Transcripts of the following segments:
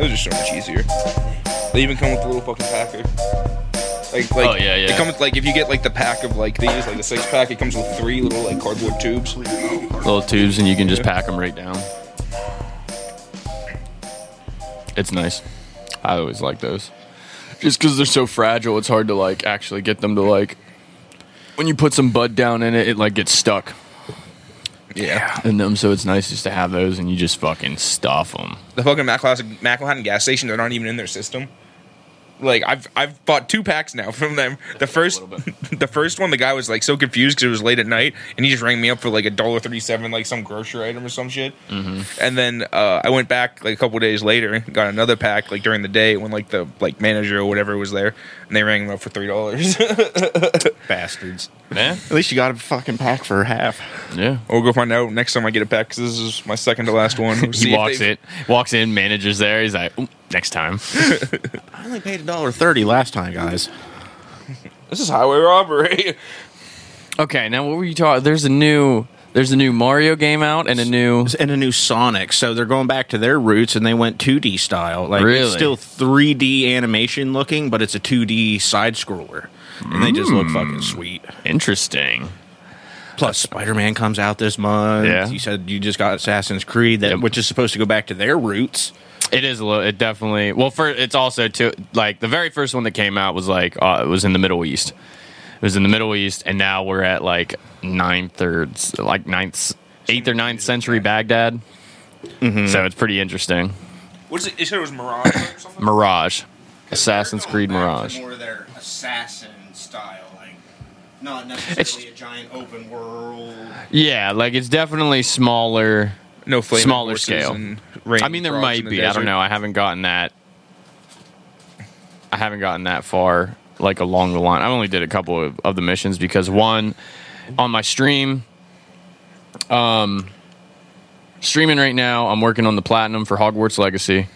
Those are so much easier. They even come with a little fucking packer. Like, like, Oh, yeah, yeah. It comes with, like if you get like the pack of like these, like the six pack, it comes with three little like cardboard tubes. Little tubes, and you can just pack them right down. It's nice. I always like those. Just because they're so fragile, it's hard to like actually get them to like. When you put some bud down in it, it like gets stuck Yeah. in them. So it's nice just to have those, and you just fucking stuff them. The fucking McLaughlin, McLaughlin gas station, they're not even in their system. Like I've I've bought two packs now from them. The first the first one, the guy was like so confused because it was late at night, and he just rang me up for like a dollar thirty seven, like some grocery item or some shit. Mm-hmm. And then uh, I went back like a couple days later, got another pack like during the day when like the like manager or whatever was there, and they rang him up for three dollars. Bastards. Yeah, At least you got a fucking pack for half. yeah. we'll go find out next time I get a pack because this is my second to last one. We'll see He if walks they've- in, walks in, manager's there. He's like, "Ooh, next time. I only paid a dollar thirty last time, guys. This is highway robbery. Okay, now what were you talking? There's a new, there's a new Mario game out and a new. And a new Sonic, so they're going back to their roots, and they went 2D style. Like Really? it's still 3D animation looking, but it's a 2D side scroller, and they just look fucking sweet. Interesting. Plus, Spider Man comes out this month. Yeah. You said you just got Assassin's Creed, that Yep. which is supposed to go back to their roots. It is a little. It definitely. Well, for it's also too like the very first one that came out was like uh, it was in the Middle East. It was in the Middle East, and now we're at like ninth or like ninth, eighth or ninth century Baghdad. Mm-hmm. So it's pretty interesting. What is it? You said it was Mirage or something? Mirage, Assassin's Creed Mirage. More of their assassin style, like not necessarily a giant open world. Yeah, like it's definitely smaller. No flaming Smaller scale. and I mean, there might the be. I don't know. I haven't gotten that. I haven't gotten that far, like along the line. I only did a couple of, of the missions because one, on my stream, um, streaming right now, I'm working on the platinum for Hogwarts Legacy.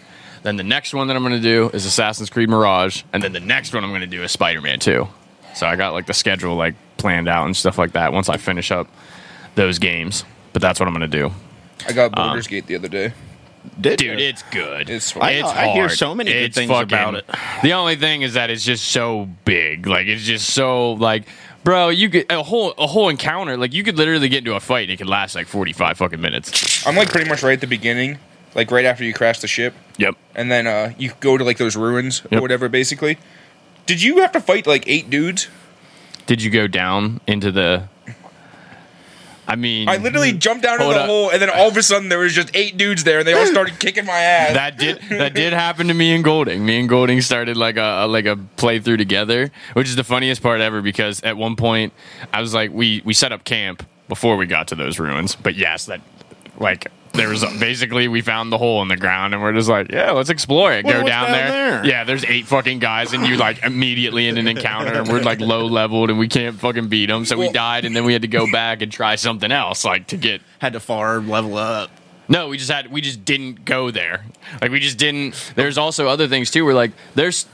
Then the next one that I'm going to do is Assassin's Creed Mirage, and then the next one I'm going to do is Spider-Man 2. So I got like the schedule like planned out and stuff like that once I finish up those games. But that's what I'm going to do. I got Baldur's Gate the other day. Did Dude, it's good. It's I- it's I hear so many good It's things about it. The only thing is that it's just so big. Like it's just so like, bro, you could a whole a whole encounter. Like you could literally get into a fight and it could last like forty five fucking minutes. I'm like pretty much right at the beginning, like right after you crash the ship, Yep. and then uh, you go to like those ruins or whatever. Basically, did you have to fight like eight dudes? Did you go down into the? I mean, I literally jumped down in the up. hole, and then all of a sudden there was just eight dudes there, and they all started kicking my ass. that did that did happen to me and Golding. Me and Golding started like a, a like a playthrough together, which is the funniest part ever because at one point I was like we we set up camp before we got to those ruins. But yes, that like there was basically we found the hole in the ground and we're just like yeah let's explore it. Well, Go down, down there. there? Yeah, there's eight fucking guys and you like immediately in an encounter and we're like low leveled and we can't fucking beat them. So we died and then we had to go back and try something else like to get had to farm level up. no, we just had we just didn't go there. Like we just didn't. There's also other things too. Where like there's,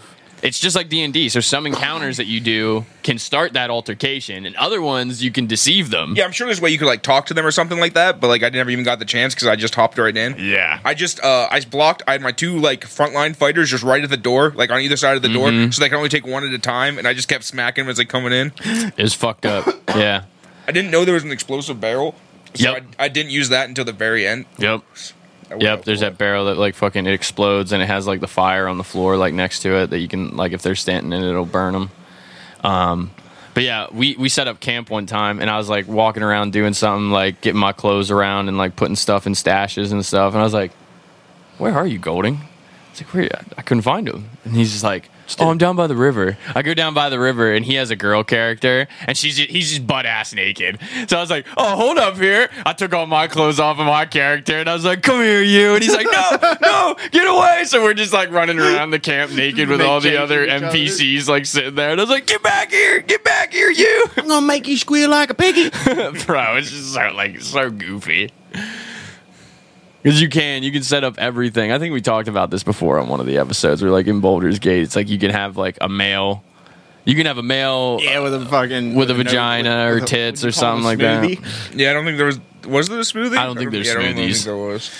it's just like D and D. So some encounters that you do can start that altercation, and other ones you can deceive them. yeah, I'm sure there's a way you could like talk to them or something like that, but like I never even got the chance because I just hopped right in. Yeah. I just uh I blocked. I had my two like frontline fighters just right at the door, like on either side of the door, Mm-hmm. so they can only take one at a time, and I just kept smacking them as they coming in. It's fucked up. Yeah. I didn't know there was an explosive barrel. So Yep. I, I didn't use that until the very end. Yep. Yep. There's that barrel that like fucking it explodes and it has like the fire on the floor like next to it that you can like if they're standing in it it'll burn them. Um, but yeah, we we set up camp one time and I was like walking around doing something like getting my clothes around and like putting stuff in stashes and stuff and I was like, "Where are you, Golding?" It's like, "Where?" I couldn't find him, and he's just like. Oh, I'm down by the river. I go down by the river, and he has a girl character, and she's just, he's just butt ass naked. So I was like, "Oh, hold up here!" I took all my clothes off of my character, and I was like, "Come here, you!" And he's like, "No, no, get away!" So we're just like running around the camp naked with all the other. NPCs like sitting there, and I was like, "Get back here! Get back here, you!" I'm gonna make you squeal like a piggy. Bro, it's just so like so goofy. Because you can, you can set up everything. I think we talked about this before on one of the episodes. We're like in Baldur's Gate, it's like you can have like a male, you can have a male, yeah, with a uh, fucking With a vagina or with a- tits or something like that. Yeah, I don't think there was. Was there a smoothie? I don't think there's yeah, I don't smoothies. think there was.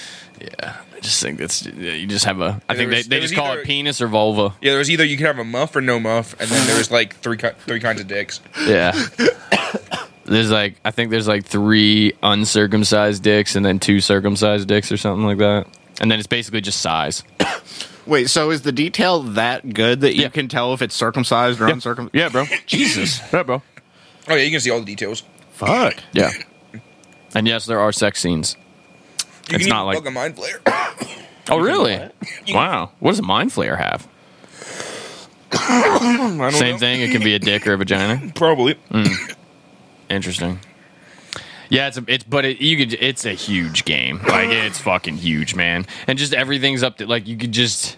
Yeah, I just think that's yeah, you just have a. I there think they, was- they there just was call either- it penis or vulva. Yeah, there was either you could have a muff or no muff, and then there was like three three kinds of dicks. Yeah. there's like I think there's like three uncircumcised dicks and then two circumcised dicks or something like that. And then it's basically just size. Wait, so is the detail that good that you Yeah. can tell if it's circumcised or uncircumcised? Yeah, bro. Jesus. Yeah, bro. Oh yeah, you can see all the details. Fuck. Yeah. And yes, there are sex scenes. You It's can not even like- plug a mind flayer. Oh, really? Wow. What does a mind flayer have? I don't Same know. thing. It can be a dick or a vagina. Probably. Mm. Interesting. Yeah, it's a, it's but it, you could it's a huge game. Like it's fucking huge, man. And just everything's up to like you could just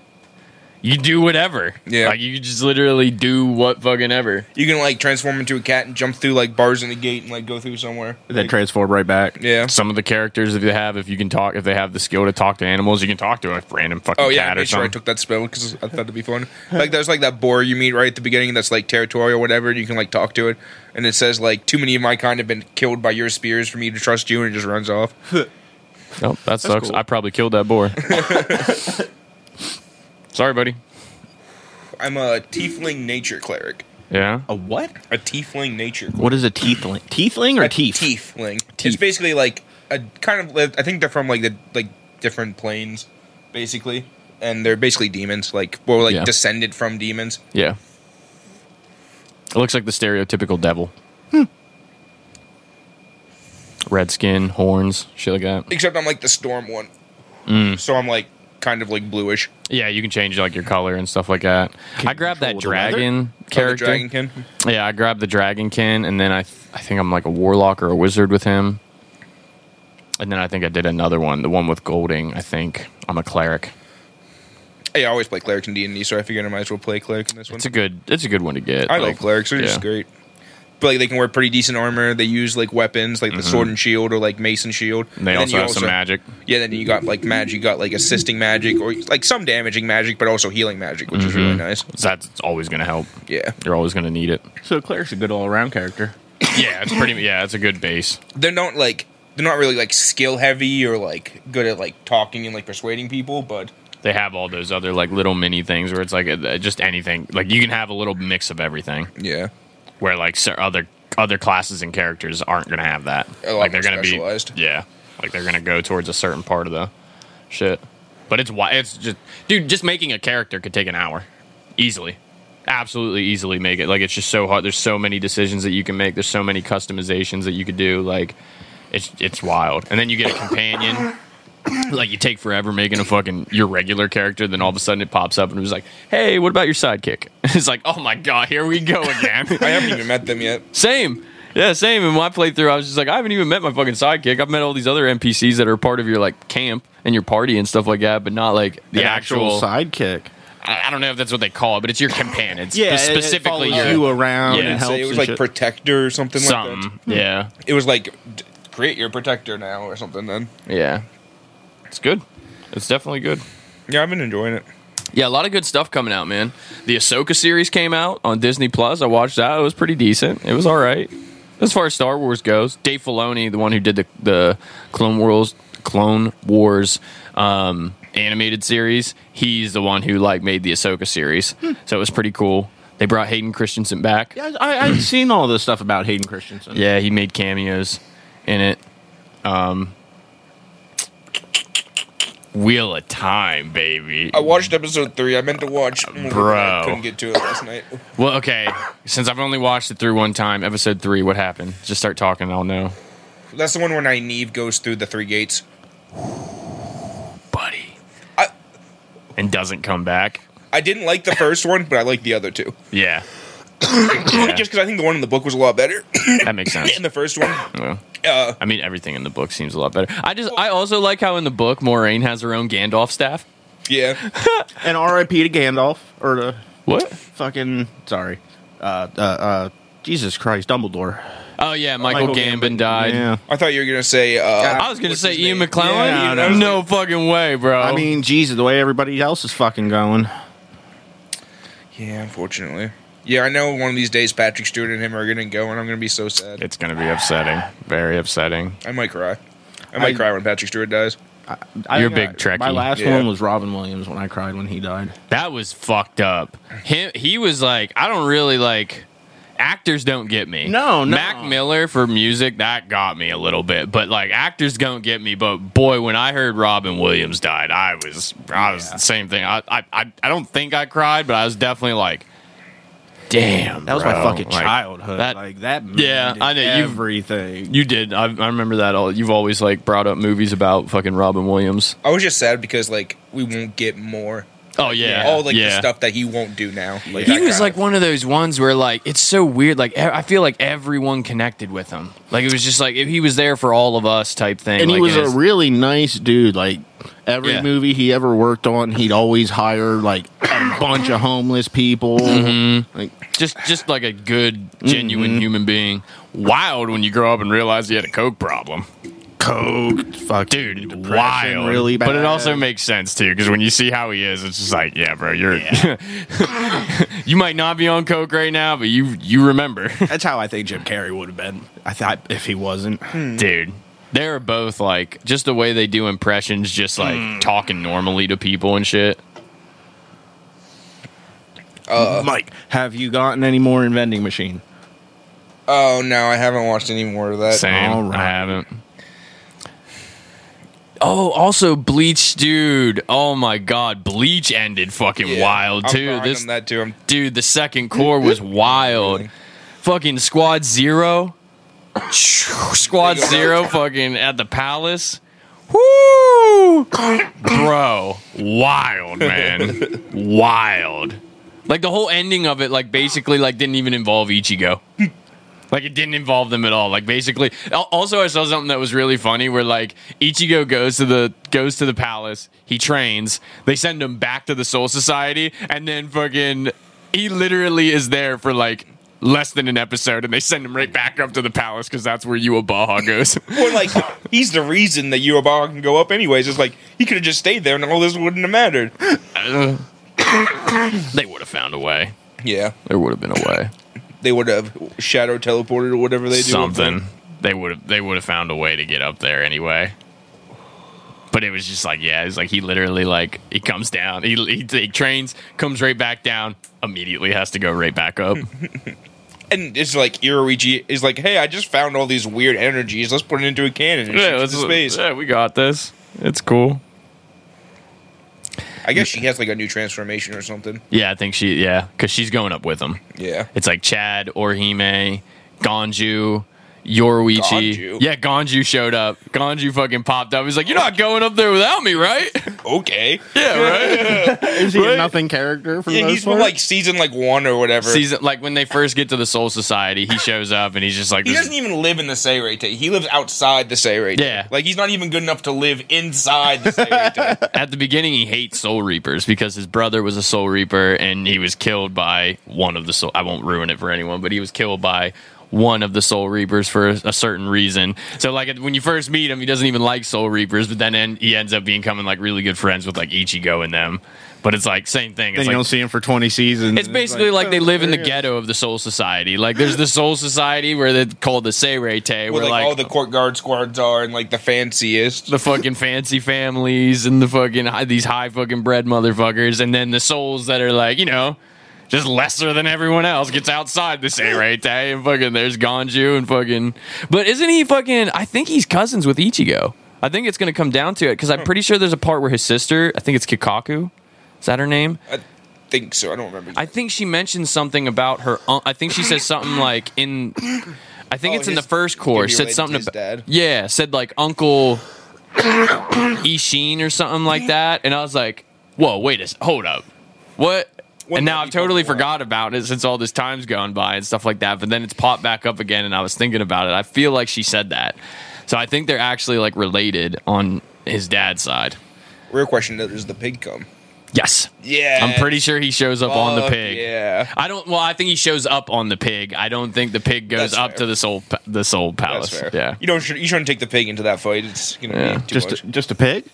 you do whatever. Yeah. Like you just literally do what fucking ever. You can like transform into a cat and jump through like bars in the gate and like go through somewhere. Then transform right back. Yeah. Some of the characters if they have if you can talk if they have the skill to talk to animals, you can talk to a random fucking Oh yeah, I cat or made sure I took that spell because I thought it'd be fun. Like there's like that boar you meet right at the beginning that's like territorial or whatever, and you can like talk to it, and it says like too many of my kind have been killed by your spears for me to trust you, and it just runs off. oh, that sucks. cool. I probably killed that boar. Sorry, buddy. I'm a tiefling nature cleric. Yeah. A what? A tiefling nature cleric. What is a teethling? Teethling or a teeth? Tiefling. It's basically like a kind of. I think they're from like the like different planes, basically, and they're basically demons. Like well, like Yeah. descended from demons. Yeah. It looks like the stereotypical devil. Hmm. Red skin, horns, shit like that. Except I'm like the storm one, Mm. so I'm like kind of like bluish. Yeah, you can change like your color and stuff like that. Can I grabbed that control the weather? dragon Oh, character. dragonkin. Yeah, I grabbed the dragonkin, and then I th- I think I'm like a warlock or a wizard with him. And then I think I did another one, the one with Golding. I think I'm a cleric. Hey, I always play clerics in D and D, so I figured I might as well play cleric in this one. It's a good. It's a good one to get. I like, love clerics; they're yeah. just great. But like, they can wear pretty decent armor. They use like weapons, like the sword and shield or like mace and shield. And Mm-hmm. they And also you have some magic. Yeah, then you got like magic. You got like assisting magic or like some damaging magic, but also healing magic, which is really Mhm. nice. So that's always going to help. Yeah, You're always going to need it. So cleric's a good all around character. yeah, it's pretty. Yeah, it's a good base. they're not like they're not really like skill heavy or like good at like talking and like persuading people, but they have all those other like little mini things where it's like uh, just anything like you can have a little mix of everything yeah, where like other other classes and characters aren't gonna have that. Lot like they're gonna be yeah. Like they're gonna go towards a certain part of the shit. But it's why it's just dude just making a character could take an hour. Easily. Absolutely easily make it. Like it's just so hard. There's so many decisions that you can make. There's so many customizations that you could do. Like it's it's wild. And then you get a companion like you take forever making a fucking your regular character, then all of a sudden it pops up and it was like, "Hey, what about your sidekick?" It's like, "Oh my god, here we go again." I haven't even met them yet. same, yeah, same. In my playthrough, I was just like, I haven't even met my fucking sidekick. I've met all these other NPCs that are part of your like camp and your party and stuff like that, but not like the An actual. sidekick. I I don't know if that's what they call it, but it's your companion. It's Yeah, spe- it- it specifically follows your you around Yeah. and Say helps. it was and like shit. protector or something, like something. Yeah. It was like d- create your protector now or something. Then yeah, it's good. It's definitely good. yeah, I've been enjoying it. Yeah, a lot of good stuff coming out, man. The Ahsoka series came out on Disney Plus. I watched that. It was pretty decent. It was all right. As far as Star Wars goes, Dave Filoni, the one who did the the Clone Wars Clone Wars um, animated series, he's the one who like made the Ahsoka series. So it was pretty cool. They brought Hayden Christensen back. Yeah, I, I've seen all this stuff about Hayden Christensen. Yeah, he made cameos in it. Um, Wheel of Time, baby. I watched episode three. I meant to watch, Bro. I couldn't get to it last night. Well, okay. Since I've only watched it through one time, episode three, what happened? Just start talking, I'll know. That's the one where Nynaeve goes through the three gates. Buddy. I- and doesn't come back. I didn't like the first one, but I like the other two. Yeah. Just because I think the one in the book was a lot better. That makes sense. in the first one, Well, uh, I mean, everything in the book seems a lot better. I just, I also like how in the book Moiraine has her own Gandalf staff. yeah, And R.I.P. to Gandalf or to What? fucking sorry, uh, uh, uh, Jesus Christ, Dumbledore. Oh yeah, Michael, Michael Gambon, Gambon, died. Yeah. I thought you were gonna say. Uh, I was gonna say his Ian name? McKellen. Yeah, no. no fucking way, bro. I mean, Jesus, the way everybody else is fucking going. Yeah, unfortunately. Yeah, I know one of these days Patrick Stewart and him are gonna go, and I'm gonna be so sad. it's gonna be upsetting. Very upsetting. I might cry. I might I- cry when Patrick Stewart dies. I You're think a big Trekkie. My last Yeah. one was Robin Williams when I cried when he died. That was fucked up. Him, he was like, I don't really like. Actors don't get me. No, no. Mac Miller for music that got me a little bit, but like actors don't get me. But boy, when I heard Robin Williams died, I was, I was the same thing. I, I, I, I don't think I cried, but I was definitely like, damn. That was my fucking Like, childhood. that- like that. Yeah, I know, you've- everything. You did. I, I remember that. All you've always like brought up movies about fucking Robin Williams. I was just sad because like we won't get more. Oh yeah, all like yeah. the stuff that he won't do now. Like, he was guy. like one of those ones where like it's so weird. Like I feel like everyone connected with him. Like it was just like he was there for all of us type thing. and he Like, was a really nice dude. Like every Yeah. movie he ever worked on, he'd always hire like a bunch of homeless people. Mm-hmm. Like just just like a good genuine mm-hmm. human being. Wild when you grow up and realize he had a coke problem. coke, fuck, Dude, wild. really bad. But it also makes sense too because when you see how he is, it's just like, yeah, bro, you're you might not be on coke right now, but you you remember, That's how I think Jim Carrey would have been. I thought if he wasn't. Hmm. dude. They're both like just the way they do impressions, just like hmm. talking normally to people and shit. Uh-uh. Mike, have you gotten any more in vending machine? oh no, I haven't watched any more of that. Same. all right. I haven't. Oh, also Bleach, dude. Oh my god, Bleach ended fucking Yeah, wild I'm too. This on that too. I'm dude, the second cour was wild. Fucking Squad Zero. Squad Zero fucking at the palace. Woo! Bro, wild, man. wild. Like the whole ending of it, like basically like didn't even involve Ichigo. Like it didn't involve them at all. Like basically, also I saw something that was really funny where like Ichigo goes to the goes to the palace, he trains, they send him back to the Soul Society, and then fucking he literally is there for like less than an episode, and they send him right back up to the palace because that's where Yhwach goes. well, like he's the reason that Yhwach can go up anyways. It's like he could have just stayed there and all this wouldn't have mattered. Uh, they would have found a way. Yeah, There would have been a way. they would have shadow teleported or whatever they do. Something. They would have. They would have found a way to get up there anyway. But it was just like, yeah, it's like he literally like he comes down, he, he, he trains, comes right back down, immediately has to go right back up. And it's like Yoruichi is like, hey, I just found all these weird energies. Let's put it into a cannon and yeah, shoot let's, into space. yeah, we got this. It's cool. I guess she has like a new transformation or something. Yeah, I think she. Yeah, because she's going up with him. Yeah. It's like Chad, Orihime, Ganju, Yoruichi. Ganju? Yeah, Ganju showed up. Ganju fucking popped up. He's like, "You're not going up there without me, right?" Okay. yeah, right. Is he Right? a nothing character for the Yeah, most he's from part? like season like one or whatever. Season like when they first get to the Soul Society, he shows up and he's just like, he this- doesn't even live in the Seireitei. He lives outside the Seireitei. Yeah. Like he's not even good enough to live inside the Seireitei. at the beginning he hates Soul Reapers because his brother was a Soul Reaper and he was killed by one of the Soul. I won't ruin it for anyone, but he was killed by one of the Soul Reapers for a, a certain reason. So like when you first meet him, he doesn't even like Soul Reapers, but then en- he ends up becoming like really good friends with like Ichigo and them. But it's like same thing. then It's you like, don't see him for 20 seasons. It's basically like, they live in the oh, ghetto of the Soul Society. Like there's the Soul Society where they're called the Seireitei, Where where like, like all the court guard squads are and like the fanciest. the fucking fancy families and the fucking high, these high fucking bread motherfuckers, and then the souls that are like, you know, just lesser than everyone else gets outside the Seireitei and fucking there's Ganju and fucking. But isn't he fucking? I think he's cousins with Ichigo. I think it's gonna come down to it because I'm hmm. pretty sure there's a part where his sister, I think it's Kukaku, is that her name? I think so. I don't remember. I think she mentioned something about her. Un- I think she says something like in. I think Oh, it's in his- the first course. Said related to something his about. dad. Yeah, said like Uncle Isshin or something like that, and I was like, "Whoa, wait a s- hold up, what?" Wouldn't and now I've totally forgot about it since all this time's gone by and stuff like that. But then it's popped back up again, and I was thinking about it. I feel like she said that, so I think they're actually like related on his dad's side. Real question: Does the pig come? Yes, Yeah, I'm pretty sure he shows up on the pig. Yeah, I don't. Well, I think he shows up on the pig. I don't think the pig goes That's up fair. to the soul, pa- the soul palace. that's fair. Yeah, you don't. You shouldn't take the pig into that fight. It's gonna Yeah. be too Just much. a, just a pig?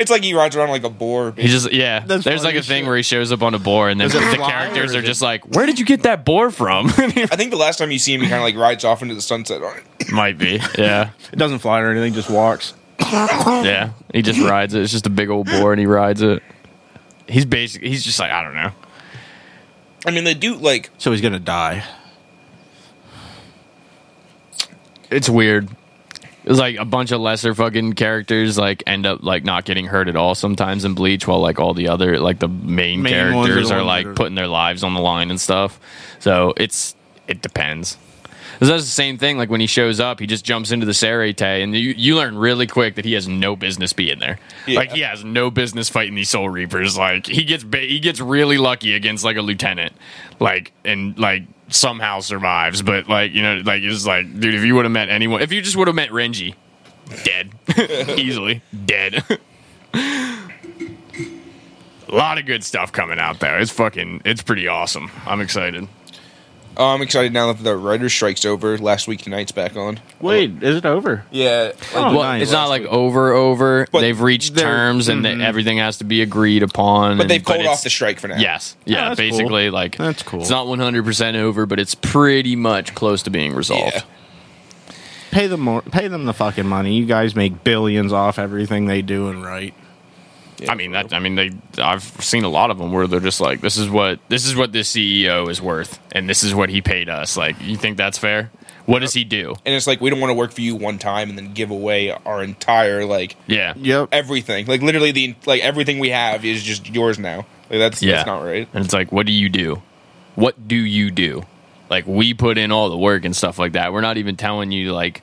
It's like he rides around like a boar. he just yeah. That's There's like funny a thing shit. where he shows up on a boar, and then Does it the fly, characters or are is just like, "Where did you get that boar from?" I think the last time you see him, he kind of like rides off into the sunset on it. Might be. Yeah. It doesn't fly or anything, just walks. Yeah, he just rides it. It's just a big old boar, and he rides it. He's basically He's just like I don't know. I mean, they do like So he's gonna die. It's weird. It's like a bunch of lesser fucking characters like end up like not getting hurt at all sometimes in Bleach, while like all the other like the main, Main ones are the characters are, like are- putting their lives on the line and stuff. So it's it depends. 'Cause That's the same thing. Like when he shows up, he just jumps into the Seireitei, and you, you learn really quick that he has no business being there. Yeah. Like he has no business fighting these Soul Reapers. Like he gets ba- he gets really lucky against like a lieutenant, like and like somehow survives. But like you know, like it's like dude, if you would have met anyone, if you just would have met Renji, dead easily, dead. A lot of good stuff coming out there. It's fucking, it's pretty awesome. I'm excited. Oh, I'm excited now that the writer's strike's over. Last week tonight's back on. Wait, is it over? Yeah, Oh, well, nice. it's not like over, over. But they've reached they're- terms and that mm-hmm. everything has to be agreed upon. but and- they've called it's- off the strike for now. Yes, Oh, yeah, that's basically, like That's cool. It's not 100 percent over, but it's pretty much close to being resolved. Yeah. Pay them more. Pay them the fucking money. You guys make billions off everything they do and right. I mean that. I mean they. I've seen a lot of them where they're just like, this is what this is what this CEO is worth, and this is what he paid us. Like, you think that's fair? What does he do? And it's like we don't want to work for you one time and then give away our entire like Yeah, Yep. everything. Like literally the like everything we have is just yours now. Like that's yeah. that's not right. And it's like, what do you do? What do you do? Like, we put in all the work and stuff like that. We're not even telling you like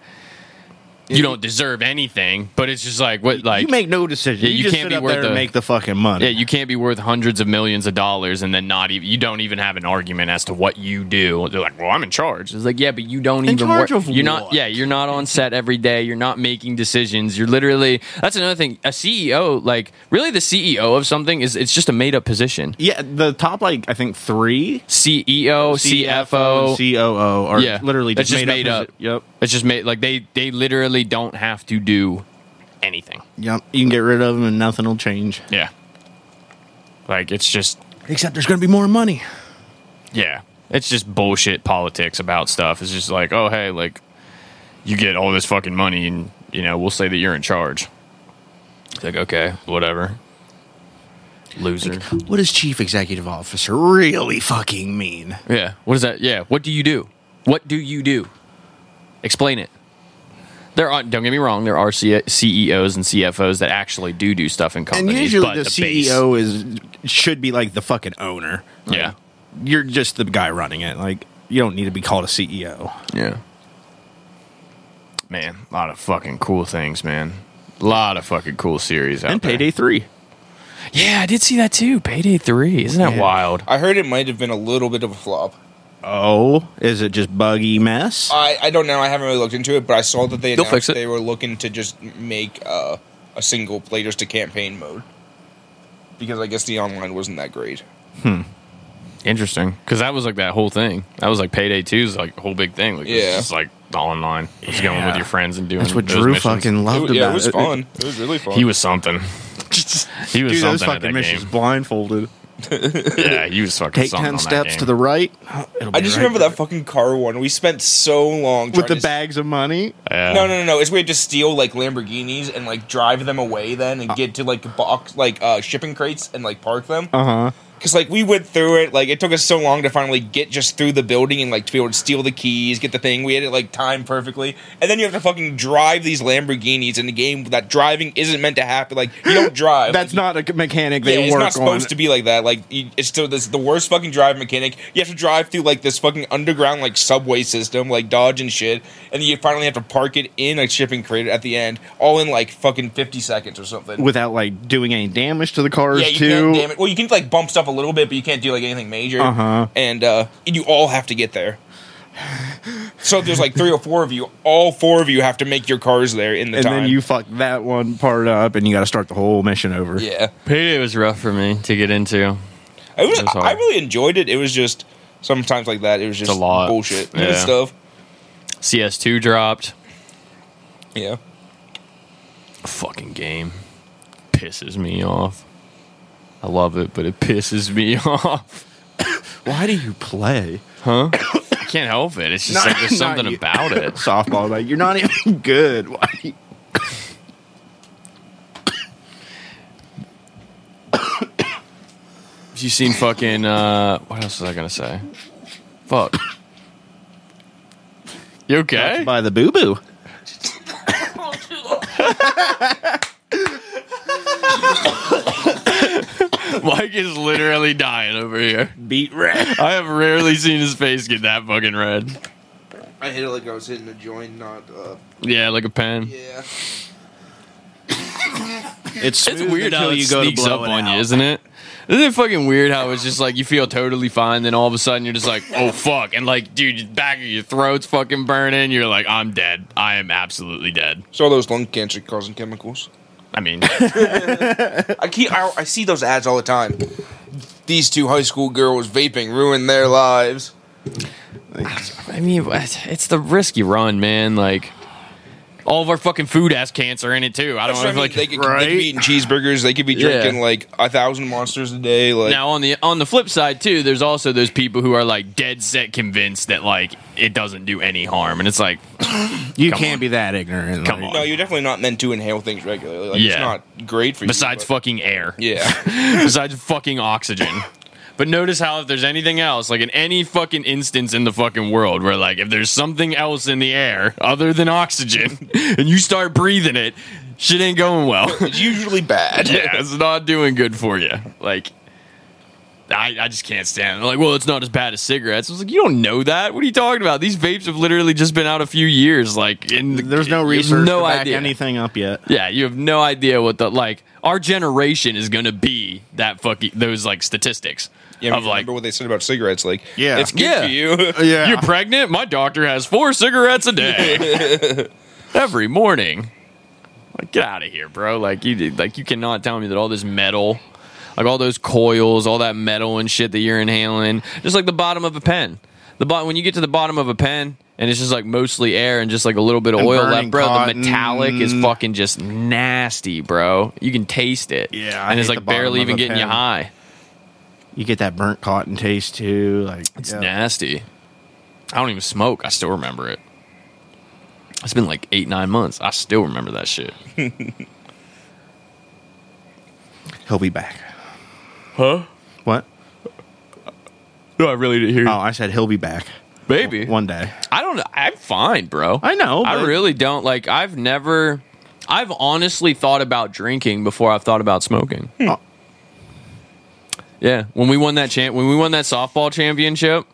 you don't deserve anything, but it's just like what like you make no decision. Yeah, you, you can't be worth a- make the fucking money. Yeah, you can't be worth hundreds of millions of dollars and then not even you don't even have an argument as to what you do. They're like, "Well, I'm in charge." It's like, "Yeah, but you don't In even work. of you're not what? yeah, you're not on set every day. You're not making decisions. You're literally That's another thing. A CEO, like really the CEO of something is it's just a made up position. yeah. The top like I think three CEO, CFO, and COO are Yeah. literally just, just made, made up. up. Yep. It's just made like they they literally don't have to do anything. Yep. You can get rid of them and nothing will change. Yeah. Like it's just Except there's going to be more money. Yeah. It's just bullshit politics about stuff. It's just like, oh, hey, like, you get all this fucking money and, you know, we'll say that you're in charge. It's like, okay, whatever. Loser. What does chief executive officer really fucking mean? Yeah. What is that? Yeah. What do you do? What do you do? Explain it. There are, don't get me wrong, there are C- CEOs and CFOs that actually do do stuff in companies. And usually but the, base- CEO is should be like the fucking owner. Like, Yeah. You're just the guy running it. Like you don't need to be called a CEO. Yeah. Man, a lot of fucking cool things, man. A lot of fucking cool series out And there. payday three. Yeah, I did see that too. Payday three, isn't that Yeah. wild? I heard it might have been a little bit of a flop. Oh, is it just buggy mess? I, I don't know. I haven't really looked into it, but I saw that they They'll announced fix it. they were looking to just make uh, a single player just a campaign mode because I guess the online wasn't that great. Hmm. Interesting, because that was like that whole thing. That was like Payday 2's like a whole big thing. Like, Yeah. it's just like all online. Just going with your friends and doing. That's what those Drew missions. fucking loved It- yeah, about it was fun. It was really fun. He was something. He was Dude, those something at fucking that missions game. blindfolded. Yeah, he was fucking Take ten on steps that to the right. It'll I just right remember there. that fucking car one. We spent so long with the to- bags of money. Yeah. No, no, no, no. It's we had to steal like Lamborghinis and like drive them away then and get to like box like uh shipping crates and like park them. Uh huh. Because like we went through it, like it took us so long to finally get just through the building and like to be able to steal the keys, get the thing. We had it like timed perfectly, and then you have to fucking drive these Lamborghinis in the game. That driving isn't meant to happen. Like you don't drive. That's Like, not a mechanic they Yeah, it's not supposed on. to be like that. Like you, it's still this the worst fucking drive mechanic. You have to drive through like this fucking underground like subway system, like dodge and shit, and then you finally have to park it in a shipping crate at the end, all in like fucking fifty seconds or something. without like doing any damage to the cars yeah, you too. it. Well, you can like bump stuff a little bit, but you can't do like anything major. Uh-huh. And uh, you all have to get there. So there's like three or four of you, all four of you have to make your cars there in the and time. then you fuck that one part up, and you got to start the whole mission over. yeah, Payday was rough for me to get into. it was. It was. I really enjoyed it. It was just sometimes like that. It was just a lot. bullshit and Yeah. stuff. CS2 dropped. Yeah. Fucking game pisses me off. I love it, but it pisses me off. Why do you play? Huh? I can't help it. It's just Not- like there's something about it. Softball, like you're not even good. Why? you- Have you seen fucking uh what else was I gonna say? Fuck. You okay? By the boo boo. Mike is literally dying over here. Beet red. I have rarely seen his face get that fucking red. I hit it like I was hitting a joint, not. Uh, Yeah, like a pen. yeah. It's It's smooth weird how until it you go to sneaks blow up it on you, isn't it? Isn't it fucking weird how it's just like you feel totally fine, then all of a sudden you're just like, oh fuck, and like, dude, your back of your throat's fucking burning. You're like, I'm dead. I am absolutely dead. So all those lung cancer causing chemicals. I mean, I keep. I, I see those ads all the time. These two high school girls vaping ruined their lives. I mean, it's the risk you run, man. Like, all of our fucking food has cancer in it too. I don't That's know if I mean. like. they, could, they could be eating cheeseburgers. They could be Yeah. drinking like a thousand monsters a day. Like Now on the on the flip side too, there's also those people who are like dead set convinced that like it doesn't do any harm, and it's like, You can't on. be that ignorant. Come like- on. no, you're definitely not meant to inhale things regularly. Like, Yeah. it's not great for you. besides fucking air. Yeah. besides fucking oxygen. But notice how if there's anything else, like in any fucking instance in the fucking world, where like if there's something else in the air other than oxygen, and you start breathing it, shit ain't going well. it's usually bad. yeah, it's not doing good for you. Like, I, I just can't stand it. Like, well, it's not as bad as cigarettes. I was like, you don't know that. What are you talking about? These vapes have literally just been out a few years. Like, in There's no research no to back idea. anything up yet. Yeah, you have no idea what the like. Our generation is gonna be that fucking those like statistics Yeah, I mean, of like remember what they said about cigarettes? Like, Yeah. it's good Yeah. for you. Yeah. You're pregnant? My doctor has four cigarettes a day. Every morning. Like, get out of here, bro. Like you did like you cannot tell me that all this metal, like all those coils, all that metal and shit that you're inhaling, just like the bottom of a pen. The bottom when you get to the bottom of a pen and it's just like mostly air and just like a little bit of And oil burning left, bro. The metallic is fucking just nasty, bro. You can taste it. Yeah, I and it's hate like bottom barely of even a getting you pen. high. You get that burnt cotton taste too. Like It's yeah. nasty. I don't even smoke. I still remember it. It's been like eight, nine months. I still remember that shit. He'll be back. Huh? What? No, I really didn't hear Oh, I said he'll be back Baby. one day. I don't know. I'm fine, bro. I know. I really don't. Like, I've never. I've honestly thought about drinking before I've thought about smoking. Oh. Yeah, when we won that champ, when we won that softball championship,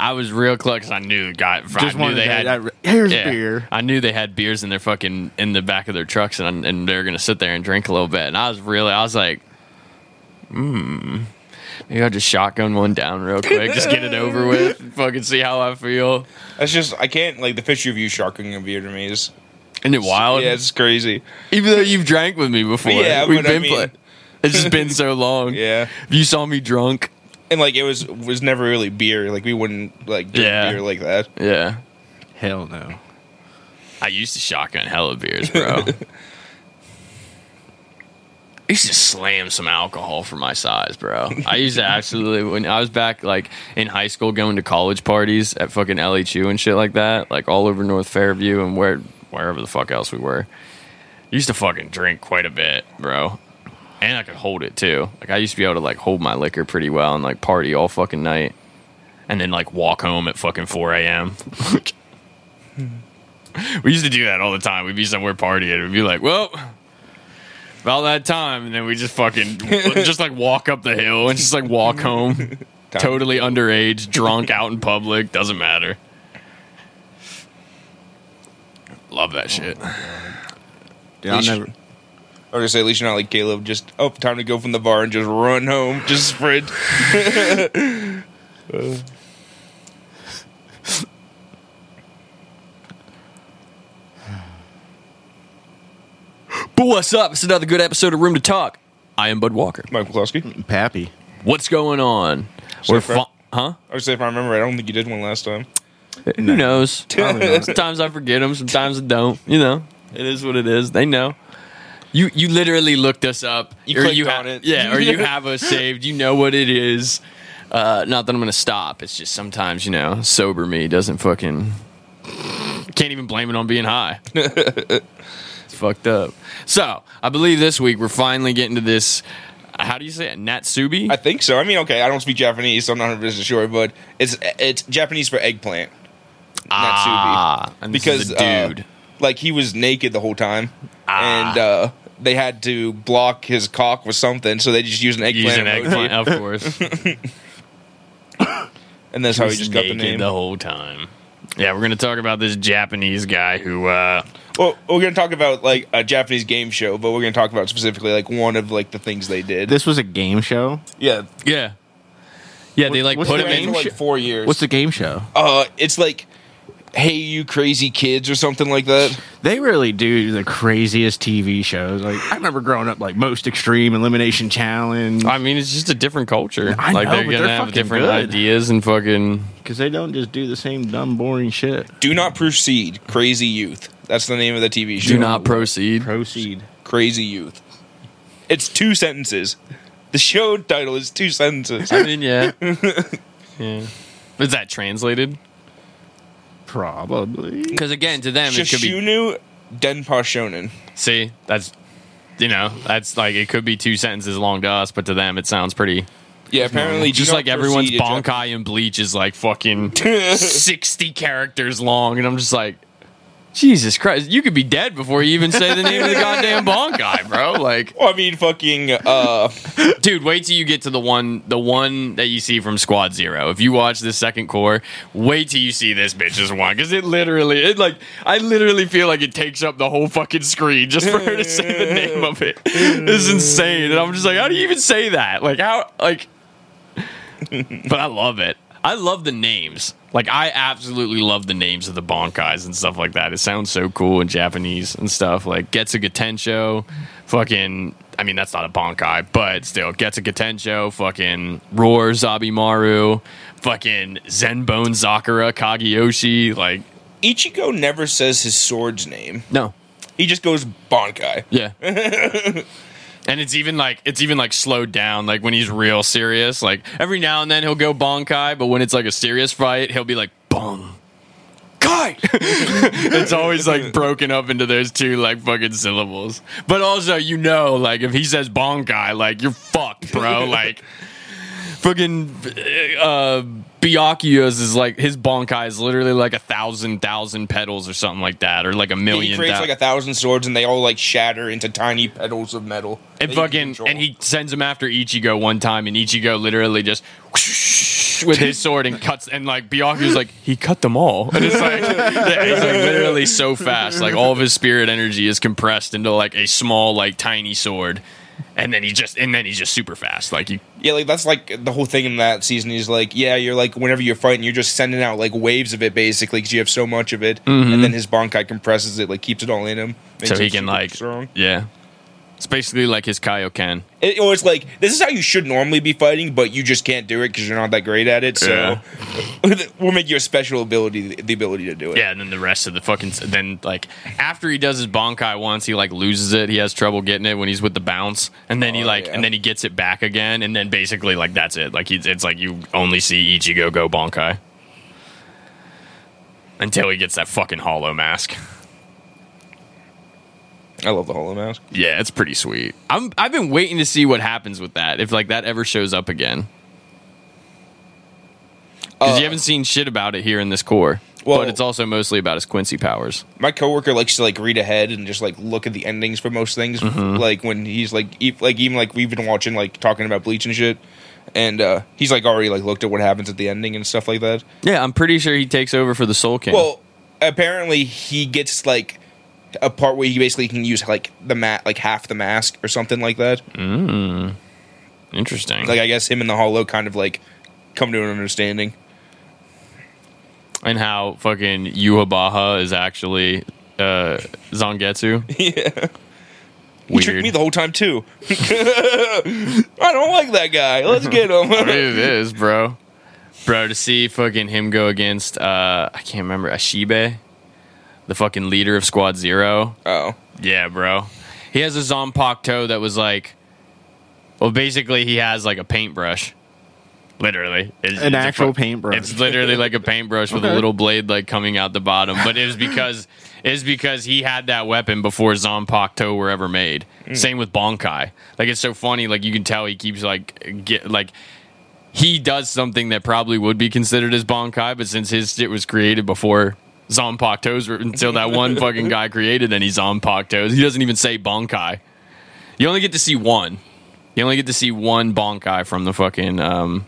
I was real close. 'cause I knew, God, I Just knew wanted they had. that- here's Yeah. beer. I knew they had beers in their fucking in the back of their trucks, and and they're gonna sit there and drink a little bit. And I was really, I was like, hmm, maybe I'll just shotgun one down real quick, just get it over with, fucking see how I feel. That's just I can't like the picture of you sharking a beer to me is Isn't it wild? yeah, it's crazy. Even though you've drank with me before, Yeah, we've but I been. mean- play- it's just been so long. Yeah, If you saw me drunk, and like it was was never really beer. Like we wouldn't like drink Yeah. beer like that. yeah. Hell no. I used to shotgun hella beers, bro. I used to slam some alcohol for my size, bro. I used to absolutely when I was back like in high school going to college parties at fucking LHU and shit like that, like all over North Fairview and where wherever the fuck else we were. Used to fucking drink quite a bit, bro. And I could hold it too. Like I used to be able to like hold my liquor pretty well and like party all fucking night. And then like walk home at fucking four AM. We used to do that all the time. We'd be somewhere partying. We'd be like, well, about that time. And then we just fucking, just like walk up the hill and just like walk home. totally underage, drunk out in public. Doesn't matter. Love that shit. Dude, I'll never. I was gonna say at least you're not like Caleb. Just oh, time to go from the bar and just run home, just sprint. But what's up? It's another good episode of Room to Talk. I am Bud Walker. Mike McCloskey. Pappy. What's going on? We're far- fu- Huh? I would say if I remember, right, I don't think you did one last time. Eh, who knows? Sometimes I forget them. Sometimes I don't. You know, it is what it is. They know. You you literally looked us up. You or clicked you on it. Yeah, or you have us saved. You know what it is. Uh, not that I'm gonna stop. It's just sometimes you know, sober me doesn't fucking. Can't even blame it on being high. it's fucked up. So I believe this week we're finally getting to this. How do you say it? Natsubi? I think so. I mean, okay, I don't speak Japanese, so I'm not 100 percent sure, but it's it's Japanese for eggplant. ah, and this because uh, dude. Like he was naked the whole time, Ah. and uh, they had to block his cock with something, so they just used an eggplant, Using emoji, eggplant, of course. and that's how he He's just got the naked name. the whole time. Yeah, we're gonna talk about this Japanese guy who. uh Well, we're gonna talk about like a Japanese game show, but we're gonna talk about specifically like one of like the things they did. This was a game show. yeah, Yeah, yeah. They like put the him in. for game like four years. What's the game show? uh, it's like, hey, you crazy kids, or something like that. They really do the craziest TV shows. Like I remember growing up, like Most Extreme, Elimination Challenge, I mean, it's just a different culture. I like know, they're but gonna they're have different good. ideas and fucking. because they don't just do the same dumb, boring shit. Do not proceed, Crazy Youth. That's the name of the TV show. Do not proceed. Proceed. Crazy Youth. It's two sentences. The show title is two sentences. I mean, yeah, yeah. Is that translated? Probably. Because again, to them, it could be. Susunu Denpa Shonen. See, that's you know, that's like it could be two sentences long to us, but to them, it sounds pretty. Yeah, apparently, Just like everyone's proceed in Bankai and Bleach is like fucking sixty characters long, and I'm just like, Jesus Christ, you could be dead before you even say the name of the goddamn Bankai, bro. Like, Well, I mean, fucking. Uh, dude, wait till you get to the one, the one that you see from Squad Zero. If you watch the second cour, wait till you see this bitch's one, because it literally, it like, I literally feel like it takes up the whole fucking screen just for her to say the name of it. Is insane, and I'm just like, how do you even say that? Like, how, like, but I love it. I love the names. Like I absolutely love the names of the Bankais and stuff like that. It sounds so cool in Japanese and stuff. Like Getsuga Tensho, fucking. I mean, that's not a Bankai, but still, Getsuga Tensho, fucking Roar Zabimaru, fucking Senbonzakura Kageyoshi. Like, Ichigo never says his sword's name. no, He just goes Bankai. Yeah. and it's even like it's even like slowed down like when he's real serious. Like every now and then he'll go bankai, but when it's like a serious fight, he'll be like bong. Kai. it's always like broken up into those two like fucking syllables. But also, you know, like if he says bankai, like you're fucked, bro. like fucking uh Byakuya's is like his bankai is literally like a thousand thousand petals or something like that, or like a million. He creates thou- like a thousand swords, and they all like shatter into tiny petals of metal. and that you can fucking and he sends him after Ichigo one time, and Ichigo literally just whoosh with his sword and cuts and like Byakuya's like he cut them all, and it's like he's like literally so fast, like all of his spirit energy is compressed into like a small like tiny sword, and then he just and then he's just super fast, like you Yeah, like that's like the whole thing in that season He's like, yeah, you're like whenever you're fighting, you're just sending out like waves of it basically because you have so much of it, and then his Bankai compresses it, like keeps it all in him, Mm-hmm. so he can like strong. yeah. It's basically like his Kaioken. It, or it's like this is how you should normally be fighting, but you just can't do it because you're not that great at it. So we'll make you a special ability, the ability to do it. Yeah, and then the rest of the fucking then like after he does his bankai once, he like loses it. He has trouble getting it when he's with the bounce, and then he Oh, like yeah. and then he gets it back again, and then basically like that's it. Like he's, it's like you only see Ichigo go bankai until he gets that fucking hollow mask. I love the Hollow Mask. Yeah, it's pretty sweet. I'm I've been waiting to see what happens with that if like that ever shows up again. Because Uh, you haven't seen shit about it here in this cour. Well- but it's also mostly about his Quincy powers. My coworker likes to like read ahead and just like look at the endings for most things. Mm-hmm. Like when he's like, e- like even like we've been watching like talking about Bleach and shit, and uh he's like already like looked at what happens at the ending and stuff like that. Yeah, I'm pretty sure he takes over for the Soul King. Well, apparently he gets like a part where he basically can use like the mat like half the mask or something like that. Interesting. Like I guess him and the Hollow kind of like come to an understanding. and how fucking Yhwach is actually uh, Zangetsu. yeah. He tricked me the whole time too. I don't like that guy. Let's get him. it is, bro. Bro, to see fucking him go against uh I can't remember Ashibe, the fucking leader of Squad Zero. oh. Yeah, bro. He has a Zanpakuto that was like, well, basically he has like a paintbrush, Literally, It's- An it's actual fu- paintbrush. It's literally like a paintbrush with a little blade like coming out the bottom. But it was because it was because he had that weapon before Zanpakuto were ever made. Mm. Same with Bankai. Like it's so funny. Like you can tell he keeps like get like he does something that probably would be considered as Bankai, but since his shit was created before Zanpakuto's, were- until that one fucking guy created any Zanpakutos, he doesn't even say Bankai. You only get to see one. You only get to see one Bankai from the fucking um,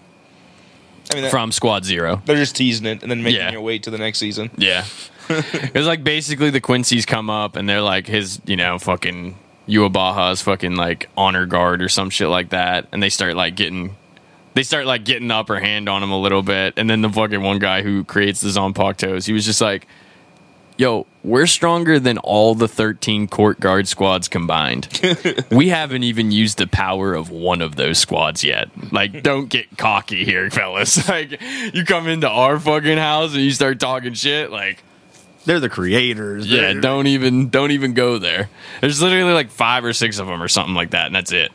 I mean, that- from Squad Zero. they're just teasing it and then making Yeah. you wait to the next season. Yeah. it's like basically the Quincy's come up and they're like his, you know, fucking Yhwach's fucking like honor guard or some shit like that. And they start like getting they start like getting the upper hand on him a little bit. And then the fucking one guy who creates the Zanpakutos, he was just like, Yo, we're stronger than all the 13 court guard squads combined. we haven't even used the power of one of those squads yet. Like, don't get cocky here, fellas. Like, you come into our fucking house and you start talking shit, like, They're the creators. yeah, They're- don't even don't even go there. There's literally like five or six of them or something like that, and that's it.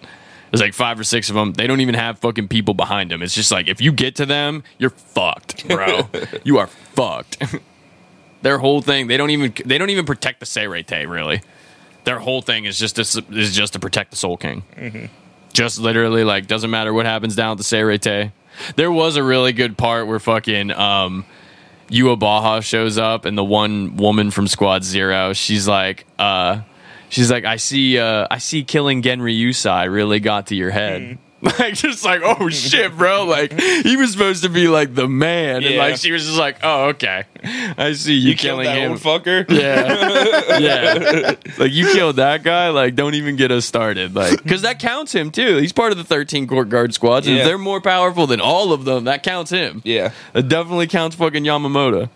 There's like five or six of them. They don't even have fucking people behind them. It's just like if you get to them, you're fucked, bro. you are fucked. Their whole thing, they don't even they don't even protect the Seireitei really. Their whole thing is just to, is just to protect the Soul King. Just literally like doesn't matter what happens down at the Seireitei. There was a really good part where fucking um Yhwach shows up and the one woman from Squad Zero, she's like, uh, she's like, I see, uh, I see killing Genryusai really got to your head. Like just like oh shit, bro! Like he was supposed to be like the man, and like she was just like, oh okay, I see you, You killing him. fucker. Yeah, yeah. Like you killed that guy. Like don't even get us started. Like because that counts him too. He's part of the thirteen court guard squads. And Yeah. if they're more powerful than all of them, that counts him. Yeah. It definitely counts fucking Yamamoto.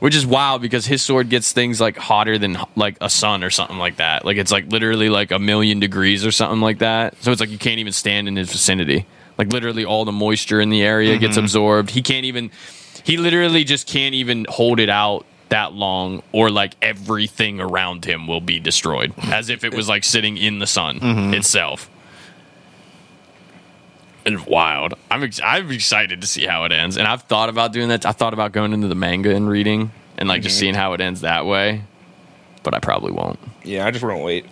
Which is wild because his sword gets things like hotter than like a sun or something like that. Like it's like literally like a million degrees or something like that. So it's like you can't even stand in his vicinity. Like literally all the moisture in the area gets mm-hmm. absorbed. He can't even he literally just can't even hold it out that long or like everything around him will be destroyed as if it was like sitting in the sun mm-hmm. itself. And wild. I'm ex- I'm excited to see how it ends, and I've thought about doing that. I thought about going into the manga and reading, and like just mm-hmm. seeing how it ends that way. But I probably won't. Yeah, I just won't wait.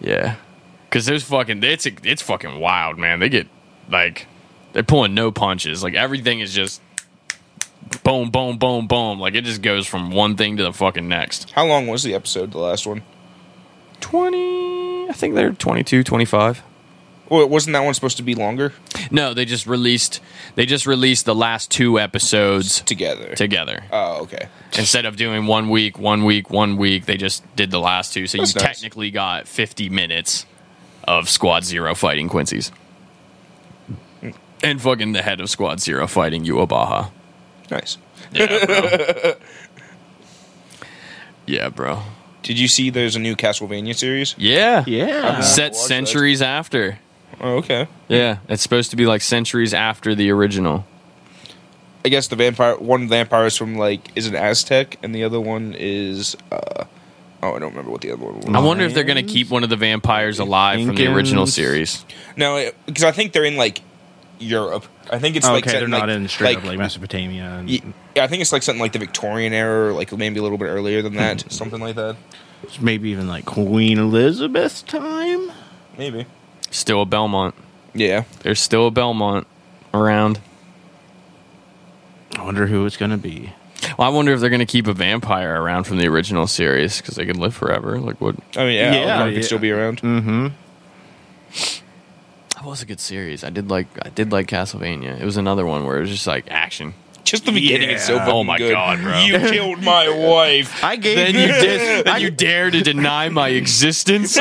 Yeah, because there's fucking it's it's fucking wild, man. They get like they're pulling no punches. Like everything is just boom, boom, boom, boom. Like it just goes from one thing to the fucking next. How long was the episode, the last one? 20, I think they're 22, 25. Well, wasn't that one supposed to be longer? No, they just released they just released the last two episodes Together. together. oh, okay. Instead of doing one week, one week, one week, they just did the last two. So That's you nice. technically got 50 minutes of Squad Zero fighting Quincy's. And fucking the head of Squad Zero fighting Yhwach. Nice. Yeah, bro. yeah, bro. Did you see there's a new Castlevania series? Yeah. Yeah. Set watch that. centuries after. Oh, okay. Yeah. It's supposed to be like centuries after the original. I guess the vampire one vampire is from like is an Aztec and the other one is uh oh I don't remember what the other one was. I wonder if they're going to keep one of the vampires alive from the original series. No, because I think they're in like Europe. I think it's like okay, set they're not like, in straight like, up like Mesopotamia. And, Ye- Yeah, I think it's like something like the Victorian era, or like maybe a little bit earlier than that, Hmm. something like that. maybe even like Queen Elizabeth's time. Maybe. Still a Belmont. Yeah. There's still a Belmont around. I wonder who it's gonna be. Well, I wonder if they're going to keep a vampire around from the original series because they could live forever. Like what? I mean, yeah, Yeah, yeah could still be around. Mm-hmm. That was a good series. I did like. I did like Castlevania. It was another one where it was just like action. Just the beginning is so Yeah. fucking Oh my good. God, bro. You killed my wife. I gave Then you did. Then you dare to deny my existence.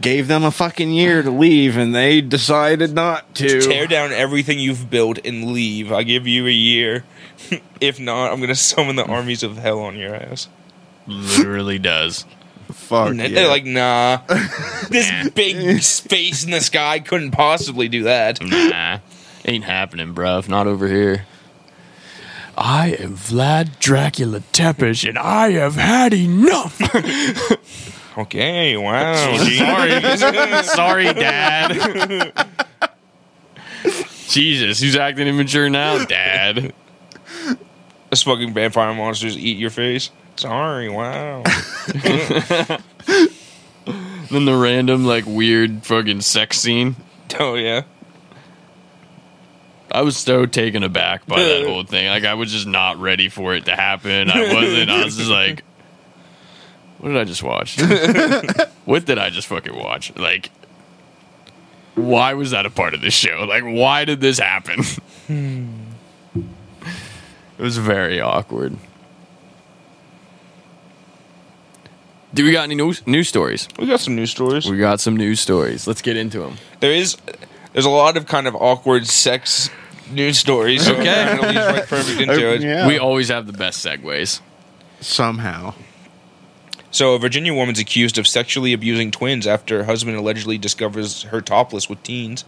gave them a fucking year to leave, and they decided not to. Tear down everything you've built and leave. I give you a year. if not, I'm gonna summon the armies of hell on your ass. Literally does. Fuck And yeah. they're like, nah. this big space in the sky couldn't possibly do that. Nah, ain't happening, bruv. Not over here. I am Vlad Dracula Tepes, and I have had enough. Okay, wow. sorry, sorry, Dad. Jesus, who's acting immature now, Dad? This fucking vampire monsters eat your face. Sorry, wow. then the random like weird fucking sex scene. oh yeah. I was so taken aback by that whole thing. Like I was just not ready for it to happen. I wasn't. I was just like, what did I just watch? what did I just fucking watch? Like, why was that a part of this show? Like, why did this happen? Hmm. it was very awkward. Do we got any news, news stories? We got some news stories. We got some news stories. Let's get into them. There is there's a lot of kind of awkward sex news stories. Okay. it leads right perfect into it. Yeah. We always have the best segues. Somehow. So, a Virginia woman's accused of sexually abusing twins after her husband allegedly discovers her topless with teens.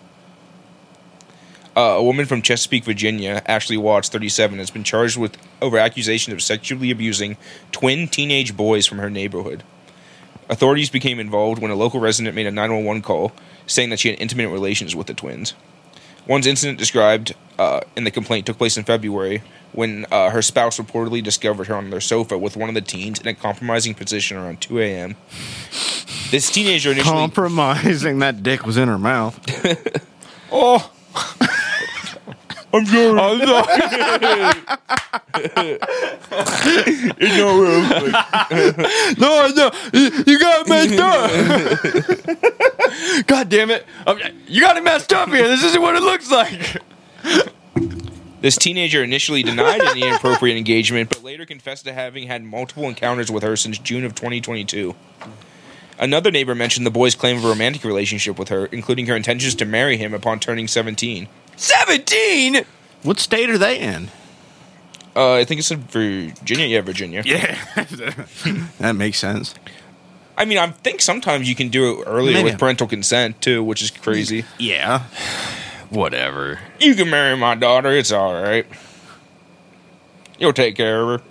Uh, a woman from Chesapeake, Virginia, Ashley Watts, 37, has been charged with over accusations of sexually abusing twin teenage boys from her neighborhood. Authorities became involved when a local resident made a 911 call saying that she had intimate relations with the twins. One's incident described uh, in the complaint took place in February when uh, her spouse reportedly discovered her on their sofa with one of the teens in a compromising position around 2 a.m. This teenager initially. Compromising that dick was in her mouth. oh! I'm sorry. I'm sorry. no room. No, no, you got it messed up. God damn it. Okay, You got it messed up here. This isn't what it looks like. This teenager initially denied any inappropriate engagement, but later confessed to having had multiple encounters with her since June of 2022. Another neighbor mentioned the boy's claim of a romantic relationship with her, including her intentions to marry him upon turning 17. 17? What state are they in? Uh, I think it's in Virginia. Yeah, Virginia. Yeah. that makes sense. I mean, I think sometimes you can do it earlier Maybe. with parental consent too, which is crazy. Yeah. Whatever. You can marry my daughter. It's all right. You'll take care of her.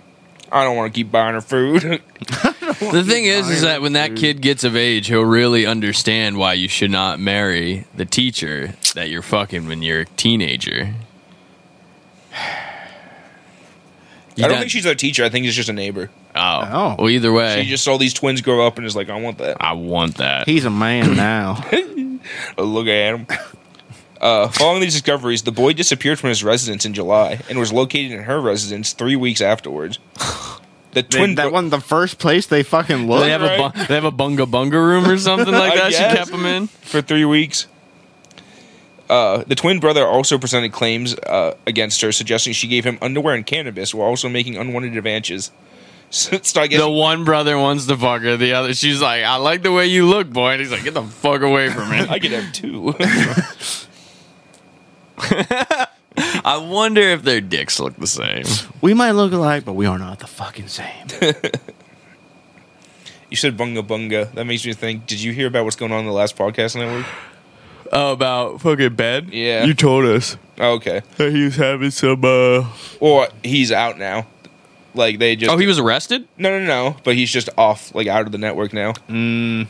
I don't want to keep buying her food. The thing is, is that when that kid gets of age, he'll really understand why you should not marry the teacher that you're fucking when you're a teenager. You I don't got- think she's our teacher. I think it's just a neighbor. Oh. Oh. Well, either way, She just saw these twins grow up and is like, I want that. I want that. He's a man now. Look at him. Uh, following these discoveries, the boy disappeared from his residence in July and was located in her residence three weeks afterwards. The They- twin that bro- wasn't the first place they fucking Do looked. they have a bu- they have a bunga bunga room or something like that. She kept him in. for three weeks. Uh, the twin brother also presented claims uh, against her, suggesting she gave him underwear and cannabis while also making unwanted advances. So, so I guess The one brother wants to fuck her. The other, she's like, "I like the way you look, boy." And he's like, "Get the fuck away from me." I could have two. I wonder if their dicks look the same. we might look alike, but we are not the fucking same. you said bunga bunga. That makes me think. Did you hear about what's going on in the last podcast network? Oh, about fucking Ben? Yeah. You told us Oh, okay. that he was having some. uh Or he's out now. Like they just. Oh, he was arrested. No, no, no. But he's just off, like out of the network now. Mm,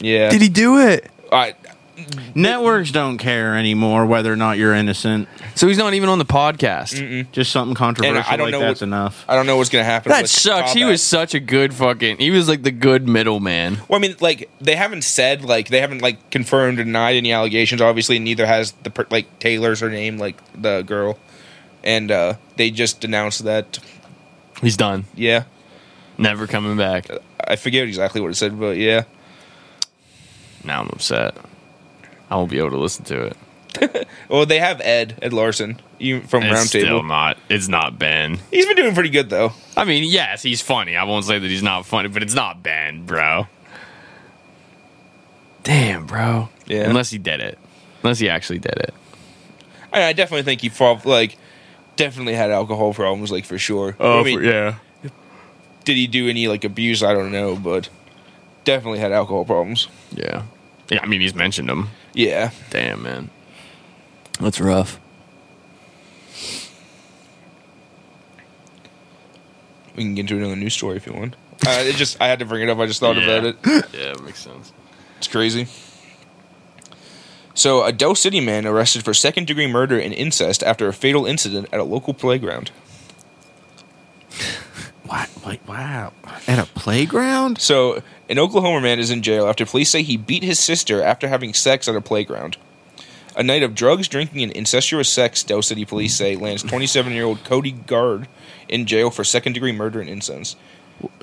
Yeah. Did he do it? I, networks don't care anymore whether or not you're innocent. So he's not even on the podcast. Just something controversial I don't like know that's what- enough. I don't know what's gonna happen. That with sucks. Top He Hat. was such a good fucking. He was like the good middleman. Well, I mean, like they haven't said like they haven't like confirmed or denied any allegations. Obviously, neither has the per- like Taylor's her name, like the girl, and uh they just announced that. He's done. Yeah, Never coming back. I forget exactly what it said, but yeah. Now I'm upset. I won't be able to listen to it. Well, they have Ed Ed Larson you, from It's still not. It's not Ben. He's been doing pretty good though. I mean, yes, he's funny. I won't say that he's not funny, but it's not Ben, bro. Damn, bro. Yeah. Unless he did it. Unless he actually did it. I, I definitely think he fall like definitely had alcohol problems, like for sure. Oh, I mean, Oh, yeah. did he do any like abuse? I don't know, but definitely had alcohol problems. Yeah. Yeah, I mean, he's mentioned him. Yeah. Damn, man. That's rough. We can get into another news story if you want. Uh, it just I had to bring it up. I just thought Yeah. about it. Yeah, it makes sense. It's crazy. So, a Del City man arrested for second degree murder and incest after a fatal incident at a local playground. What? Wait, wow. At a playground? So, an Oklahoma man is in jail after police say he beat his sister after having sex at a playground. A night of drugs, drinking, and incestuous sex, Del City police say, lands 27 year old Cody Guard in jail for second degree murder and incest.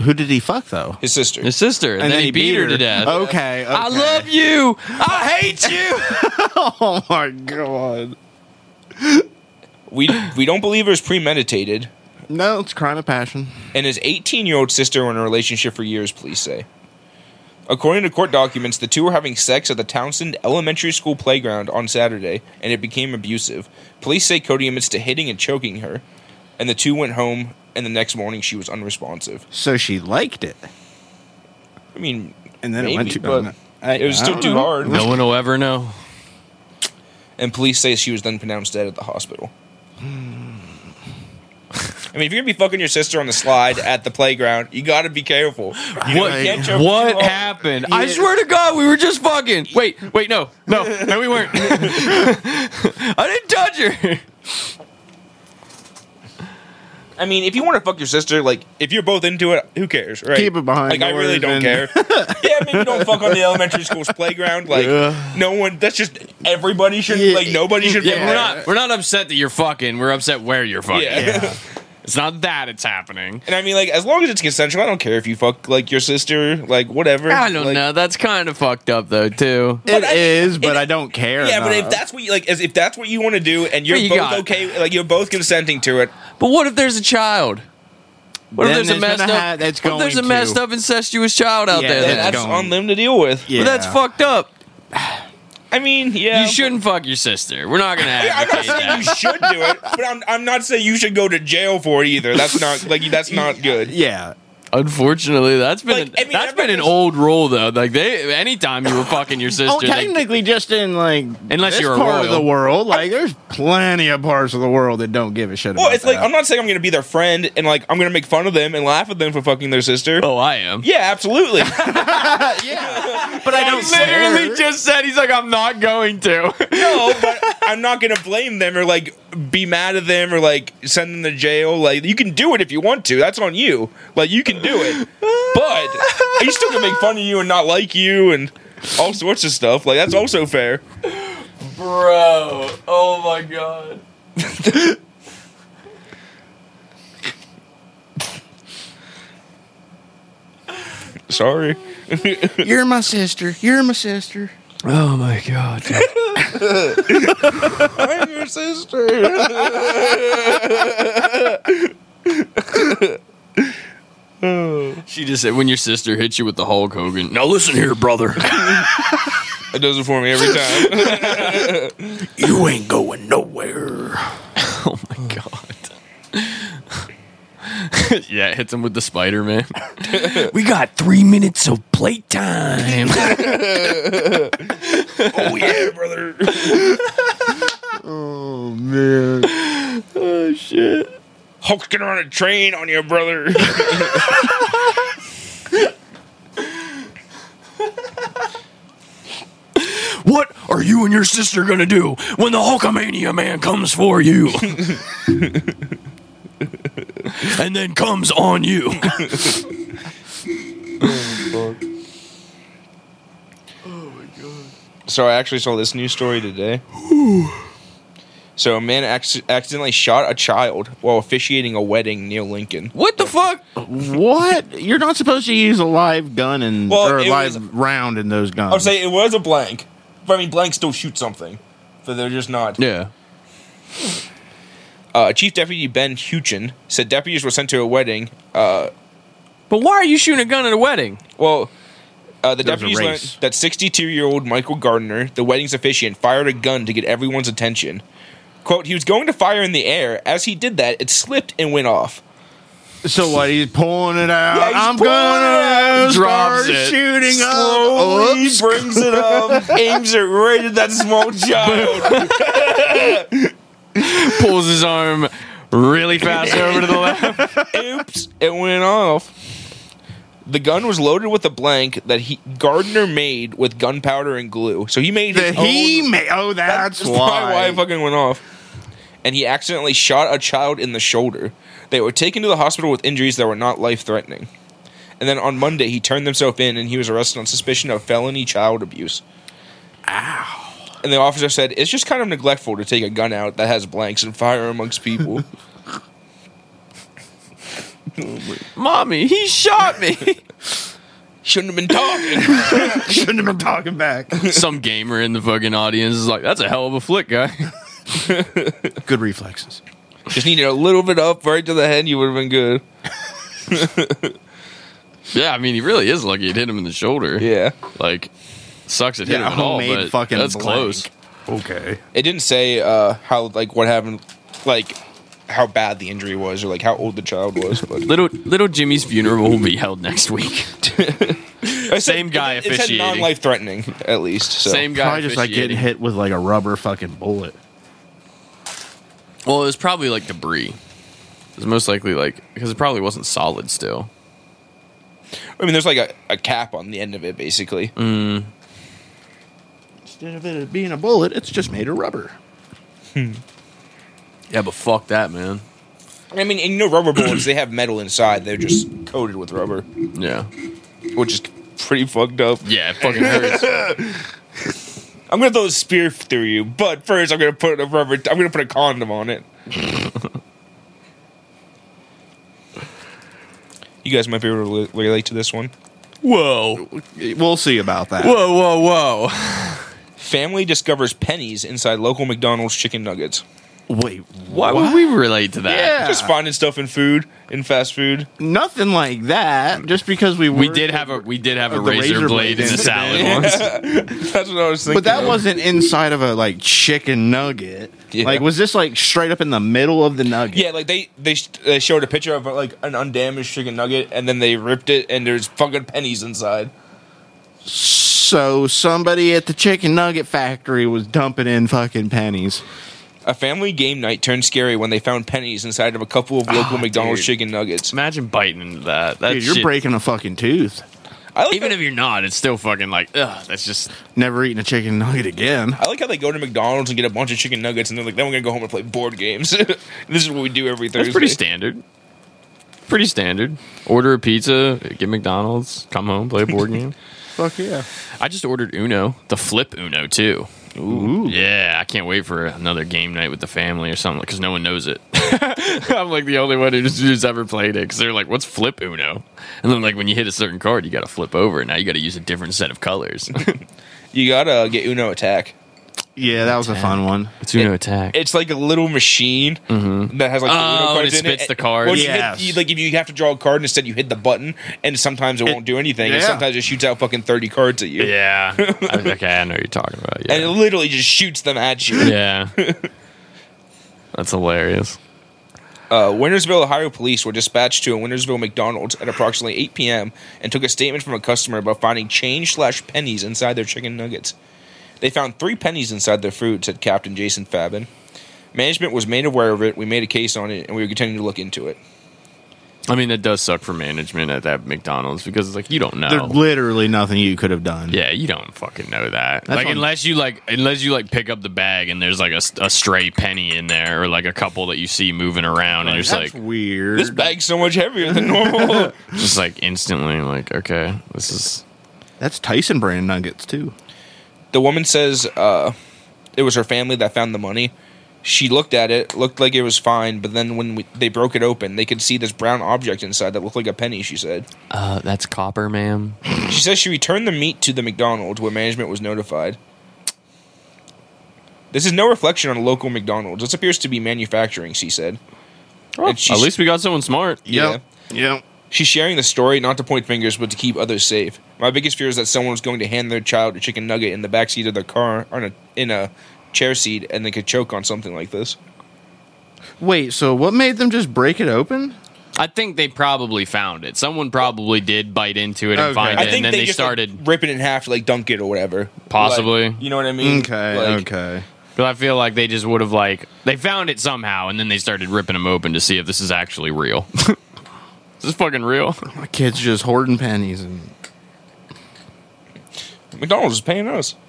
Who did he fuck though? His sister. His sister, and, then, he beat her, to death. Okay, okay. I love you. I hate you. Oh my god. we, we don't believe it was premeditated, No, it's crime of passion. and his 18 year old sister were in a relationship for years, police say. According to court documents, the two were having sex at the Townsend Elementary School playground on Saturday, and it became abusive. Police say Cody admits to hitting and choking her, and the two went home, and the next morning she was unresponsive. So she liked it, I mean, and then maybe, it went too. but I- it was I still too know. hard. no one will ever know. And police say she was then pronounced dead at the hospital. I mean, if you're gonna be fucking your sister on the slide at the playground, you gotta be careful. You What? can't choke What hard. happened? I swear to God, we were just fucking. Wait, wait, no, no, no, we weren't. I didn't touch her. I mean, if you want to fuck your sister, like if you're both into it, who cares, right? Keep it behind Like I really don't and- care. yeah, maybe don't fuck on the elementary school's playground. Like Yeah. no one. That's just everybody should. Yeah. Like nobody should. Yeah, fuck we're not. We're not upset that you're fucking. We're upset where you're fucking. Yeah. It's not that it's happening. And I mean, like as long as it's consensual, I don't care if you fuck like your sister, like whatever. I don't Like, know. That's kind of fucked up though, too. It I- is, but it- I don't care. Yeah, but if that's what you like, as if that's what you want to do, and you're you both got- okay, like you're both consenting to it. But what if there's a child? What Then if there's a messed up? ha- that's what if there's a going messed to- up incestuous child out Yeah, there? that's? That's on them to deal with. yeah. But that's fucked up. I mean, yeah, You shouldn't fuck your sister. We're not gonna I'm not advocate saying that. you should do it, but I'm, I'm not saying you should go to jail for it either. That's not like that's not good. Yeah. Unfortunately, that's been Like, an, I mean, that's I'm been an just- old rule though. Like they, anytime you were fucking your oh, sister, Oh, they- technically, just in like Unless this you're a part of royal. the world, like there's plenty of parts of the world that don't give a shit. Well, about it's like that. I'm not saying I'm gonna be their friend and like I'm gonna make fun of them and laugh at them for fucking their sister. oh, I am. Yeah, absolutely. but I don't He literally care. just said he's like, I'm not going to. no, but I'm not gonna blame them or like be mad at them or like send them to jail. Like you can do it if you want to. That's on you. Like you can do it, but he's still gonna make fun of you and not like you and all sorts of stuff. Like that's also fair. Bro, oh my god. Sorry. You're my sister. You're my sister. Oh my god. I'm your sister. She just said, when your sister hits you with the Hulk Hogan. Now listen here, brother. It does it for me every time. You ain't going nowhere. oh my god. yeah, hits him with the Spider Man. we got three minutes of playtime. oh yeah, brother. Oh man. oh shit. Hulk's gonna run a train on you, brother. What are you and your sister gonna do when the Hulkamania man comes for you? and then comes on you. Oh, oh my god. So I actually saw this news story today. So a man acc- accidentally shot a child while officiating a wedding near Lincoln. What the fuck? What? You're not supposed to use a live gun and Well, or a it live was- round in those guns. I would say it was a blank, but I mean blanks still shoot something, but they're just not. Yeah. Uh, Chief Deputy Ben Huchin said deputies were sent to a wedding. Uh, But why are you shooting a gun at a wedding? well, uh, the There was a deputies race. learned that 62-year-old Michael Gardner, the wedding's officiant, fired a gun to get everyone's attention. "Quote: He was going to fire in the air. As he did that, it slipped and went off." so what? He's pulling it out. Yeah, I'm pulling gonna it. start Drops it. shooting up. Slowly Oops. brings it up, aims it right at that small child. Pulls his arm really fast over to the left. Oops! It went off. The gun was loaded with a blank that he Gardner made with gunpowder and glue. So he made his That he own- made. Oh, that's, That's why. probably why it fucking went off. And he accidentally shot a child in the shoulder. They were taken to the hospital with injuries that were not life threatening. And then on Monday, he turned himself in and he was arrested on suspicion of felony child abuse. Ow. And the officer said, It's just kind of neglectful to take a gun out that has blanks and fire amongst people. Mommy, he shot me. Shouldn't have been talking. Shouldn't have been talking back. Some gamer in the fucking audience is like, "That's a hell of a flick, guy." Good reflexes. just needed a little bit up right to the head, you would have been good. yeah, I mean, he really is lucky it hit him in the shoulder. Yeah. Like, sucks it hit Yeah, him at all, homemade but fucking that's blank. close. Okay. It didn't say uh, how, like, what happened, like, how bad the injury was or, like, how old the child was. But Little little Jimmy's funeral will be held next week. It said- Same guy it, it said officiating. non-life threatening, at least. So. Same guy. Probably just like getting hit with like a rubber fucking bullet. Well, it was probably like debris. It was most likely like because it probably wasn't solid still. I mean, there's like a, a cap on the end of it, basically. Mm. Instead of it being a bullet, it's just made of rubber. Yeah, but fuck that, man. I mean, and you know, rubber bullets, they have metal inside. They're just coated with rubber, Yeah. which is pretty fucked up. Yeah, it fucking hurts. I'm gonna throw a spear through you, but first I'm gonna put a rubber. I'm gonna put a condom on it. you guys might be able to rela- relate to this one. whoa. We'll see about that. Whoa, whoa, whoa. Family discovers pennies inside local McDonald's chicken nuggets. Wait, Why what? would we relate to that? Yeah. Just finding stuff in food, in fast food. Nothing like that. Just because we We did have a we did have a the razor, razor blade blade in the salad once. That's what I was thinking. But that of. wasn't inside of a like chicken nugget. Yeah. Like, was this like straight up in the middle of the nugget? Yeah, like they they, sh- they showed a picture of like an undamaged chicken nugget, and then they ripped it, and there's fucking pennies inside. So somebody at the chicken nugget factory was dumping in fucking pennies. A family game night turned scary when they found pennies inside of a couple of local Ah, McDonald's dude. chicken nuggets. Imagine biting into that. That Dude, you're shit- breaking a fucking tooth. I like Even how, if you're not, it's still fucking like, ugh, that's just Never eating a chicken nugget again. I like how they go to McDonald's and get a bunch of chicken nuggets, and they're like, then we're gonna go home and play board games. this is what we do every Thursday. that's pretty standard. Pretty standard. Order a pizza, get McDonald's, come home, play a board game. Fuck yeah. I just ordered Uno, the flip Uno too. Ooh. Yeah, I can't wait for another game night with the family or something because no one knows it. I'm like the only one who's, who's ever played it because they're like, "What's flip Uno?" And then like when you hit a certain card, you got to flip over. And now you got to use a different set of colors. You gotta get Uno Attack. Yeah, that was a fun one. it's Uno Attack. It's like a little machine that has like the Oh, Uno and cards it in spits it. the cards. Well, you hit- Yes. you- like if you have to draw a card, instead you hit the button, and sometimes it, It- won't do anything, and yeah. sometimes it shoots out fucking thirty cards at you, yeah. I- okay, I know what you're talking about. Yeah. and it literally just shoots them at you. yeah. That's hilarious. Uh, Wintersville, Ohio police were dispatched to a Wintersville McDonald's at approximately 8 p.m. and took a statement from a customer about finding change slash pennies inside their chicken nuggets. They found three pennies inside their food, said Captain Jason Fabin. Management was made aware of it. We made a case on it, and we were continuing to look into it. I mean, that does suck for management at that McDonald's because it's like you don't know. There's literally nothing you could have done. Yeah, you don't fucking know that. That's like what- unless you like unless you like pick up the bag and there's like a, a stray penny in there or like a couple that you see moving around and you're just like weird. This bag's so much heavier than normal. just like instantly like okay, this is That's Tyson brand nuggets too. The woman says uh, it was her family that found the money. She looked at it, looked like it was fine, but then when we, they broke it open, they could see this brown object inside that looked like a penny. She said. uh that's copper, ma'am. She says she returned the meat to the McDonald's where management was notified. This is no reflection on a local McDonald's. This appears to be manufacturing, she said. Well, And she's- at least we got someone smart. Yeah. Yep. She's sharing the story not to point fingers, but to keep others safe. My biggest fear is that someone was going to hand their child a chicken nugget in the backseat of their car on a, in a chair seat and they could choke on something like this. Wait, so what made them just break it open? I think they probably found it. Someone probably did bite into it and Okay. find I it, think and then they, they, just started. like, rip it in half to like dunk it or whatever. Possibly. Like, you know what I mean? Okay, Like, okay. But I feel like they just would have like they found it somehow, and then they started ripping them open to see if this is actually real. Is this fucking real? My kids just hoarding pennies and McDonald's is paying us.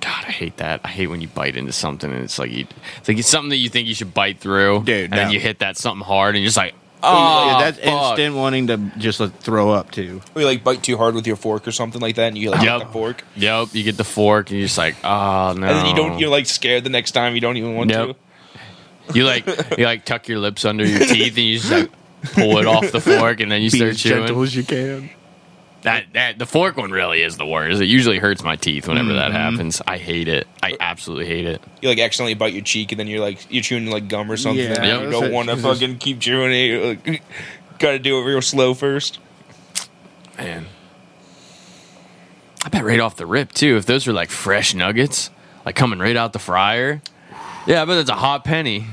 God, I hate that. I hate when you bite into something and it's like you, it's like it's something that you think you should bite through, Dude, and then you hit that something hard and you're just like, oh, oh, yeah, that's fuck. instant wanting to just like, throw up too. Or you like bite too hard with your fork or something like that, and you like Yep. get the fork, Yep, you get the fork and you're just like, oh no. and then you don't. You're like scared the next time. You don't even want Yep. to. You like you like tuck your lips under your teeth and you just like pull it off the fork and then you Be start as gentle as you can. That that the fork one really is the worst. It usually hurts my teeth whenever that Mm-hmm. happens. I hate it. I absolutely hate it. You like accidentally bite your cheek, and then you're like you're chewing like gum or something. Yeah, and you that's don't want to fucking keep chewing it. You're Like, Got to do it real slow first. Man. I bet right off the rip too, if those were like fresh nuggets, like coming right out the fryer. Yeah, I bet that's a hot penny.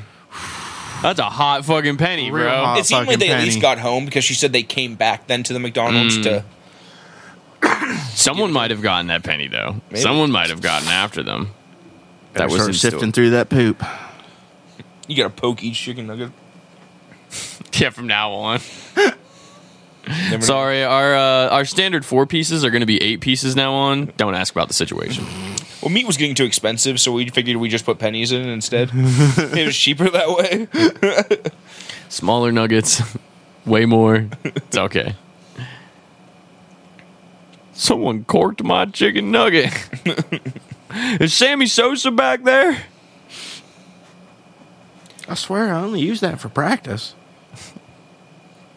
That's a hot fucking penny, Real bro. hot. it seemed like fucking they at least got home because she said they came back then to the McDonald's to. Someone might have gotten that penny though. Maybe. Someone might have gotten after them. That was start sifting store. through that poop. You got to poke each chicken nugget. Yeah, from now on. Never know. Sorry, our uh, our standard four pieces are going to be eight pieces now on. Don't ask about the situation. Well, meat was getting too expensive, so we figured we just put pennies in instead. it was cheaper that way. Smaller nuggets, way more. It's okay. Someone corked my chicken nugget. Is Sammy Sosa back there? I swear, I only use that for practice.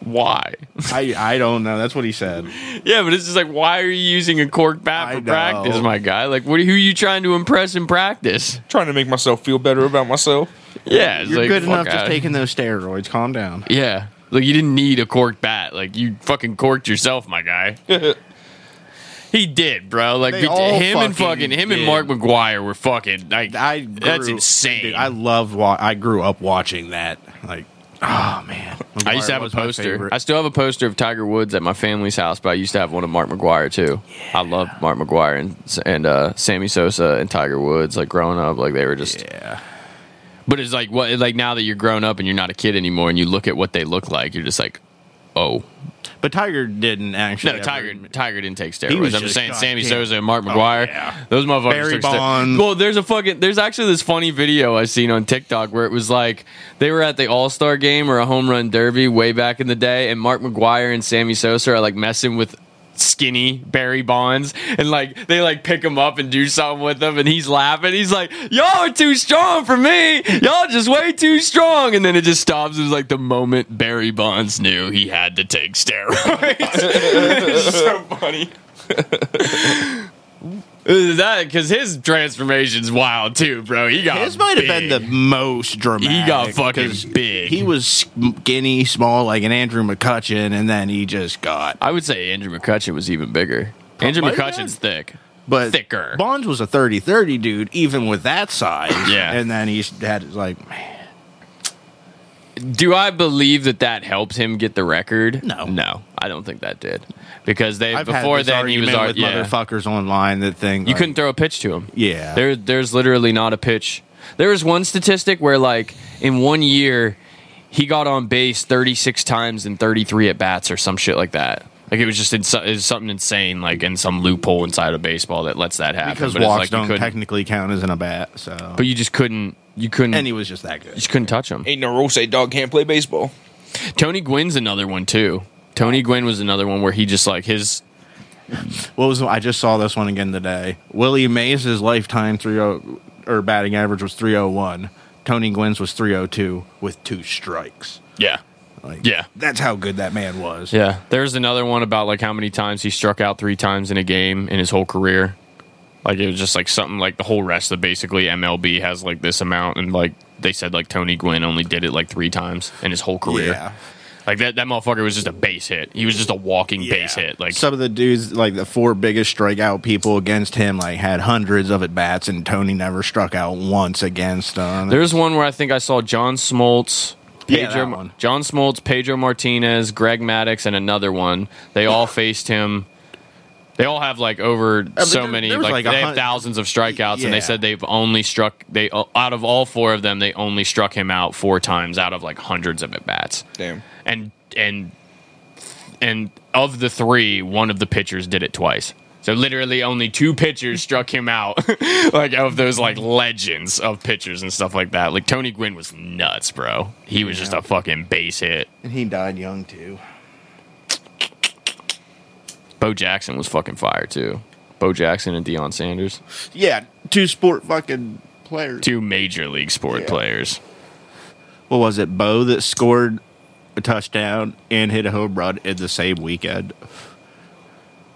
Why? I I don't know. That's what he said. Yeah, but it's just like, why are you using a cork bat I for know. practice, my guy? Like, what? Who are you trying to impress in practice? Trying to make myself feel better about myself. Yeah, it's You're like, good fuck enough just taking those steroids. Calm down. Yeah, like you didn't need a cork bat. Like you fucking corked yourself, my guy. He did, bro. Like They bet- all him and fucking fucking him and did. Mark McGwire were fucking like I that's insane. Dude, I loved. Wa- I grew up watching that. Like, oh man. I used to have a poster. I still have a poster of Tiger Woods at my family's house, but I used to have one of Mark McGwire too. I love Mark McGuire and and uh, Sammy Sosa and Tiger Woods. Like growing up, like they were just. yeah. But it's like what like now that you're grown up and you're not a kid anymore, and you look at what they look like, you're just like, oh But Tiger didn't actually. no, ever- Tiger Tiger didn't take steroids. I'm just saying Sammy goddamn- Sosa and Mark Oh, McGwire. yeah. Those motherfuckers Barry took steroids. Bonds. Well, there's a fucking there's actually this funny video I seen on TikTok where it was like they were at the All Star game or a home run derby way back in the day, and Mark McGwire and Sammy Sosa are like messing with skinny Barry Bonds and like they like pick him up and do something with him and he's laughing. He's like y'all are too strong for me. Y'all just way too strong. And then it just stops. It was like the moment Barry Bonds knew he had to take steroids. It's so funny that because his transformation's wild too bro he got His might have been the most dramatic. He got fucking big. He was skinny, small, like an Andrew McCutchen, and then he just got. I would say Andrew McCutchen was even bigger Andrew McCutchen's thick But thicker. Bonds was a 30-30 dude, even with that size. Yeah. and then he had like, man, Do I believe that that helped him get the record? No. no, I don't think that did because they I've before then he was ar- yeah. motherfuckers online that thing. You like, couldn't throw a pitch to him. Yeah, There, there's literally not a pitch. There was one statistic where, like, in one year, he got on base 36 times in 33 at bats or some shit like that. Like it was just ins- it was something insane, like in some loophole inside of baseball that lets that happen. because but it's walks like don't technically count as in a bat. So, But you just couldn't. You couldn't. and he was just that you good. just couldn't touch him. Ain't no rule say dog can't play baseball. Tony Gwynn's another one too. Tony Gwynn was another one where he just like his What was I just saw this one again today? Willie Mays' lifetime three oh or batting average was three oh one. Tony Gwynn's was three oh two with two strikes. yeah Like, Yeah. that's how good that man was. yeah. There's another one about like how many times he struck out three times in a game in his whole career. Like it was just like something like the whole rest of basically MLB has like this amount, and like they said like Tony Gwynn only did it like three times in his whole career. Yeah. Like that that motherfucker was just a base hit. He was just a walking Yeah. base hit. Like some of the dudes, like the four biggest strikeout people against him, like had hundreds of at bats, and Tony never struck out once against uh, them. There's one where I think I saw John Smoltz, Yeah, Pedro, one. John Smoltz, Pedro Martinez, Greg Maddux, and another one. They all faced him They all have like over but so there- many, there like, like a they have thousands of strikeouts, and they said they've only struck they uh, out of all four of them, they only struck him out four times out of like hundreds of at bats. Damn. and and and of the three, one of the pitchers did it twice. So literally, only two pitchers struck him out, like of those like legends of pitchers and stuff like that. Like Tony Gwynn was nuts, bro. He was just a fucking base hit. And he died young too. Bo Jackson was fucking fire too. Bo Jackson and Deion Sanders, Yeah, two sport fucking players. two major league sport Yeah. players. What was it? Bo that scored a touchdown and hit a home run in the same weekend,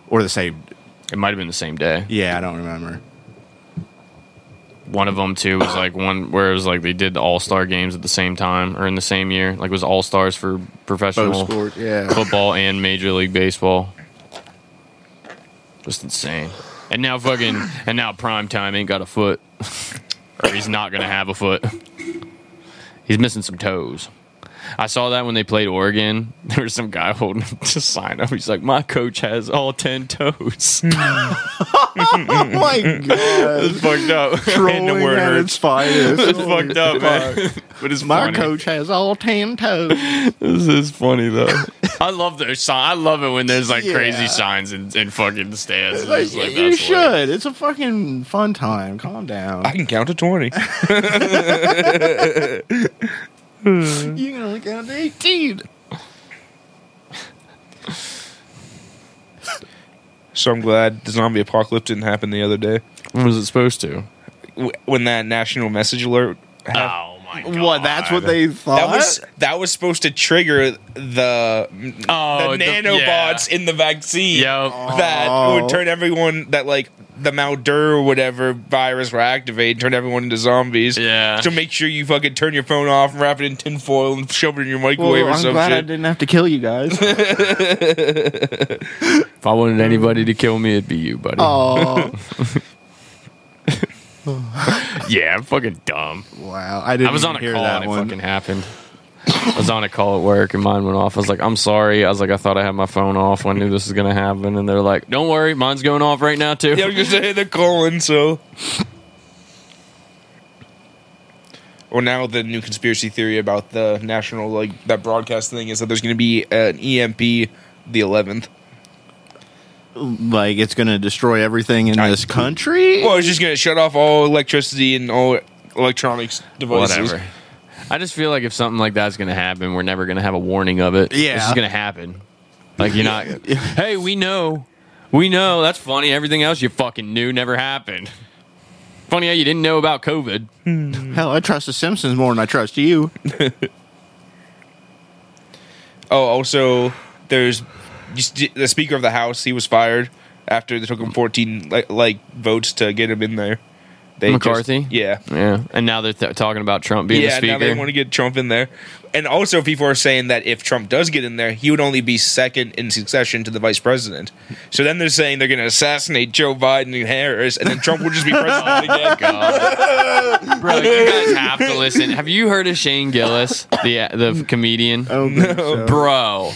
or the same? It might have been the same day. Yeah, I don't remember. One of them too was like one where it was like they did the All Star games at the same time or in the same year. Like it was All Stars for professional Bo scored. Yeah. football and Major League Baseball. Just insane. And now fucking and now prime time ain't got a foot. or he's not gonna have a foot. He's missing some toes. I saw that when they played Oregon. There was some guy holding a sign up. He's like, "My coach has all ten toes." Hmm. oh my god. it's fucked up. Trolling the word at its finest. It's fucked up, man. but it's My funny. coach has all ten toes. This is funny though. I love those signs. I love it when there's like Yeah. crazy signs in, in fucking stands. It's Like, just like, you should. lit. It's a fucking fun time. Calm down. I can count to 20. you can only count to eighteen. so I'm glad the zombie apocalypse didn't happen the other day. When was it supposed to? When that national message alert happened. Oh my god! What? That's what they thought. That was that was supposed to trigger the Oh, the the- nanobots yeah. in the vaccine Yep. that Oh. would turn oh. everyone that like the Maldur or whatever virus will activate turn everyone into zombies. Yeah. So make sure you fucking turn your phone off wrap it in tinfoil and shove it in your microwave Well, or I'm some glad I shit. didn't have to kill you guys. If I wanted anybody to kill me, it'd be you, buddy. oh Yeah, I'm fucking dumb. wow! I didn't. I was on a hear call that and it one. fucking happened. I was on a call at work and mine went off. I was like, I'm sorry. I was like, I thought I had my phone off. I knew this was gonna happen, and they're like, Don't worry, mine's going off right now too. Yeah, I was gonna say they're calling, so. Well, now the new conspiracy theory about the national like that broadcast thing is that there's going to be an EMP the 11th. Like it's going to destroy everything in I- this country. Well, it's just going to shut off all electricity and all electronics devices. Whatever. I just feel like if something like that's gonna happen, we're never gonna have a warning of it. Yeah. it's just gonna happen. Like you're not. hey, we know, we know. That's funny. Everything else you fucking knew never happened. Funny how you didn't know about COVID. Hmm. Hell, I trust the Simpsons more than I trust you. Oh, also, there's just the Speaker of the House. He was fired after they took him 14 like, like votes to get him in there. They just- McCarthy? yeah. Yeah, and now they're th- talking about Trump being yeah, the now they want to get Trump in there. And also, people are saying that if Trump does get in there, he would only be second in succession to the vice president. So then they're saying they're going to assassinate Joe Biden and Harris, and then Trump will just be president oh again. God. Bro, you guys have to listen. Have you heard of Shane Gillis, the the comedian? Oh no, Bro,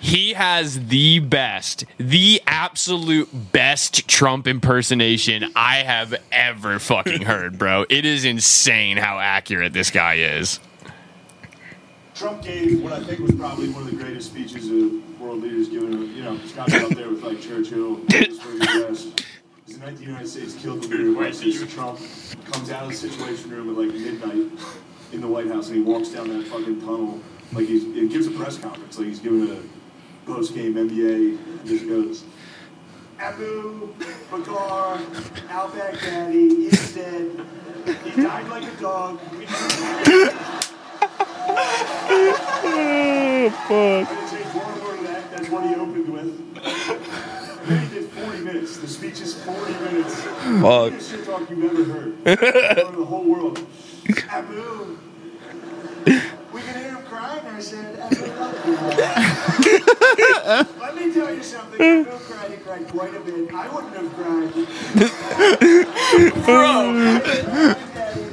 he has the best, the absolute best Trump impersonation I have ever fucking heard, bro. It is insane how accurate this guy is. Trump gave what I think was probably one of the greatest speeches of world leaders given. You know, it's got to be up there with like Churchill, Address. The night the United States killed the leader of ISIS, Trump comes out of the Situation Room at like midnight in the White House and he walks down that fucking tunnel like he's. It gives a press conference like he's giving a post-game NBA. And just goes. Abu Bakr al-Baghdadi is dead. He died like a dog. I didn't change one word of that. That's what he opened with. He did 40 minutes. The speech is 40 minutes. Fuck. Biggest shit talk you've ever heard. The whole world. Abu. We can hear him crying. I said, Abu. Let me tell you something. Abu cried. He cried quite a bit. I wouldn't have cried. Bro,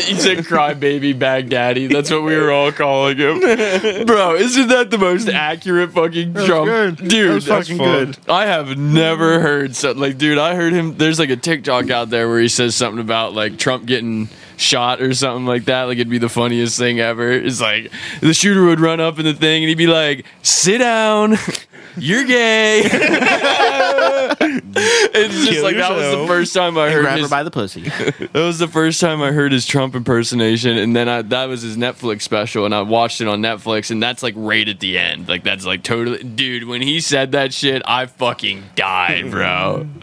Daddy, that's when we were he said crybaby Baghdaddy. That's what we were all calling him. Bro, isn't that the most accurate fucking Trump? good. Dude, That was that's fucking fun. good. I have never heard something like, dude, I heard him. There's like a TikTok out there where he says something about like Trump getting shot or something like that. Like it'd be the funniest thing ever. It's like the shooter would run up in the thing and he'd be like, sit down. You're gay. it's just Kill like that was the yourself. first time I heard grab her his, by the pussy. that was the first time I heard his Trump impersonation, and then I, that was his Netflix special, and I watched it on Netflix, and that's like right at the end. Like that's like totally, dude. When he said that shit, I fucking died, bro.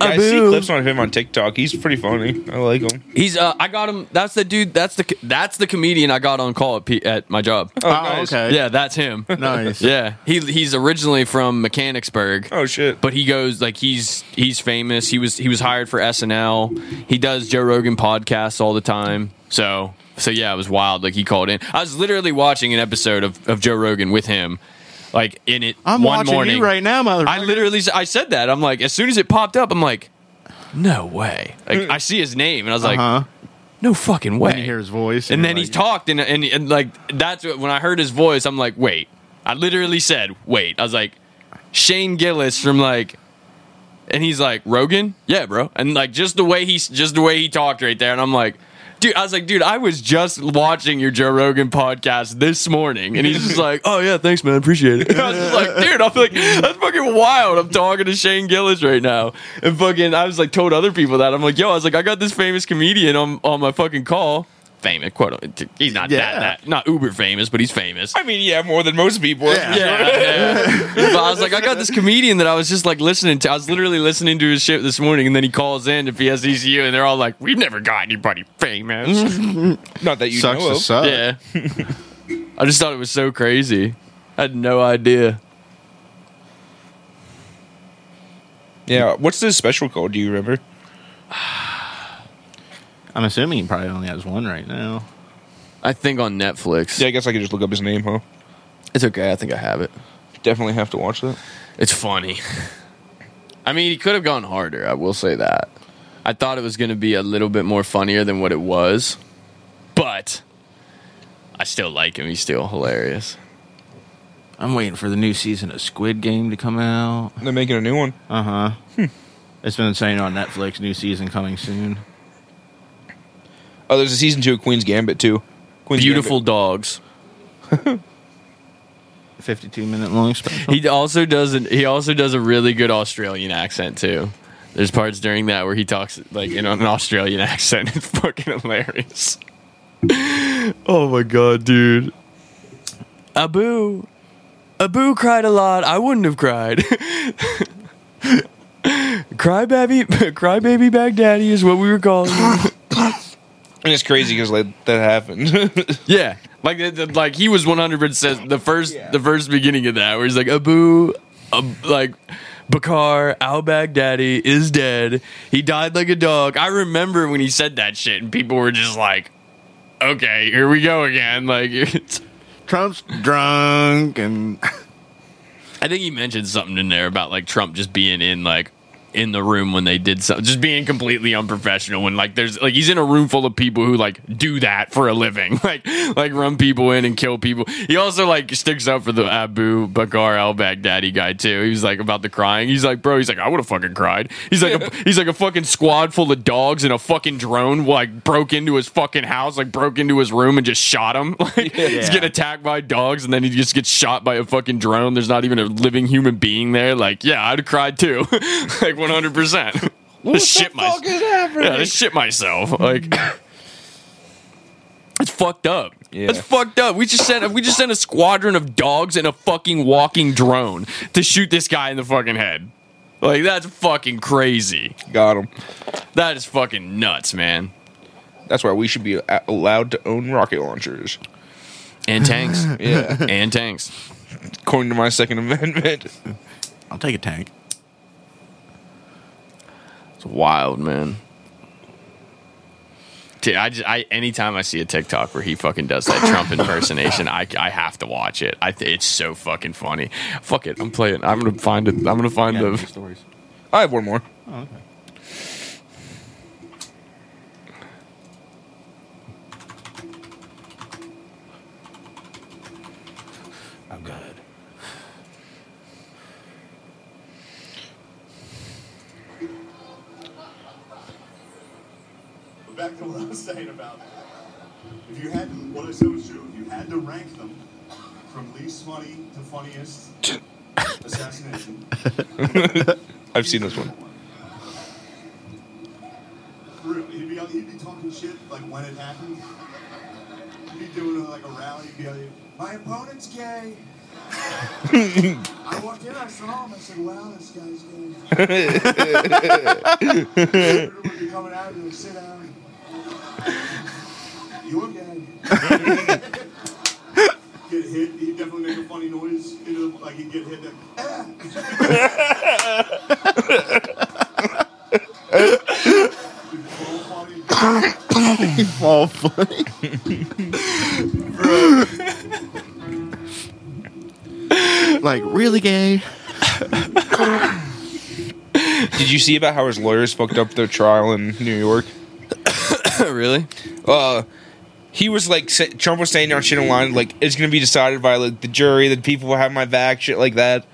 I see clips on him on TikTok. He's pretty funny. I like him. He's uh, I got him. That's the dude. That's the that's the comedian I got on call at, P, at my job. Oh, Oh, nice. okay. Yeah, that's him. Nice. Yeah, he he's originally from Mechanicsburg. Oh shit. but he goes like he's he's famous. He was he was hired for SNL. He does Joe Rogan podcasts all the time. So so yeah, it was wild. Like he called in. I was literally watching an episode of, of Joe Rogan with him, like in it I'm one watching morning. you right now, motherfucker. I literally I said that. I'm like as soon as it popped up, I'm like, no way. Like mm. I see his name and I was like, huh. no fucking way. When you hear his voice, and you're then he like, talked and, and and like that's what, when I heard his voice, I'm like, wait. I literally said, wait. I was like, Shane Gillis from like, and he's like Rogan, yeah, bro. And like just the way he just the way he talked right there, and I'm like. Dude, I was like, dude, I was just watching your Joe Rogan podcast this morning, and he's just like, "Oh yeah, thanks, man, appreciate it." I was just like, dude, I'm like, that's fucking wild. I'm talking to Shane Gillis right now, and fucking, I was like, told other people that I'm like, yo, I was like, I got this famous comedian on on my fucking call. Famous, quote. He's not Yeah. that, that, not uber famous, but he's famous. I mean, yeah, more than most people. Yeah. Yeah, yeah. but I was like, I got this comedian that I was just like listening to. I was literally listening to his shit this morning, and then he calls in if he to PSECU, and they're all like, "We've never got anybody famous." Not that you sucks know to of. suck. yeah, I just thought it was so crazy. I had no idea. Yeah. What's this special called? Do you remember? I'm assuming he probably only has one right now. I think on Netflix. Yeah, I guess I could just look up his name, huh? It's okay. I think I have it. Definitely have to watch that. It's funny. I mean, he could have gone harder. I will say that. I thought it was going to be a little bit more funnier than what it was, but I still like him. He's still hilarious. I'm waiting for the new season of Squid Game to come out. They're making a new one. Uh huh. It's been saying on Netflix, new season coming soon. Oh, there's a season two of Queen's Gambit too. Queen's Beautiful dogs. 52 minute long special. He also does an, he also does a really good Australian accent too. There's parts during that where he talks like in an Australian accent. It's fucking hilarious. oh my god, dude. Abu. Abu cried a lot. I wouldn't have cried. cry baby cry baby Baghdaddy is what we were calling him. And it's crazy because like that happened. Yeah, like the- the- like he was one hundred percent the first the first beginning of that where he's like Abu, Ab- like Bakar al Baghdadi is dead. He died like a dog. I remember when he said that shit, and people were just like, "Okay, here we go again." Like, it's, Trump's drunk and I think he mentioned something in there about like Trump just being in like in the room when they did something, just being completely unprofessional. When like there's like he's in a room full of people who like do that for a living, like like run people in and kill people. He also like sticks up for the Abu Bakr al Baghdadi guy too. He was like about the crying. He's like, bro, he's like, I would have fucking cried. He's like, a, he's like a fucking squad full of dogs and a fucking drone like broke into his fucking house, like broke into his room and just shot him. Like he's Yeah. getting attacked by dogs and then he just gets shot by a fucking drone. There's not even a living human being there. Like, yeah, I'd have cried too. like 100. percent Just shit myself. Yeah, just shit myself. Like. It's fucked up. Yeah. It's fucked up. We just sent we just sent a squadron of dogs and a fucking walking drone to shoot this guy in the fucking head. Like that's fucking crazy. Got him. That is fucking nuts, man. That's why we should be allowed to own rocket launchers. And tanks. Yeah, and tanks. according to my Second Amendment. I'll take a tank. It's wild, man. Dude, I just I anytime I see a TikTok where he fucking does that Trump impersonation, I, I have to watch it. I it's so fucking funny. Fuck it, I'm playing. I'm gonna find it. I'm gonna find Yeah, the. stories. I have one more. Oh, okay. To what I was saying about if you had to, what I said was true. If you had to rank them from least funny to funniest assassination, I've seen this one. For real, he'd be, he'd be talking shit like when it happened. He'd be doing like a rally. He'd be like, "My opponent's gay." I walked in, I saw him. I said, "Wow, this guy's gay." Everyone would be coming out and sit down. You're gay. get hit. He'd definitely make a funny noise. You know, like he'd get hit. Like, ah. It'd all funny. All funny. like really gay. Did you see about how his lawyers fucked up their trial in New York? really? uh he was like sa- Trump was saying on shit online like it's gonna be decided by like the jury, the people will have my back, shit like that.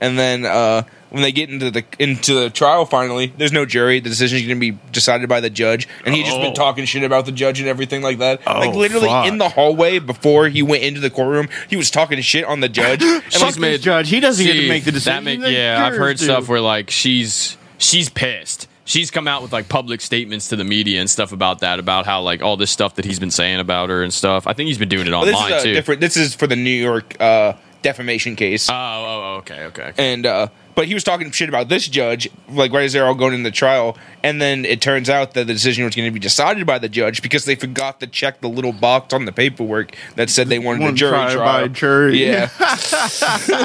And then uh when they get into the into the trial finally, there's no jury. The decision's gonna be decided by the judge, and he just been Oh. talking shit about the judge and everything like that. like Oh, literally fuck. in the hallway before he went into the courtroom, he was talking shit on the judge. and She's like, made- this judge, he doesn't get to See, make the that decision. make- The yeah, I've jurors heard do. stuff where like she's she's pissed. She's come out with like public statements to the media and stuff about that, about how like all this stuff that he's been saying about her and stuff. I think he's been doing it Well, this online is a too. different. This is for the New York uh, defamation case. Oh, oh, oh, okay, okay. okay. and uh but he was talking shit about this judge like right as they're all going into the trial and then it turns out that the decision was going to be decided by the judge because they forgot to check the little box on the paperwork that said they wanted a jury trial trial by jury. yeah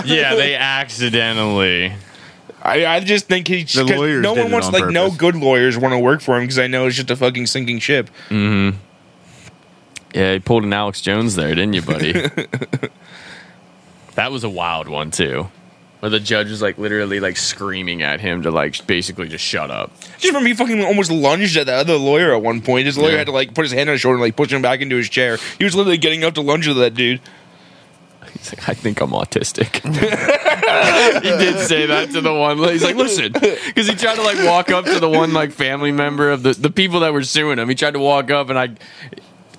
yeah, they accidentally. I, I just think he's The 'cause lawyers no one wants on like no good lawyers want to work for him because i know it's just a fucking sinking ship Mm-hmm. Yeah, you pulled an Alex Jones there, didn't you, buddy? that was a wild one too. Where the judge was like literally like screaming at him to like basically just shut up. just remember he fucking almost lunged at the other lawyer at one point his lawyer Yeah. had to like put his hand on his shoulder and like push him back into his chair he was literally getting up to lunge at that dude He's like, I think I'm autistic. he did say that to the one. He's like, listen, because he tried to like walk up to the one like family member of the the people that were suing him. He tried to walk up, and I,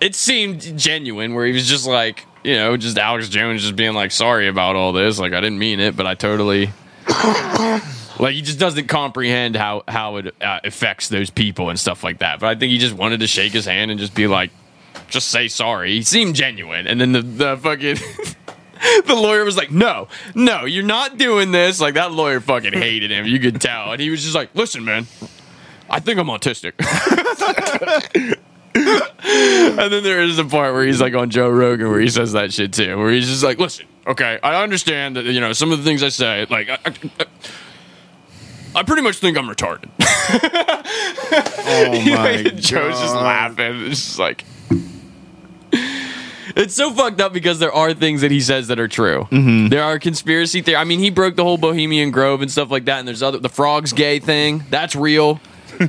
it seemed genuine, where he was just like, you know, just Alex Jones just being like, sorry about all this. Like, I didn't mean it, but I totally. Like he just doesn't comprehend how how it uh, affects those people and stuff like that. But I think he just wanted to shake his hand and just be like, just say sorry. He seemed genuine, and then the the fucking the lawyer was like, "No, no, you're not doing this." Like that lawyer fucking hated him. You could tell, and he was just like, "Listen, man, I think I'm autistic." and then there is a part where he's like on Joe Rogan where he says that shit too, where he's just like, "Listen, okay, I understand that you know some of the things I say, like." I, I, I pretty much think I'm retarded. Oh my Joe's just laughing. It's just like it's so fucked up because there are things that he says that are true. Mm-hmm. There are conspiracy theories. I mean, he broke the whole Bohemian Grove and stuff like that. And there's other the frogs gay thing. That's real.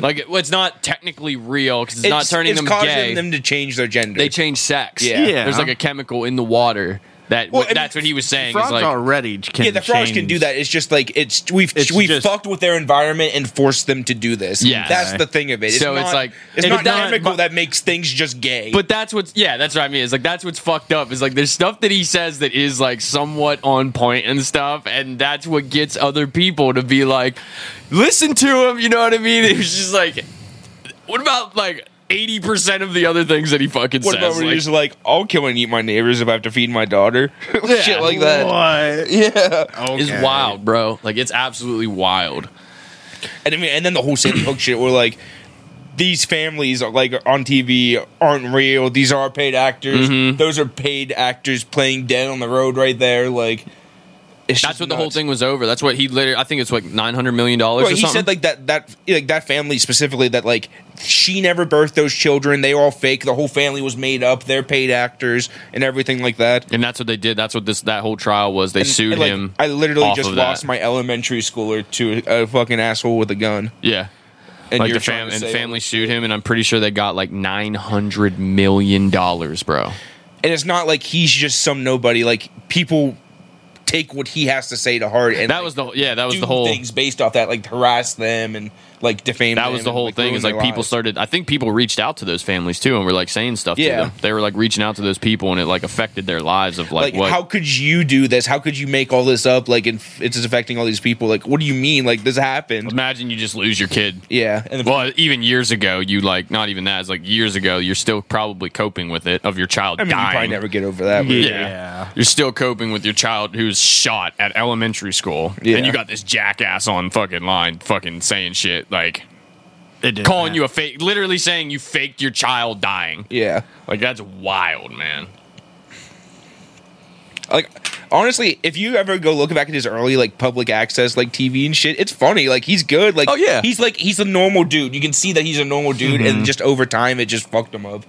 like it- well, it's not technically real because it's, not turning it's them causing gay. them to change their gender they change sex. Yeah. Yeah. There's like a chemical in the water that Well, that's what he was saying. Frogs like already can yeah, the frogs can do that. It's just like it's we've It's we've just- fucked with their environment and forced them to do this. Yeah. that's the thing of it. It's So not, it's like- it's not it's chemical but- that makes things just gay. But that's what's yeah, that's what I mean. Is like that's what's fucked up. Is like there's stuff that he says that is like somewhat on point and stuff, and that's what gets other people to be like, listen to him. You know what I mean? It was just like, what about like eighty percent of the other things that he fucking what says? about when Like, he's like, I'll kill and eat my neighbors if I have to feed my daughter, shit like that. What? Yeah, is Okay. wild, bro. Like it's absolutely wild. and I mean, and then the whole Sandy Hook shit, where like these families are like on TV aren't real. These are paid actors. Mm-hmm. Those are paid actors playing dead on the road right there. Like, it's That's just what the whole thing was over. That's what he literally. I think it's like nine hundred million dollars. Well, or he something. said like that that like that family specifically that like she never birthed those children. They were all fake. The whole family was made up. They're paid actors and everything like that. and that's what they did. That's what this that whole trial was. They And- sued and, like, him. I literally just of that. lost my elementary schooler to a, a fucking asshole with a gun. Yeah. And like the fam- and the family sued him, and I'm pretty sure they got like nine hundred million dollars, bro. And it's not like he's just some nobody. Like people take what he has to say to heart and That like, was the yeah, that was the whole things based off that, like harass them and like defame. that them was the and, whole like, thing. Is like people lives. started. I think people reached out to those families too, and were like saying stuff Yeah. to them. They were like reaching out to those people, and it like affected their lives of like, like, what. how could you do this? How could you make all this up? Like, and it's affecting all these people. Like, what do you mean? Like, this happened? Imagine you just lose your kid. Yeah, and Well, even years ago, you like not even that. It's like years ago, you're still probably coping with it of your child I mean, you dying. probably never get over that. but- Yeah. Yeah. You're still coping with your child who's shot at elementary school. Yeah. And you got this jackass on fucking line fucking saying shit like It calling that. you a fake literally saying you faked your child dying. yeah. Like that's wild, man. like honestly if you ever go look back at his early like public access like tv and shit it's funny like he's good like Oh, yeah. he's like he's a normal dude you can see that he's a normal dude Mm-hmm. and just over time it just fucked him up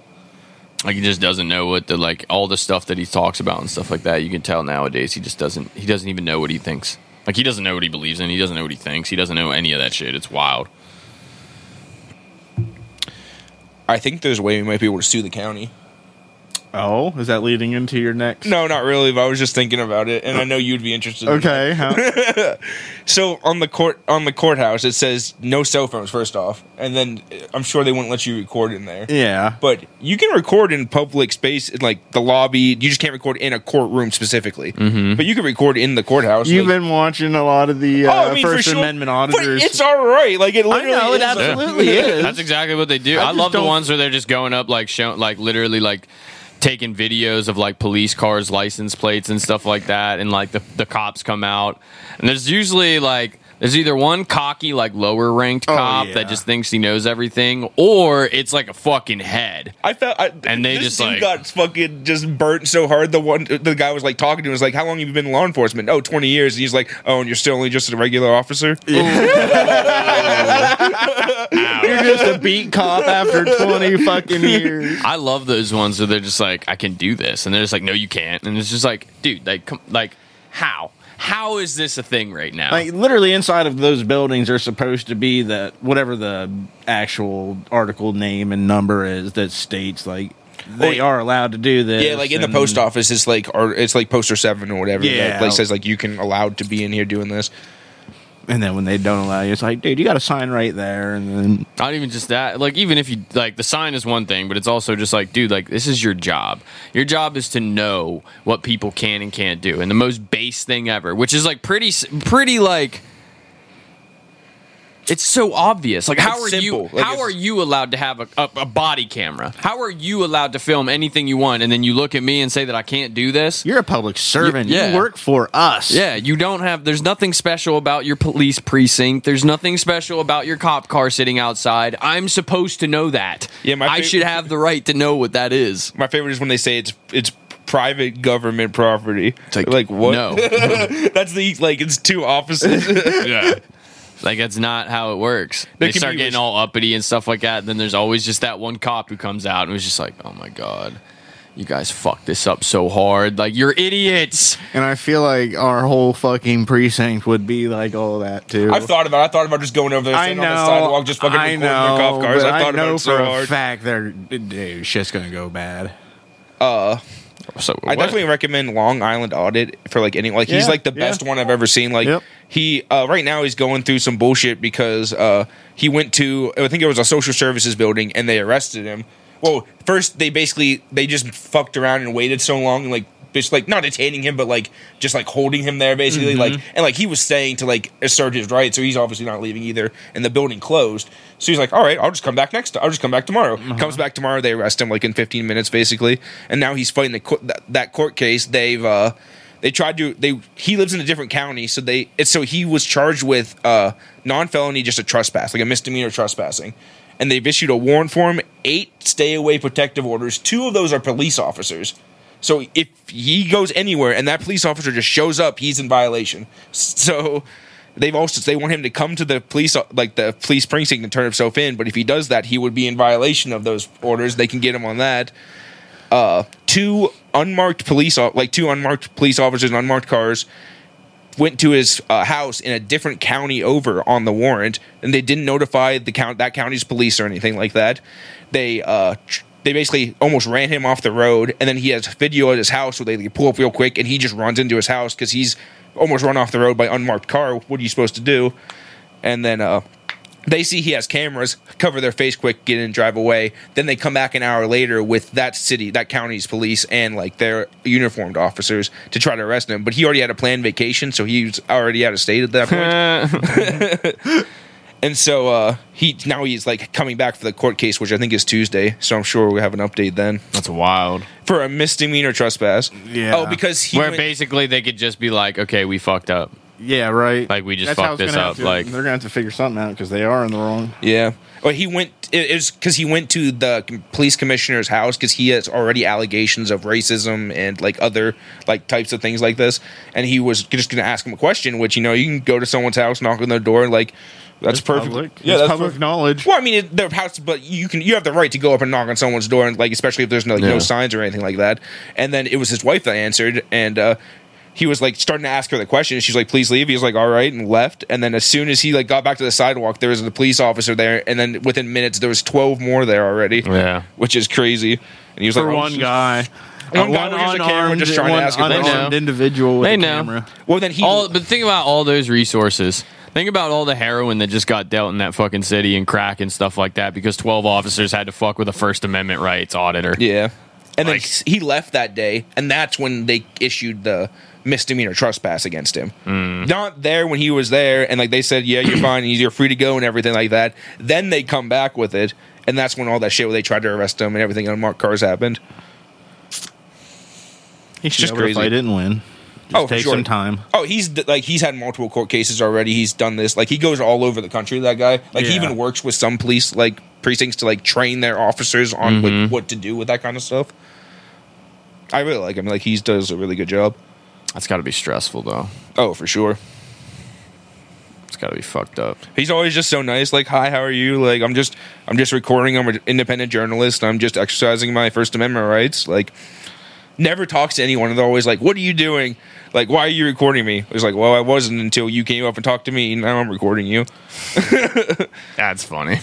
Like he just doesn't know what the like all the stuff that he talks about and stuff like that. You can tell nowadays he just doesn't he doesn't even know what he thinks. Like he doesn't know what he believes in. He doesn't know what he thinks. He doesn't know any of that shit. It's wild. i think there's a way we might be able to sue the county Oh, is that leading into your next? no not really but i was just thinking about it and i know you'd be interested in Okay. How, so on the court on the courthouse it says no cell phones first off and then uh, i'm sure they wouldn't let you record in there yeah. but you can record in public space in like the lobby you just can't record in a courtroom specifically but you can record in the courthouse You've like- been watching a lot of the uh, Oh, I mean, First sure. Amendment But auditors. it's all right. Like it I literally. know it is. absolutely is. That's exactly what they do. I I, love the ones where they're just going up like show like literally like taking videos of like police cars license plates and stuff like that and like the, the cops come out. And there's usually like there's either one cocky like lower ranked Oh, cop yeah. that just thinks he knows everything or it's like a fucking head I felt, I, And they this just, dude like- got fucking just burnt so hard. The one, the guy was like talking to him was like, "How long have you been in law enforcement?" Oh, 20 years. And he's like, "Oh, and you're still only just a regular officer." You're just a beat cop after 20 fucking years. I love those ones where they're just like, I can do this, and they're just like, no, you can't, and it's just like, dude, like, come, like, how, how is this a thing right now? Like literally inside of those buildings are supposed to be that whatever the actual article name and number is that states like they Well, are allowed to do this. Yeah, like in the post office, it's like, or it's like poster seven or whatever. Yeah. that, like says like you can allowed to be in here doing this. And then when they don't allow you, it's like, dude, you got to sign right there. And then Not even just that. Like, even if you like the sign is one thing, but it's also just like, dude, like this is your job. Your job is to know what people can and can't do, and the most base thing ever, which is like pretty, pretty like. It's so obvious. Like, how It's are simple. you? Like, how are you allowed to have a, a, a body camera? How are you allowed to film anything you want, and then you look at me and say that I can't do this? you're a public servant. Yeah. You work for us. Yeah, you don't have. There's nothing special about your police precinct. There's nothing special about your cop car sitting outside. I'm supposed to know that. Yeah, my I fav- should have the right to know what that is. My favorite is when they say it's it's private government property. like, what? No. That's the like it's two opposites. yeah. Like that's not how it works. There They start getting res- all uppity and stuff like that. And then there's always just that one cop who comes out and was just like, "Oh my god, you guys fucked this up so hard. Like you're idiots." And I feel like our whole fucking precinct would be like all that too. I've thought about. it. I thought about just going over there, I standing know. on the sidewalk, just fucking I recording know, their cop cars. but I thought know about it so for a hard. fact they're dude, shit's gonna go bad. Uh, So I what? definitely recommend Long Island Audit for like any like he's like the yeah. best one I've ever seen. Like Yep. he uh, right now he's going through some bullshit because uh, he went to I think it was a social services building and they arrested him. Well, first they basically they just fucked around and waited so long and like just like not detaining him but like just like holding him there basically like and like he was saying to like assert his rights so he's obviously not leaving either and the building closed. So he's like all right i'll just come back next i'll just come back tomorrow. Comes back tomorrow they arrest him like in 15 minutes basically and now he's fighting the court, that, that court case. They've uh they tried to they he lives in a different county so they it's so he was charged with uh non-felony just a trespass like a misdemeanor trespassing and they've issued a warrant for him eight stay away protective orders. Two of those are police officers so if he goes anywhere and that police officer just shows up, he's in violation. So they've also they want him to come to the police like the police precinct and turn himself in. But if he does that, he would be in violation of those orders. They can get him on that. Uh, two unmarked police like two unmarked police officers in unmarked cars went to his uh, house in a different county over on the warrant, and they didn't notify the count that county's police or anything like that. They uh, tr- they basically almost ran him off the road, and then he has video at his house where they pull up real quick, and he just runs into his house because he's almost run off the road by unmarked car. What are you supposed to do? And then uh, they see he has cameras, cover their face quick, get in, drive away. Then they come back an hour later with that city, that county's police, and like their uniformed officers to try to arrest him. But he already had a planned vacation, so he was already out of state at that point. and so uh, he now he's like coming back for the court case, which I think is Tuesday. So I'm sure we'll have an update then That's wild. for a misdemeanor trespass. Yeah. Oh, because he Where went- basically they could just be like, okay, we fucked up. Yeah, right. Like, we just That's fucked it's this gonna have up, to- like- they're gonna have to figure something out because they are in the wrong. Yeah. Well, he went. It it was because he went to the com- police commissioner's house because he has already allegations of racism and like other like types of things like this, and he was just going to ask him a question. Which you know you can go to someone's house, knock on their door, like that's It's perfect. Public. Yeah, it's that's public perfect. knowledge. Well, I mean, it, their house, but you can you have the right to go up and knock on someone's door, and like especially if there's no, like, Yeah. no signs or anything like that. And then it was his wife that answered, and uh, he was like starting to ask her the question. And she's like, "Please leave." He was like, "All right," and left. And then as soon as he like got back to the sidewalk, there was a police officer there, and then within minutes there was twelve more there already. Yeah. which is crazy. And he was For like, oh, one shit. guy. One Uh, guy with just a camera just trying to one ask a question. unarmed They know. individual with They a know. camera. Well, then he All, but think about all those resources. Think about all the heroin that just got dealt in that fucking city and crack and stuff like that because 12 officers had to fuck with a First Amendment rights auditor. Yeah. And Like- then he left that day, and that's when they issued the misdemeanor trespass against him. Mm. Not there when he was there, and like they said, yeah, you're fine, you're free to go, and everything like that. Then they come back with it, and that's when all that shit where they tried to arrest him and everything on marked cars happened. He's just never crazy. fight it and win. Just Oh, for take sure. some time. Oh, he's like he's had multiple court cases already. He's done this. Like he goes all over the country. That guy. Like he even works with some police like precincts to like train their officers on like, mm-hmm. what to do with that kind of stuff. I really like him. Like he does a really good job. That's got to be stressful, though. Oh, for sure. It's got to be fucked up. He's always just so nice. Like, hi, how are you? Like, I'm just, I'm just recording. I'm an independent journalist. I'm just exercising my First Amendment rights. Like, never talks to anyone. They're always like, "What are you doing? Like, why are you recording me?" It's like, "Well, I wasn't until you came up and talked to me. Now I'm recording you." That's funny.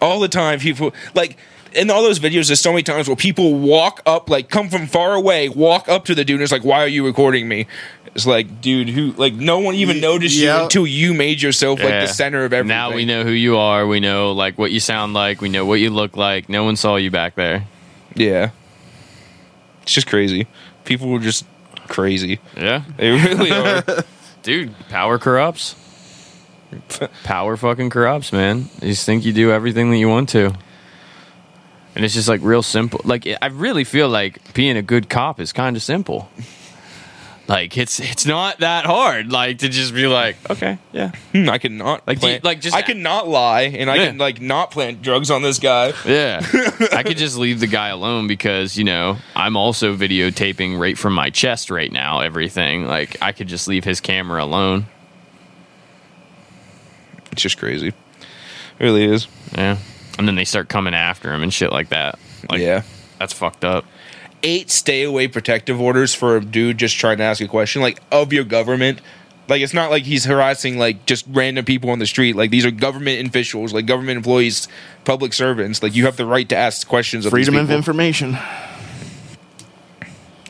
all the time people like in all those videos there's so many times where people walk up like come from far away walk up to the dude and it's like why are you recording me it's like dude who like no one even noticed yeah. you until you made yourself like Yeah. the center of everything Now we know who you are. We know like what you sound like. We know what you look like. No one saw you back there. yeah it's just crazy people were just crazy Yeah. they really are Dude, power corrupts. power fucking corrupts, man. You just think you do everything that you want to. And it's just like real simple. Like I really feel like being a good cop is kind of simple. Like it's it's not that hard. Like to just be like, okay, yeah, Hmm, i cannot Like, do you- like, just- i cannot lie and i Yeah. can like not plant drugs on this guy yeah. I could just leave the guy alone because you know I'm also videotaping right from my chest right now. Everything like I could just leave his camera alone. it's just crazy it really is Yeah. And then they start coming after him and shit like that. Like, yeah That's fucked up. Eight stay away protective orders for a dude just trying to ask a question like of your government. Like it's not like he's harassing like just random people on the street. Like these are government officials like government employees public servants. Like you have the right to ask questions of Freedom these of information.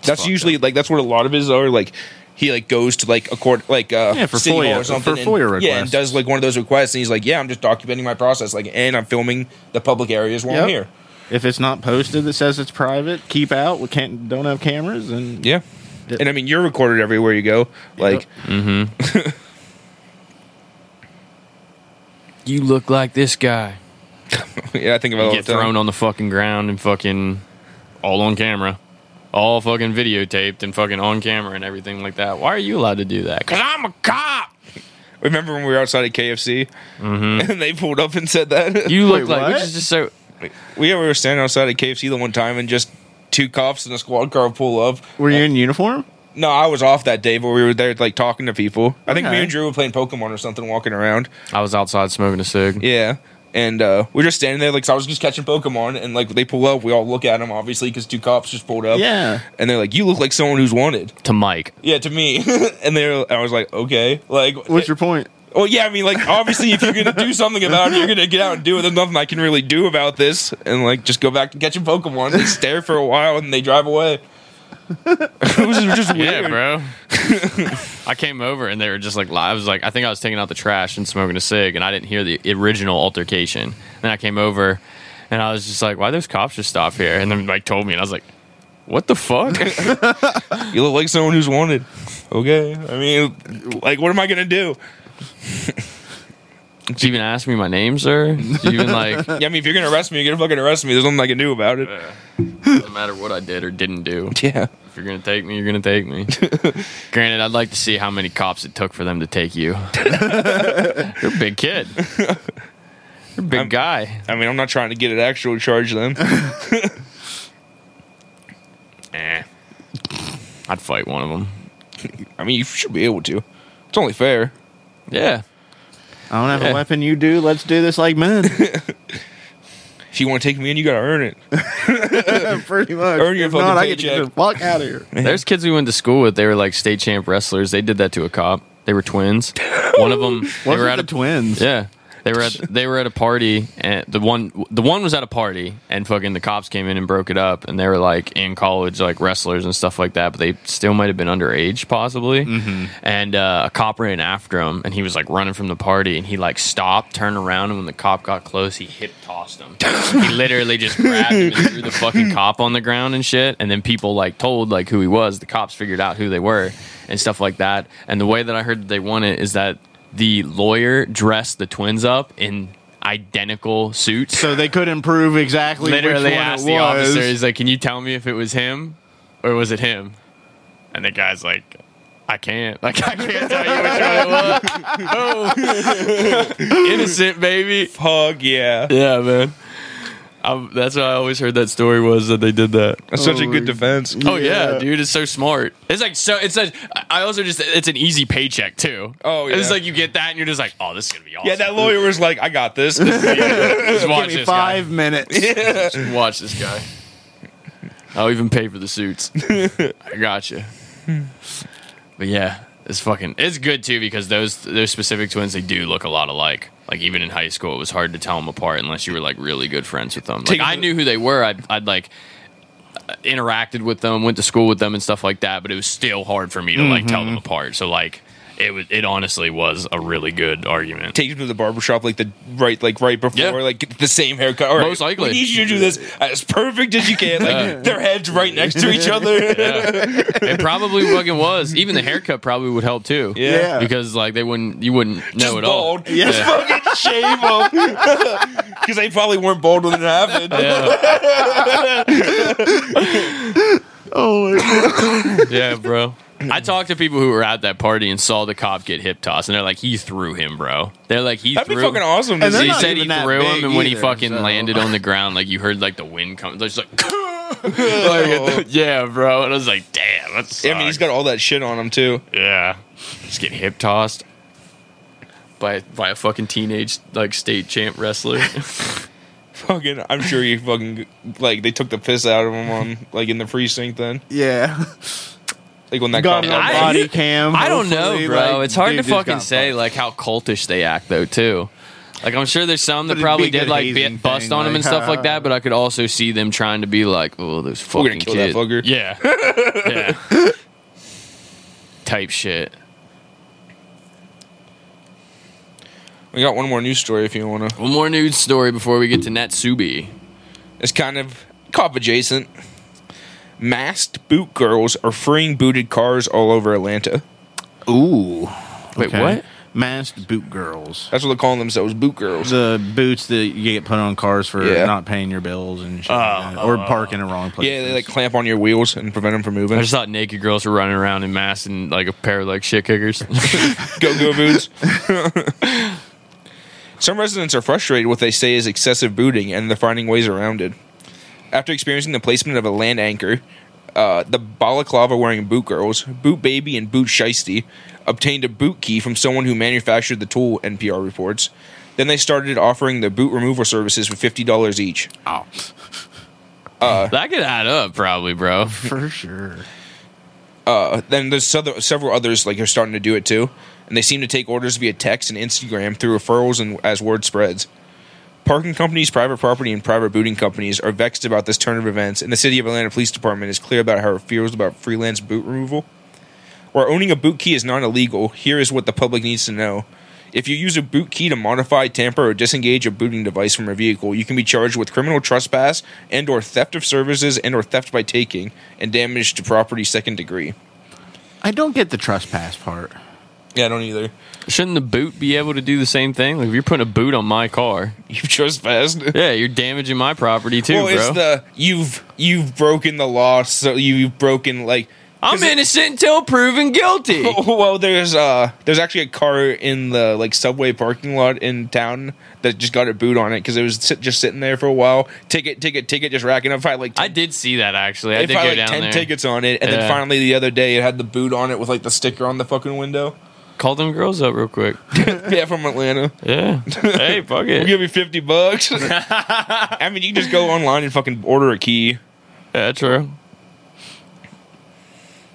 that's fucked usually like that's what a lot of his are. Like he like goes to like a court like uh Yeah, for FOIA- or something for and- FOIA yeah and does like one of those requests and he's like yeah i'm just documenting my process. Like and i'm filming the public areas while i'm here If it's not posted that says it's private, keep out. We can't don't have cameras and yeah Yep. and i mean you're recorded everywhere you go like mm-hmm. You look like this guy. yeah i think about it all get the time. thrown on the fucking ground and fucking all on camera. All fucking videotaped and fucking on camera and everything like that. Why are you allowed to do that? Because I'm a cop. Remember when we were outside at KFC and they pulled up and said that? You look Wait, like, what? which is just so. We, we were standing outside at KFC the one time and just two cops in a squad car pull up. were you in uniform? No, I was off that day, but we were there like talking to people. I think me Okay. and Drew were playing Pokemon or something, walking around. I was outside smoking a cig. Yeah. And uh, we're just standing there, like, so I was just catching Pokemon, and like they pull up, we all look at them, obviously, because two cops just pulled up. Yeah. And they're like, "You look like someone who's wanted." To Mike. Yeah, to me. and they're, I was like, "Okay." Like, What's your point? Well, yeah, I mean, like, obviously, if you're gonna do something about it, you're gonna get out and do it. There's nothing I can really do about this, and like, just go back to catching Pokemon and stare for a while, and they drive away. it was just weird. Yeah, bro. I came over and they were just like, I was like, I think I was taking out the trash and smoking a cig, and I didn't hear the original altercation. Then I came over and I was just like, why those cops just stop here? And then like told me, and I was like, what the fuck? You look like someone who's wanted. Okay. I mean, like, what am I gonna do? Did you even ask me my name, sir? Did you even like? Yeah, I mean, if you're gonna arrest me, you're gonna fucking arrest me. There's nothing I can do about it. Doesn't matter what I did or didn't do. Yeah. If you're gonna take me, you're gonna take me. Granted, I'd like to see how many cops it took for them to take you. you're a big kid. You're a big I'm- guy. I mean, I'm not trying to get it actually charge them. Eh. I'd fight one of them. I mean, you should be able to. It's only fair. Yeah. I don't have Yeah. a weapon. You do. Let's do this like men. If you want to take me in, you gotta earn it. Pretty much. Earn your If fucking not, I get you paycheck. the fuck out of here. There's kids we went to school with. They were like state champ wrestlers. They did that to a cop. They were twins. One of them. They were at the a twins? Yeah. They were at they were at a party and the one the one was at a party and fucking the cops came in and broke it up and they were like in college like wrestlers and stuff like that but they still might have been underage possibly. And uh, a cop ran after him and he was like running from the party and he like stopped turned around and when the cop got close he hip tossed him he literally just grabbed him and threw the fucking cop on the ground and shit. And then people like told like who he was. The cops figured out who they were and stuff like that. And the way that I heard that they won it is that the lawyer dressed the twins up in identical suits. So they couldn't prove exactly Literally which one asked it the was. officer, he's like, Can you tell me if it was him or was it him? And the guy's like, I can't. Like, I can't tell you which one it was. oh. Innocent, baby. Fuck yeah. Yeah, man. I, that's why I always heard that story was that they did that. That's such a Oh, good defense. Oh yeah, Yeah. dude, it's so smart. It's like so. It's like I also just. It's an easy paycheck too. Oh, yeah. It's like you get that and you're just like, oh, this is gonna be awesome. Yeah, that lawyer was like, I got this. Just watch Give me this five minutes. guy. Just watch this guy. I'll even pay for the suits. I got you. But yeah, it's fucking. It's good too because those those specific twins they do look a lot alike. Like even in high school, it was hard to tell them apart unless you were like really good friends with them. Like I knew who they were. I'd, I'd like interacted with them, went to school with them and stuff like that. But it was still hard for me to mm-hmm. like tell them apart. So like it was. It honestly was a really good argument. Take him to the barbershop like the right like right before, Yeah. like get the same haircut. All right, Most likely. We need you to do this as perfect as you can. Like Yeah. their heads right next to each other. It probably fucking was. Even the haircut probably would help too. Yeah. because like they wouldn't, you wouldn't know Just at all. bald. Just fucking shave them. Because they probably weren't bald when it happened. Yeah, Oh, my God. yeah, bro. I talked to people who were at that party and saw the cop get hip tossed, and they're like, "He threw him, bro." They're like, "He threw. That'd be fucking awesome. to And they're see. He not said he even that threw him, big and when he either, fucking so- landed on the ground, like you heard like the wind coming, just like, like, yeah, bro. And I was like, "Damn, that's." I mean, he's got all that shit on him too. yeah, just getting hip tossed by by a fucking teenage like state champ wrestler. Fucking, I'm sure he fucking like they took the piss out of him on like in the precinct. Then Yeah. Like when that Got cop him on body cam. I don't know, hopefully, bro. like, it's hard dude to just fucking got say fucked. like how cultish they act though too. Like I'm sure there's some that it'd probably a did good like be, hazing bust thing, on him and like, stuff like uh, that, but I could also see them trying to be like, oh, those fucking We're gonna kill that kids. fucker. Yeah, yeah. Type shit. we got one more news story if you wanna. One more news story before we get to Nasubi. It's kind of cop adjacent. Masked boot girls are freeing booted cars all over Atlanta. Ooh. Wait, what? Masked boot girls. That's what they're calling themselves, boot girls. The boots that you get put on cars for Yeah. not paying your bills and shit, Oh, like that. or oh. parking in the wrong place. Yeah, they like clamp on your wheels and prevent them from moving. I just thought naked girls were running around in masks and like a pair of like shit kickers. Go go boots. Some residents are frustrated with what they say is excessive booting, and they're finding ways around it. After experiencing the placement of a land anchor, uh, the balaclava wearing boot girls, Boot Baby and Boot Shiesty, obtained a boot key from someone who manufactured the tool, NPR reports. Then they started offering the boot removal services for $50 each. Oh, that could add up, probably, bro. for sure. Uh, then there's other, several others like are starting to do it too, and they seem to take orders via text and Instagram through referrals and as word spreads. Parking companies, private property, and private booting companies are vexed about this turn of events, and the City of Atlanta Police Department is clear about how it feels about freelance boot removal. While owning a boot key is not illegal, here is what the public needs to know. If you use a boot key to modify, tamper, or disengage a booting device from a vehicle, you can be charged with criminal trespass and or theft of services and or theft by taking and damage to property second degree. I don't get the trespass part. Yeah, I don't either. Shouldn't the boot be able to do the same thing? Like if you're putting a boot on my car, You've trespassed. yeah, you're damaging my property too, well, bro. it's the you've you've broken the law, so you've broken like. I'm 'cause it- innocent until proven guilty. well, there's uh, there's actually a car in the like subway parking lot in town that just got a boot on it because it was sit, just sitting there for a while. Ticket, ticket, ticket, just racking up. I had like 10, I did see that actually. I did go had, like down ten there. tickets on it, and then finally the other day it had the boot on it with like the sticker on the fucking window. Call them girls up real quick. yeah, from Atlanta. Yeah. hey, fuck it. We'll it. give you fifty bucks. I mean, you can just go online and fucking order a key. Yeah, true.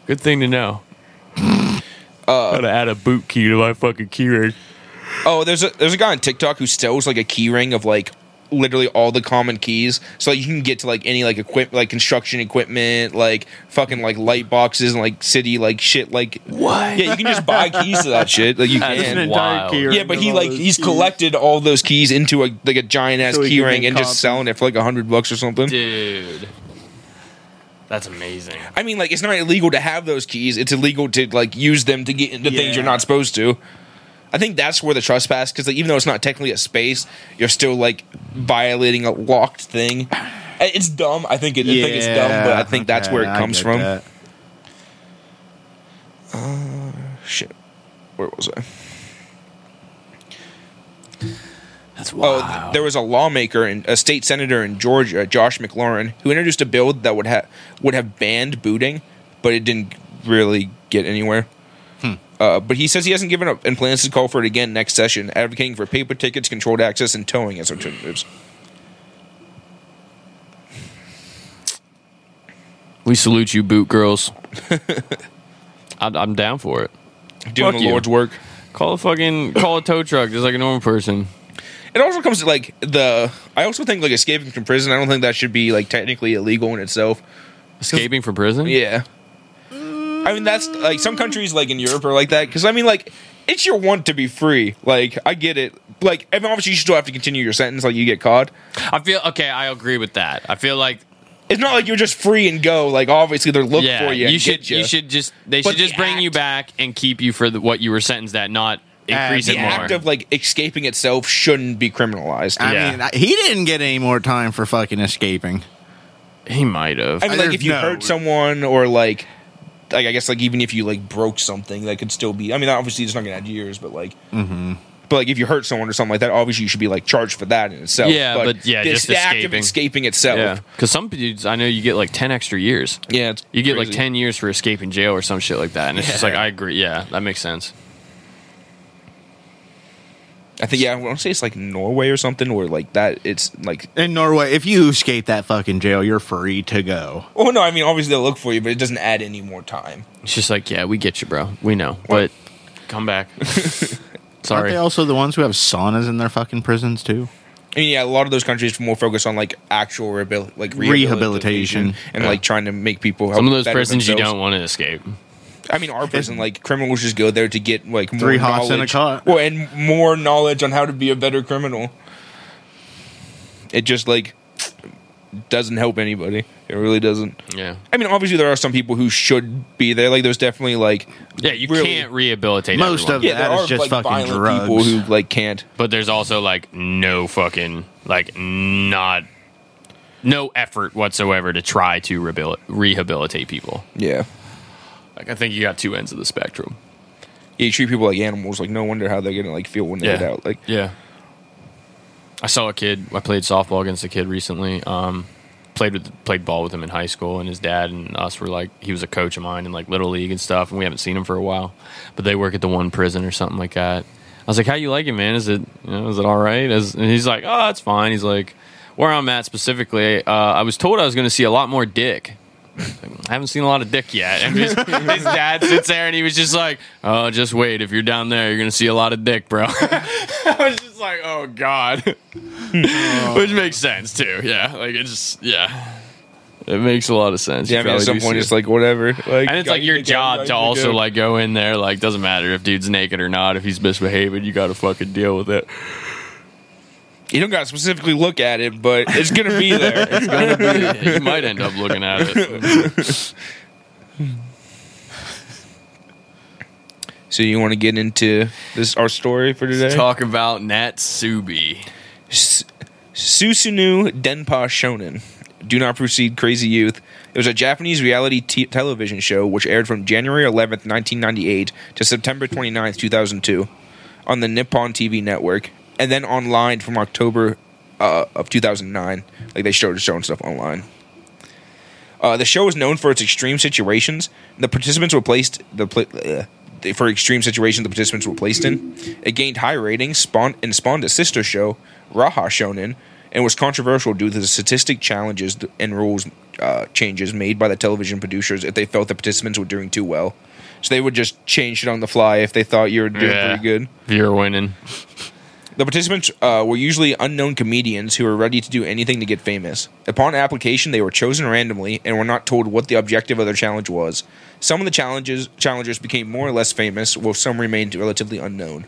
Good thing to know. Uh, How to add a boot key to my fucking key ring. Oh, there's a there's a guy on TikTok who sells like a key ring of like literally all the common keys, so like, you can get to like any like equip like construction equipment, like fucking like light boxes and like city like shit. Like What? yeah, you can just buy keys to that shit. Like you That's can. an Wild. key Yeah, but he like he's keys. collected all those keys into a like a giant ass So he key ring make and just selling it for like a hundred bucks or something. Dude. That's amazing. I mean, like it's not illegal to have those keys. It's illegal to like use them to get into things you're not supposed to. I think that's where the trespass, because like, even though it's not technically a space, you're still like violating a locked thing. Uh, It's dumb. I think it, I think it's dumb, but I think that's okay, where it comes from. that. Shit, where was I? That's Oh, th- there was a lawmaker and a state senator in Georgia, Josh McLaurin, who introduced a bill that would have would have banned booting, but it didn't really get anywhere. Uh, but he says he hasn't given up and plans to call for it again next session, advocating for paper tickets, controlled access, and towing as alternatives. we salute you, boot girls. I'm, I'm down for it. Doing Fuck the you. Lord's work. Call a fucking call a tow truck just like a normal person. It also comes to like the. I also think like escaping from prison. I don't think that should be like technically illegal in itself. Escaping from prison? Yeah. I mean, that's like some countries, like in Europe, are like that. Because I mean, like, it's your want to be free. Like, I get it. Like, I mean, obviously, you still have to continue your sentence. Like, you get caught. I feel okay. I agree with that. I feel like It's not like you're just free and go. Like, obviously, they're looking yeah, for you. you should you. you should just they But should just the bring you back and keep you for the, what you were sentenced at, not uh, increase The it more. act of like escaping itself shouldn't be criminalized. I Yeah. mean, I- he didn't get any more time for fucking escaping. he might have. I mean, like There's if you no- hurt someone or like, like I guess like even if you like broke something, that could still be. I mean, obviously it's not gonna add years, but like, Mm-hmm. but like if you hurt someone or something like that, obviously you should be like charged for that in itself. Yeah, but yeah, the, just the act of escaping. escaping itself. yeah, because some dudes I know you get like ten extra years. Yeah, it's You get like ten years for escaping jail or some shit like that, and it's just like I agree. Yeah, that makes sense. I think yeah, I want to say it's like Norway or something where like that. It's like In Norway, if you escape that fucking jail, you're free to go. oh no, I mean obviously they'll look for you, but it doesn't add any more time. It's just like yeah, we get you, bro. We know, but come back. Aren't Sorry. they also the ones who have saunas in their fucking prisons too? I mean, yeah, a lot of those countries more focused on like actual rehabil- like Rehabilitation. and Yeah. like trying to make people. Some of those better prisons you don't want to escape. I mean, our prison, like criminals just go there to get like more Three hots knowledge. in a cot. Well, and more knowledge on how to be a better criminal. It just like doesn't help anybody. It really doesn't. Yeah. I mean, obviously there are some people who should be there. Like, there's definitely like Yeah, you Really- can't rehabilitate Most everyone. of- yeah, there That is are just like fucking violent drugs. people who like can't. but there's also like no fucking like not no effort whatsoever to try to rehabil- rehabilitate people. Yeah, Like I think you got two ends of the spectrum. you treat people like animals. Like, no wonder how they're gonna like feel when they Yeah. get out. Like, Yeah. I saw a kid. I played softball against a kid recently. Um, played with played ball with him in high school, and his dad and us were like, he was a coach of mine in like little league and stuff, and we haven't seen him for a while. But they work at the one prison or something like that. I was like, "How you like it, man? Is it you know, is it all right?" As, and he's like, "Oh, it's fine." He's like, "Where I'm at specifically, uh, I was told I was going to see a lot more dick." I haven't seen a lot of dick yet. And his, his dad sits there and he was just like, "Oh, just wait. If you're down there, you're going to see a lot of dick, bro." I was just like, oh god, oh. which makes sense too. Yeah, like it just yeah, it makes a lot of sense. Yeah, I mean, at some point it's like whatever. Like, and it's like your job to also like go in there. Like doesn't matter if dude's naked or not. If he's misbehaving, you got to fucking deal with it. You don't got to specifically look at it, but it's gonna be there. It's gonna be. you might end up looking at it. so you want to get into this our story for today? Talk about Nasubi. S- Susunu Denpa Shonen. Do not proceed, crazy youth. It was a Japanese reality t- television show which aired from January 11th, 1998 to September 29th, 2002 on the Nippon TV network and then online from October uh, of 2009. Like they started showing stuff online. Uh, the show is known for its extreme situations. The participants were placed the uh, for extreme situations the participants were placed in. It gained high ratings, spawned and spawned a sister show, Raha Shonen, and was controversial due to the statistic challenges and rules uh, changes made by the television producers if they felt the participants were doing too well. So they would just change it on the fly if they thought you were doing Yeah. pretty good. You're winning. The participants uh, were usually unknown comedians who were ready to do anything to get famous. Upon application, they were chosen randomly and were not told what the objective of their challenge was. Some of the challenges challengers became more or less famous, while some remained relatively unknown.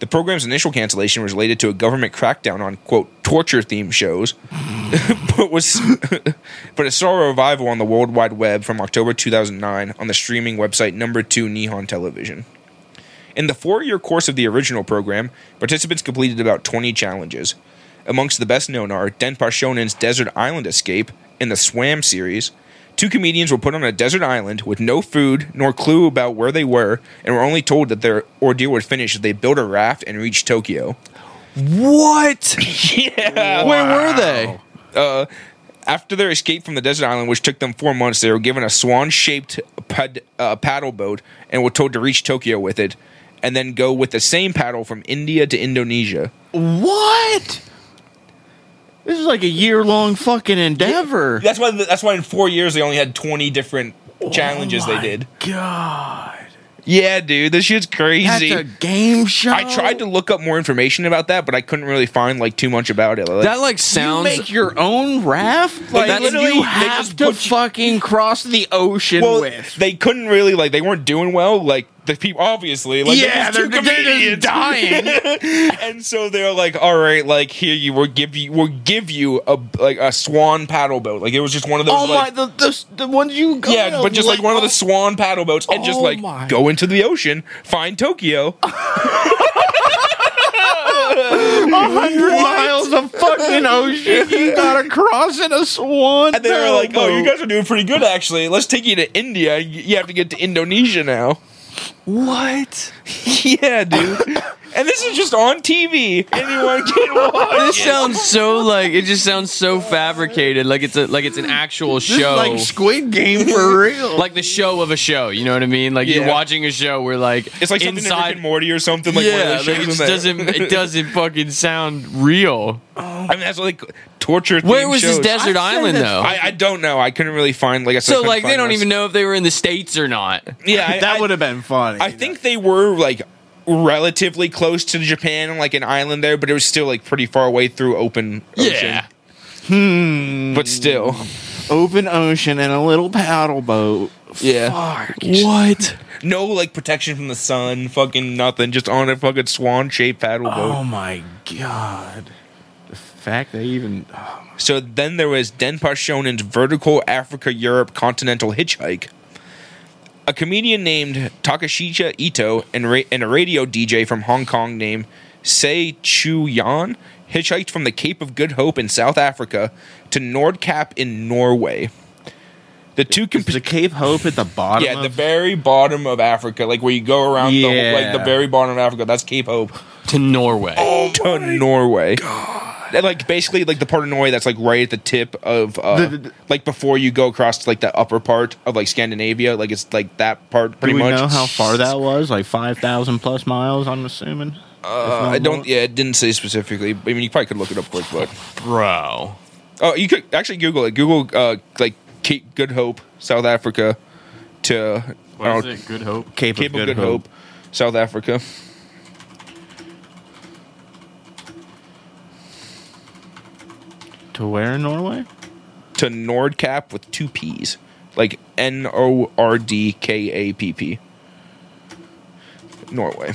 The program's initial cancellation was related to a government crackdown on quote torture themed shows, but was but it saw a revival on the World Wide Web from October 2009 on the streaming website Number Two Nihon Television. In the four year course of the original program, participants completed about 20 challenges. Amongst the best known are Denpa Shonen's Desert Island Escape and the Swan series. Two comedians were put on a desert island with no food nor clue about where they were and were only told that their ordeal would finish if they built a raft and reached Tokyo. What? Yeah. Where were they? Uh, after their escape from the desert island, which took them four months, they were given a swan shaped pad- uh, paddle boat and were told to reach Tokyo with it and then go with the same paddle from India to Indonesia. What? This is like a year long fucking endeavor. That's why. That's why in four years they only had twenty different challenges they oh my did. God. Yeah, dude, this shit's That's crazy. a game show. I tried to look up more information about that, but I couldn't really find like too much about it. Like, That like sounds. You make your own raft? Like, That's- literally, they you just have to put you- fucking cross the ocean well, with. they couldn't really like they weren't doing well. Like the people, obviously, like yeah, they're, they're, just they're just dying. and so they're like, "All right, like here you will give you we'll give you a like a swan paddle boat." Like it was just one of those. oh like, my, the, the the ones you go Yeah, but just like one of the swan paddle boats, and just Oh like my. go into the ocean, find Tokyo. hundred miles of fucking ocean. You gotta cross in a swan. And they were like, "Oh, you guys are doing pretty good, actually. Let's take you to India. You you have to get to Indonesia now." What? yeah, dude. and this is just on TV. Anyone can watch. This sounds so like it just sounds so fabricated. Like it's a like it's an actual This is show. like Squid Game for real. like the show of a show. You know what I mean? Like you're Yeah. watching a show where like It's like something in Rick inside. and Morty or something. Like one of yeah, those like it in just there. doesn't it doesn't fucking sound real. I mean, that's like torture. Where themed was this desert I said island that- though? I, I don't know. I couldn't really find like I said. I so couldn't like they find don't much. even know if they were in the states or not. Yeah, I, that I- would have been funny. I think they were like relatively close to Japan, like an island there, but it was still like pretty far away through open ocean. Yeah. Hmm. But still, Open ocean and a little paddle boat. yeah. Fuck. What? No like protection from the sun, fucking nothing. Just on a fucking swan shaped paddle boat. Oh my god. The fact they even. So then there was Denpa Shonen's Vertical Africa Europe Continental Hitchhike. A comedian named Takashicha Ito and, ra- and a radio DJ from Hong Kong named Sei Chu Yan hitchhiked from the Cape of Good Hope in South Africa to Nordkap in Norway. The two Is comp- the Cape Hope at the bottom? yeah, the very bottom of Africa, like where you go around the whole, like the very bottom of Africa. That's Cape Hope To Norway. to oh Norway. And, Like basically, like the part of Norway that's like right at the tip of, uh, The- the- like before you go across to, like the upper part of like Scandinavia. Like it's like that part Do pretty we much. know how far that was? Like 5,000 plus miles, I'm assuming? Uh, I don't. Yeah, it didn't say specifically. I mean, you probably could look it up quick, but Bro. oh, you could actually Google it. Google uh, like Cape Good Hope, South Africa, to I don't Good Hope. Cape, Cape of Good, Hope. South Africa. To where in Norway? to Nordkap with two P's, like N O R D K A P P. Norway.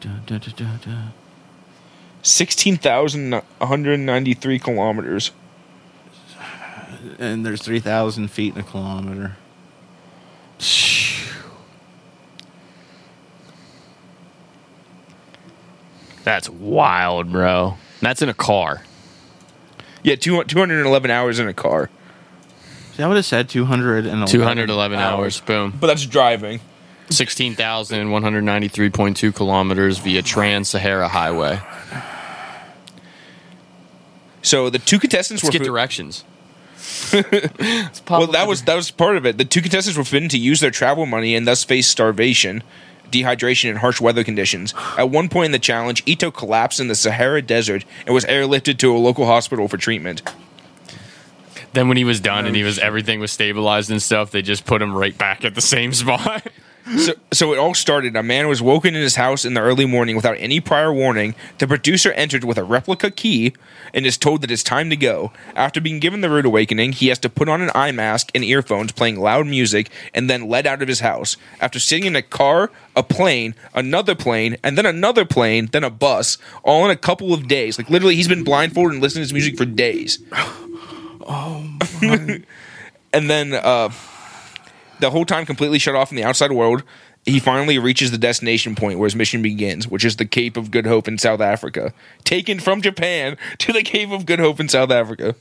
Da, da, da, da, da. Sixteen thousand one hundred ninety-three kilometers. And there's 3,000 feet in a kilometer. That's wild, bro. That's in a car. Yeah, two, 211 hours in a car. See, I would have said 211. 211 hours. Boom. But that's driving. 16,193.2 kilometers via Trans Sahara Highway. So the two contestants Let's were get fo- directions. well, that was that was part of it. The two contestants were forbidden to use their travel money and thus face starvation, dehydration, and harsh weather conditions. At one point in the challenge, Ito collapsed in the Sahara Desert and was airlifted to a local hospital for treatment. Then when he was done and he um, was everything was stabilized and stuff, they just put him right back at the same spot. So, so it all started. A man was woken in his house in the early morning without any prior warning. The producer entered with a replica key and is told that it's time to go. After being given the rude awakening, he has to put on an eye mask and earphones, playing loud music, and then led out of his house. After sitting in a car, a plane, another plane, and then another plane, then a bus, all in a couple of days. Like literally, he's been blindfolded and listening to his music for days. Oh, and then uh, the whole time completely shut off from the outside world. He finally reaches the destination point where his mission begins, which is the Cape of Good Hope in South Africa. Taken from Japan to the Cape of Good Hope in South Africa.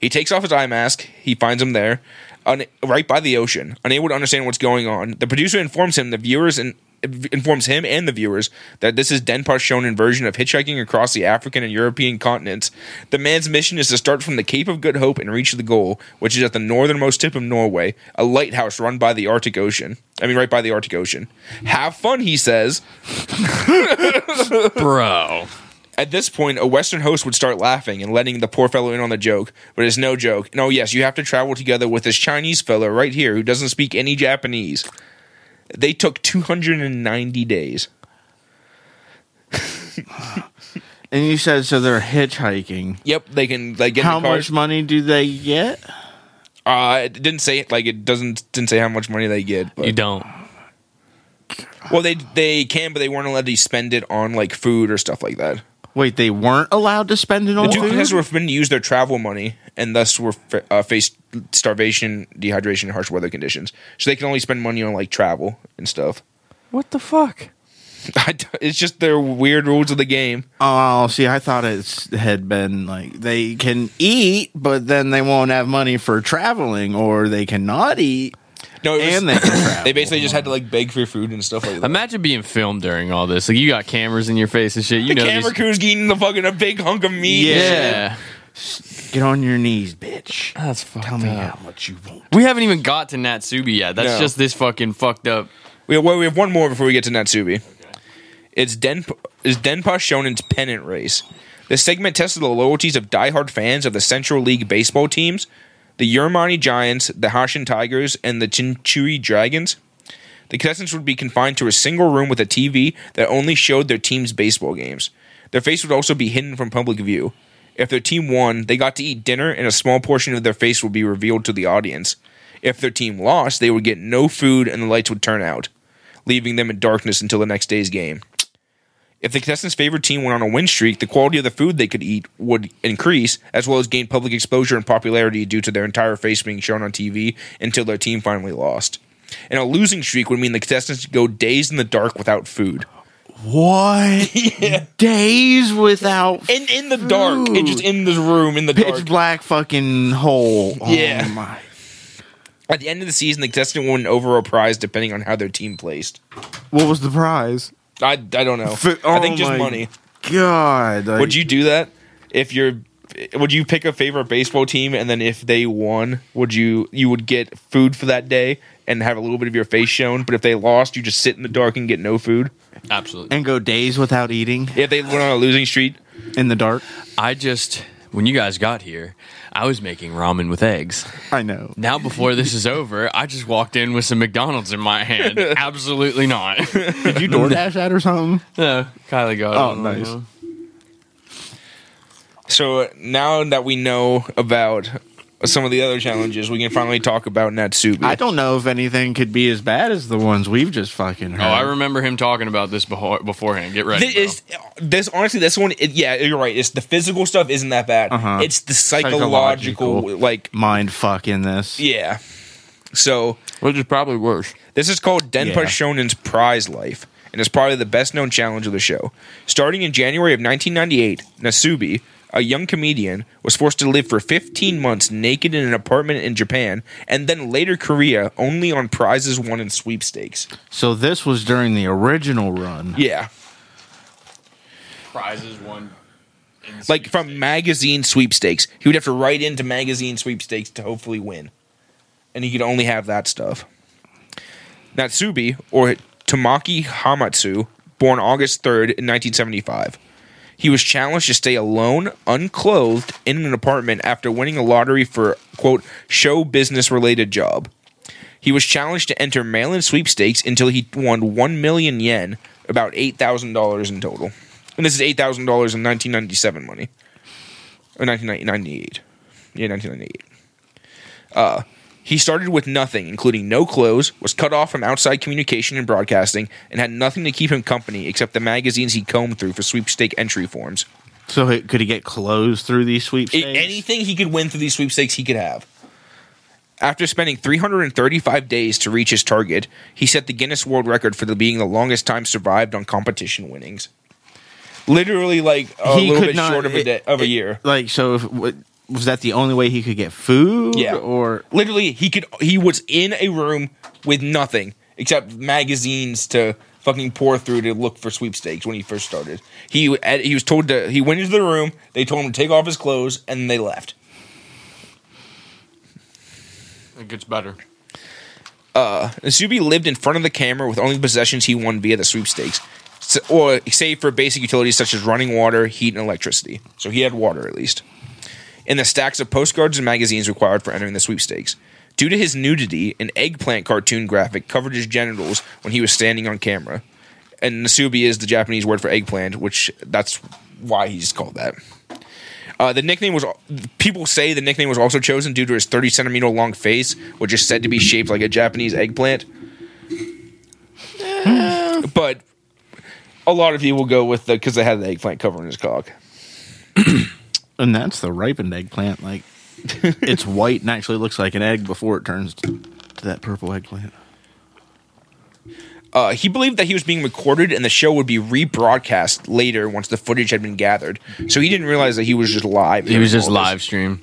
He takes off his eye mask. He finds him there, un- right by the ocean, unable to understand what's going on. The producer informs him, the viewers, and informs him and the viewers that this is Denpas's shonen version of hitchhiking across the African and European continents. The man's mission is to start from the Cape of Good Hope and reach the goal, which is at the northernmost tip of Norway, a lighthouse run by the Arctic Ocean. I mean, right by the Arctic Ocean. Have fun, he says. Bro. At this point, a Western host would start laughing and letting the poor fellow in on the joke, but it's no joke. No, yes, you have to travel together with this Chinese fellow right here who doesn't speak any Japanese. They took 290 days. And you said so they're hitchhiking. Yep, they can like get How in the car. much money do they get? Uh, it didn't say it like it doesn't didn't say how much money they get. But, You don't. well, they they can, but they weren't allowed to spend it on like food or stuff like that. Wait, they weren't allowed to spend it The on two food? contestants were forbidden to use their travel money, and thus were fa- uh, faced starvation, dehydration, and harsh weather conditions. So they can only spend money on like travel and stuff. What the fuck? I d- it's just their weird rules of the game. Oh, see, I thought it had been like they can eat, but then they won't have money for traveling, or they cannot eat No, was- and they they basically just had to like beg for food and stuff like that. Imagine being filmed during all this. Like you got cameras in your face and shit. You the know camera these- crew's eating the fucking a big hunk of meat. and Yeah. Shit. Get on your knees, bitch. That's fucked Tell me up. how much you want. We haven't even got to Natsubi yet. That's No. just this fucking fucked up. We well, we have one more before we get to Natsubi. It's Den is Denpa Shonen's pennant race. This segment tested the loyalties of diehard fans of the Central League baseball teams, the Yomiuri Giants, the Hanshin Tigers, and the Chunichi Dragons. The contestants would be confined to a single room with a TV that only showed their team's baseball games. Their face would also be hidden from public view. If their team won, they got to eat dinner and a small portion of their face would be revealed to the audience. If their team lost, they would get no food and the lights would turn out, leaving them in darkness until the next day's game. If the contestants' favorite team went on a win streak, the quality of the food they could eat would increase, as well as gain public exposure and popularity due to their entire face being shown on TV until their team finally lost. And a losing streak would mean the contestants go days in the dark without food. What? Days without In in the dark, Food. and just in this room in the pitch dark. black fucking hole. Oh Yeah. my. At the end of the season, the contestant won over a prize depending on how their team placed. What was the prize? I, I don't know. I oh think just money. God. like- Would you do that if you're? Would you pick a favorite baseball team and then if they won, would you you would get food for that day and have a little bit of your face shown? But if they lost, you just sit in the dark and get no food. Absolutely. and go days without eating If they went on a losing streak, in the dark? I just when you guys got here, I was making ramen with eggs. I know. Now before this is over, I just walked in with some McDonald's in my hand. Absolutely not. Did you DoorDash that or something? no, Kylie got oh, it. Oh, I don't nice. Uh-huh. So uh, now that we know about some of the other challenges, we can finally talk about Natsubi. I don't know if anything could be as bad as the ones we've just fucking heard. Oh, I remember him talking about this before, beforehand. Get ready. This, bro. is, this honestly, this one, it, yeah, you're right. It's the physical stuff isn't that bad. Uh-huh. It's the psychological, Psychological. like, mind fuck in this. yeah. So Which is probably worse. This is called Denpa Yeah. Shonen's Prize Life, and is probably the best known challenge of the show. Starting in January of 1998, Nasubi, a young comedian, was forced to live for 15 months naked in an apartment in Japan, and then later Korea, only on prizes won in sweepstakes. So this was during the original run. Yeah. Prizes won. Like from magazine sweepstakes. He would have to write into magazine sweepstakes to hopefully win. And he could only have that stuff. Natsubi, or Tomoaki Hamatsu, born August 3rd in 1975. He was challenged to stay alone, unclothed, in an apartment after winning a lottery for, quote, show business related job. He was challenged to enter mail in sweepstakes until he won 1 million yen, about $8,000 in total. And this is $8,000 in 1997 money. Or 1998. Yeah, 1998. Uh, he started with nothing, including no clothes, was cut off from outside communication and broadcasting, and had nothing to keep him company except the magazines he combed through for sweepstake entry forms. So he- could he get clothes through these sweepstakes? anything he could win through these sweepstakes, he could have. After spending 335 days to reach his target, he set the Guinness World Record for the, being the longest time survived on competition winnings. Literally, like a He little could bit not- short of a, it- day, of a year. Like, so if, was that the only way he could get food? Yeah. Or Literally, he could. He was in a room with nothing except magazines to fucking pour through to look for sweepstakes when he first started. He he was told to. He went into the room. They told him to take off his clothes, and they left. It gets better. Uh, Nasubi lived in front of the camera with only possessions he won via the sweepstakes, S- or save for basic utilities such as running water, heat, and electricity. So he had water at least. In the stacks of postcards and magazines required for entering the sweepstakes. Due to his nudity, an eggplant cartoon graphic covered his genitals when he was standing on camera. And Nasubi is the Japanese word for eggplant, which that's why he's called that. Uh, the nickname was people say the nickname was also chosen due to his 30 centimeter long face, which is said to be shaped like a Japanese eggplant. but a lot of people will go with the because they had the eggplant covering his cock. and that's the ripened eggplant. Like it's white and actually looks like an egg before it turns to, to that purple eggplant. Uh, he believed that he was being recorded and the show would be rebroadcast later once the footage had been gathered. So he didn't realize that he was just live. He was just all live stream.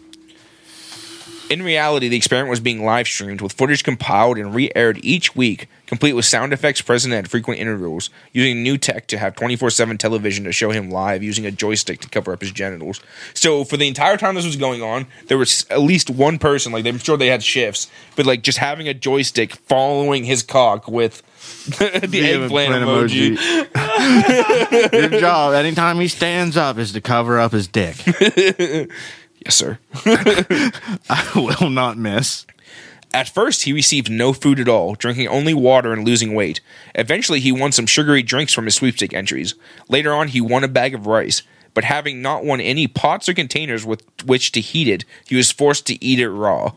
In reality, the experiment was being live streamed with footage compiled and re aired each week, complete with sound effects present at frequent intervals, using new tech to have 24 7 television to show him live using a joystick to cover up his genitals. So, for the entire time this was going on, there was at least one person, like, I'm sure they had shifts, but like just having a joystick following his cock with the eggplant emoji. Your job, anytime he stands up, is to cover up his dick. Yes, sir. I will not miss. At first, he received no food at all, drinking only water and losing weight. Eventually, he won some sugary drinks from his sweepstake entries. Later on, he won a bag of rice, but having not won any pots or containers with which to heat it, he was forced to eat it raw.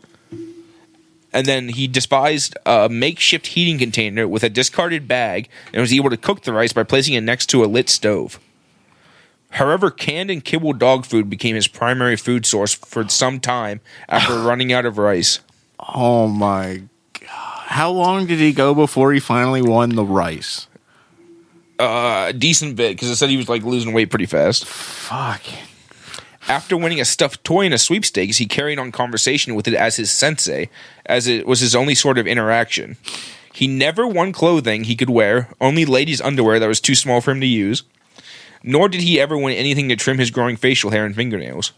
And then he despised a makeshift heating container with a discarded bag and was able to cook the rice by placing it next to a lit stove. However, canned and kibble dog food became his primary food source for some time after running out of rice. Oh my god! How long did he go before he finally won the rice? Uh, a decent bit because it said he was like losing weight pretty fast. Fuck. After winning a stuffed toy in a sweepstakes, he carried on conversation with it as his sensei, as it was his only sort of interaction. He never won clothing he could wear, only ladies' underwear that was too small for him to use. Nor did he ever win anything to trim his growing facial hair and fingernails.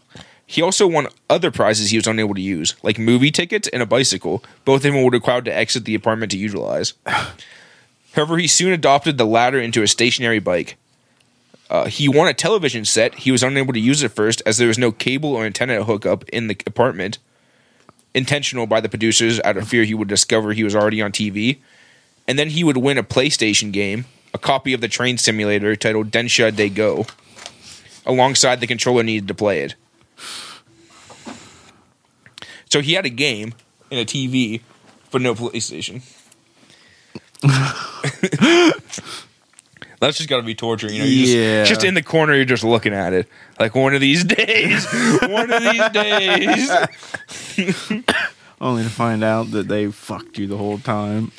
He also won other prizes he was unable to use, like movie tickets and a bicycle, both of them were required to exit the apartment to utilize. However, he soon adopted the latter into a stationary bike. Uh, he won a television set. He was unable to use it first as there was no cable or antenna hookup in the apartment. Intentional by the producers out of fear he would discover he was already on TV. And then he would win a PlayStation game, a copy of the train simulator titled Densha De Go, alongside the controller needed to play it. So he had a game and a TV, but no PlayStation. That's just got to be torture, you know. You're just, Yeah. just in the corner, you're just looking at it. Like one of these days, one of these days. Only to find out that they fucked you the whole time.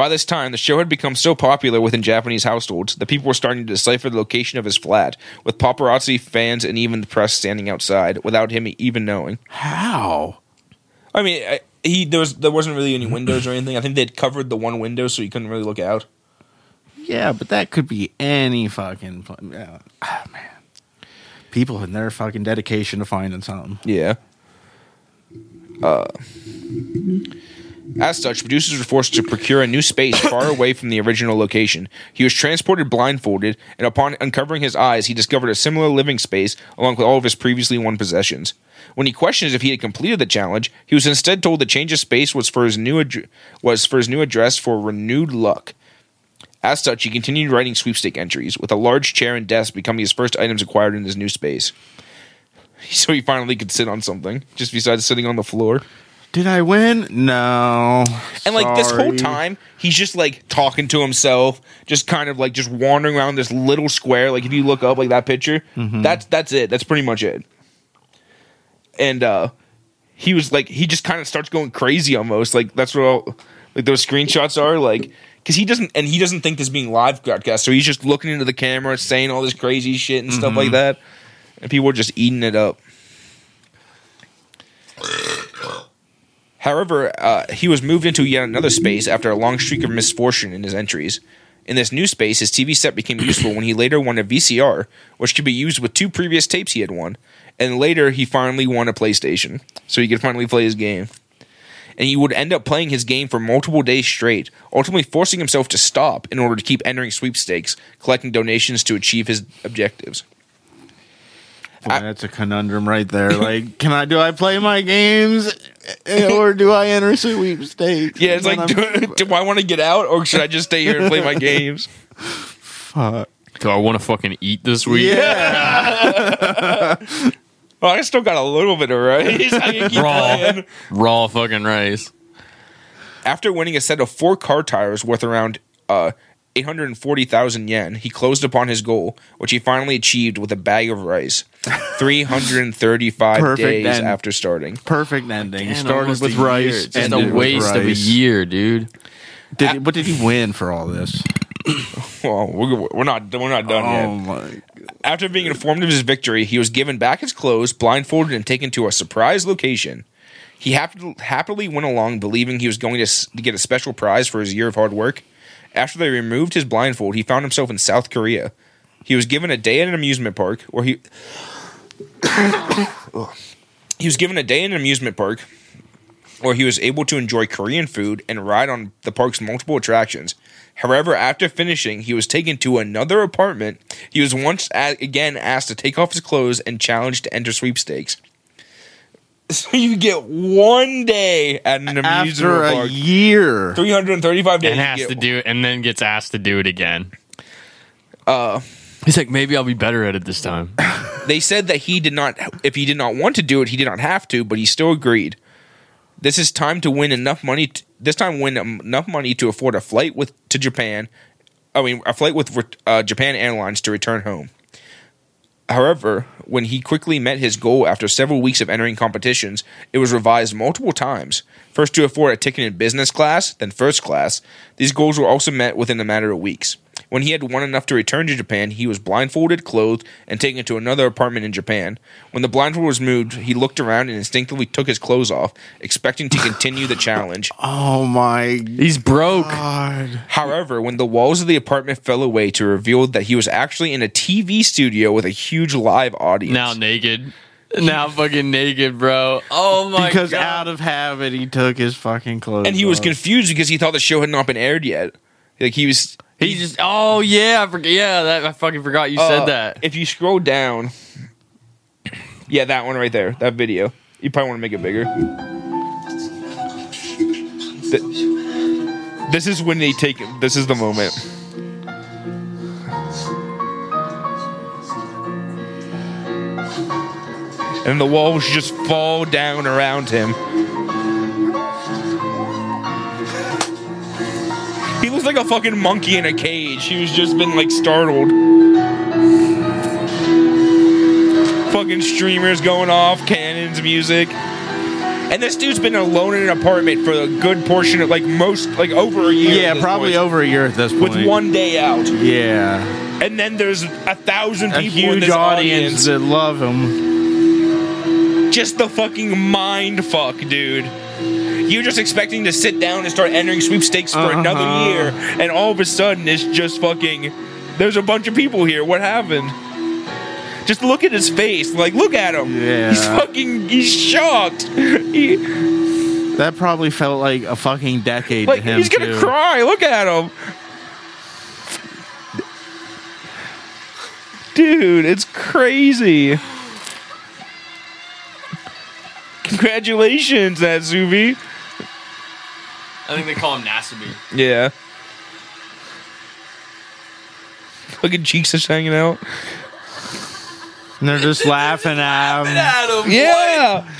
By this time, the show had become so popular within Japanese households that people were starting to decipher the location of his flat, with paparazzi, fans, and even the press standing outside without him even knowing. How? I mean, I, he there was there wasn't really any windows or anything. I think they'd covered the one window, so he couldn't really look out. Yeah, but that could be any fucking. Yeah. Ah, man. People and their fucking dedication to finding something. Yeah. Uh, as such, producers were forced to procure a new space far away from the original location. He was transported blindfolded, and upon uncovering his eyes, he discovered a similar living space along with all of his previously won possessions. When he questioned if he had completed the challenge, he was instead told the change of space was for his new ad- was for his new address for renewed luck. As such, he continued writing sweepstake entries, with a large chair and desk becoming his first items acquired in his new space. So he finally could sit on something, just besides sitting on the floor. Did I win? No. And like this whole time, he's just like talking to himself, just kind of like just wandering around this little square. Like if you look up like that picture, that's that's it. That's pretty much it. And uh he was like he just kind of starts going crazy almost. Like that's what all, like those screenshots are like because he doesn't and he doesn't think this being live broadcast, so he's just looking into the camera, saying all this crazy shit and stuff like that, and people are just eating it up. However, uh, he was moved into yet another space after a long streak of misfortune in his entries. In this new space, his TV set became useful when he later won a VCR, which could be used with two previous tapes he had won. And later, he finally won a PlayStation, so he could finally play his game. And he would end up playing his game for multiple days straight, ultimately forcing himself to stop in order to keep entering sweepstakes, collecting donations to achieve his objectives. Boy, I- that's a conundrum right there. Like, can I do I play my games or do I enter sweepstakes? Yeah, it's like, do, do I want to get out or should I just stay here and play my games? fuck. Do I want to fucking eat this week? Yeah. Well, I still got a little bit of rice. I can keep Raw, playing. raw fucking rice. After winning a set of four car tires worth around uh, 840,000 yen, he closed upon his goal, which he finally achieved with a bag of rice. 335 Perfect days end. after starting. Perfect ending. Man, Started with a year. rice. Just ended a waste of a year, dude. Did, what did he win for all this? Well, we're, we're not we're not done Oh yet. my! After being informed of his victory, he was given back his clothes, blindfolded, and taken to a surprise location. He happily, happily went along, believing he was going to, s- to get a special prize for his year of hard work. After they removed his blindfold, he found himself in South Korea. He was given a day at an amusement park where he. he was given a day in an amusement park where he was able to enjoy Korean food and ride on the park's multiple attractions. However, after finishing, he was taken to another apartment. He was once again asked to take off his clothes and challenged to enter sweepstakes. So you get one day at an amusement After a park. year, 335 days. And has get- to do it, and then gets asked to do it again. Uh, he's like, maybe I'll be better at it this time. They said that he did not, if he did not want to do it, he did not have to, but he still agreed. This is time to win enough money. t this time, win enough money to afford a flight with to Japan. I mean, a flight with uh, Japan Airlines to return home. However, when he quickly met his goal after several weeks of entering competitions, it was revised multiple times. First to afford a ticket in business class, then first class. These goals were also met within a matter of weeks. When he had won enough to return to Japan, he was blindfolded, clothed, and taken to another apartment in Japan. When the blindfold was moved, he looked around and instinctively took his clothes off, expecting to continue the challenge. oh my He's broke. god! However, when the walls of the apartment fell away to reveal that he was actually in a TV studio with a huge live audience. Now naked. Now fucking naked, bro. Oh my Because god. out of habit, he took his fucking clothes. and he was off. confused because he thought the show had not been aired yet. Like he was. He just oh yeah, I forget yeah, that I fucking forgot you uh, said that. If you scroll down, yeah, that one right there, that video. You probably want to make it bigger. Th- This is when they take. This is the moment. and the walls just fall down around him. He looks like a fucking monkey in a cage. He was just been like startled. Fucking streamers going off, cannons, music. And this dude's been alone in an apartment for a good portion of like most like over a year. Yeah, probably point, over a year at this point. with one day out. Yeah, And then there's a thousand a people in this audience audience. that love him. Just the fucking mind fuck, dude. You're just expecting to sit down and start entering sweepstakes for Uh-huh. another year, and all of a sudden it's just fucking. There's a bunch of people here. What happened? Just look at his face. Like, look at him. Yeah. He's fucking. He's shocked. He, That probably felt like a fucking decade like, to him he's gonna too. cry. Look at him. Dude, it's crazy. Congratulations, Natsubi. I think they call him Nasubi. Yeah. Fucking cheeks just hanging out. And they're just laughing at him. Adam, Yeah.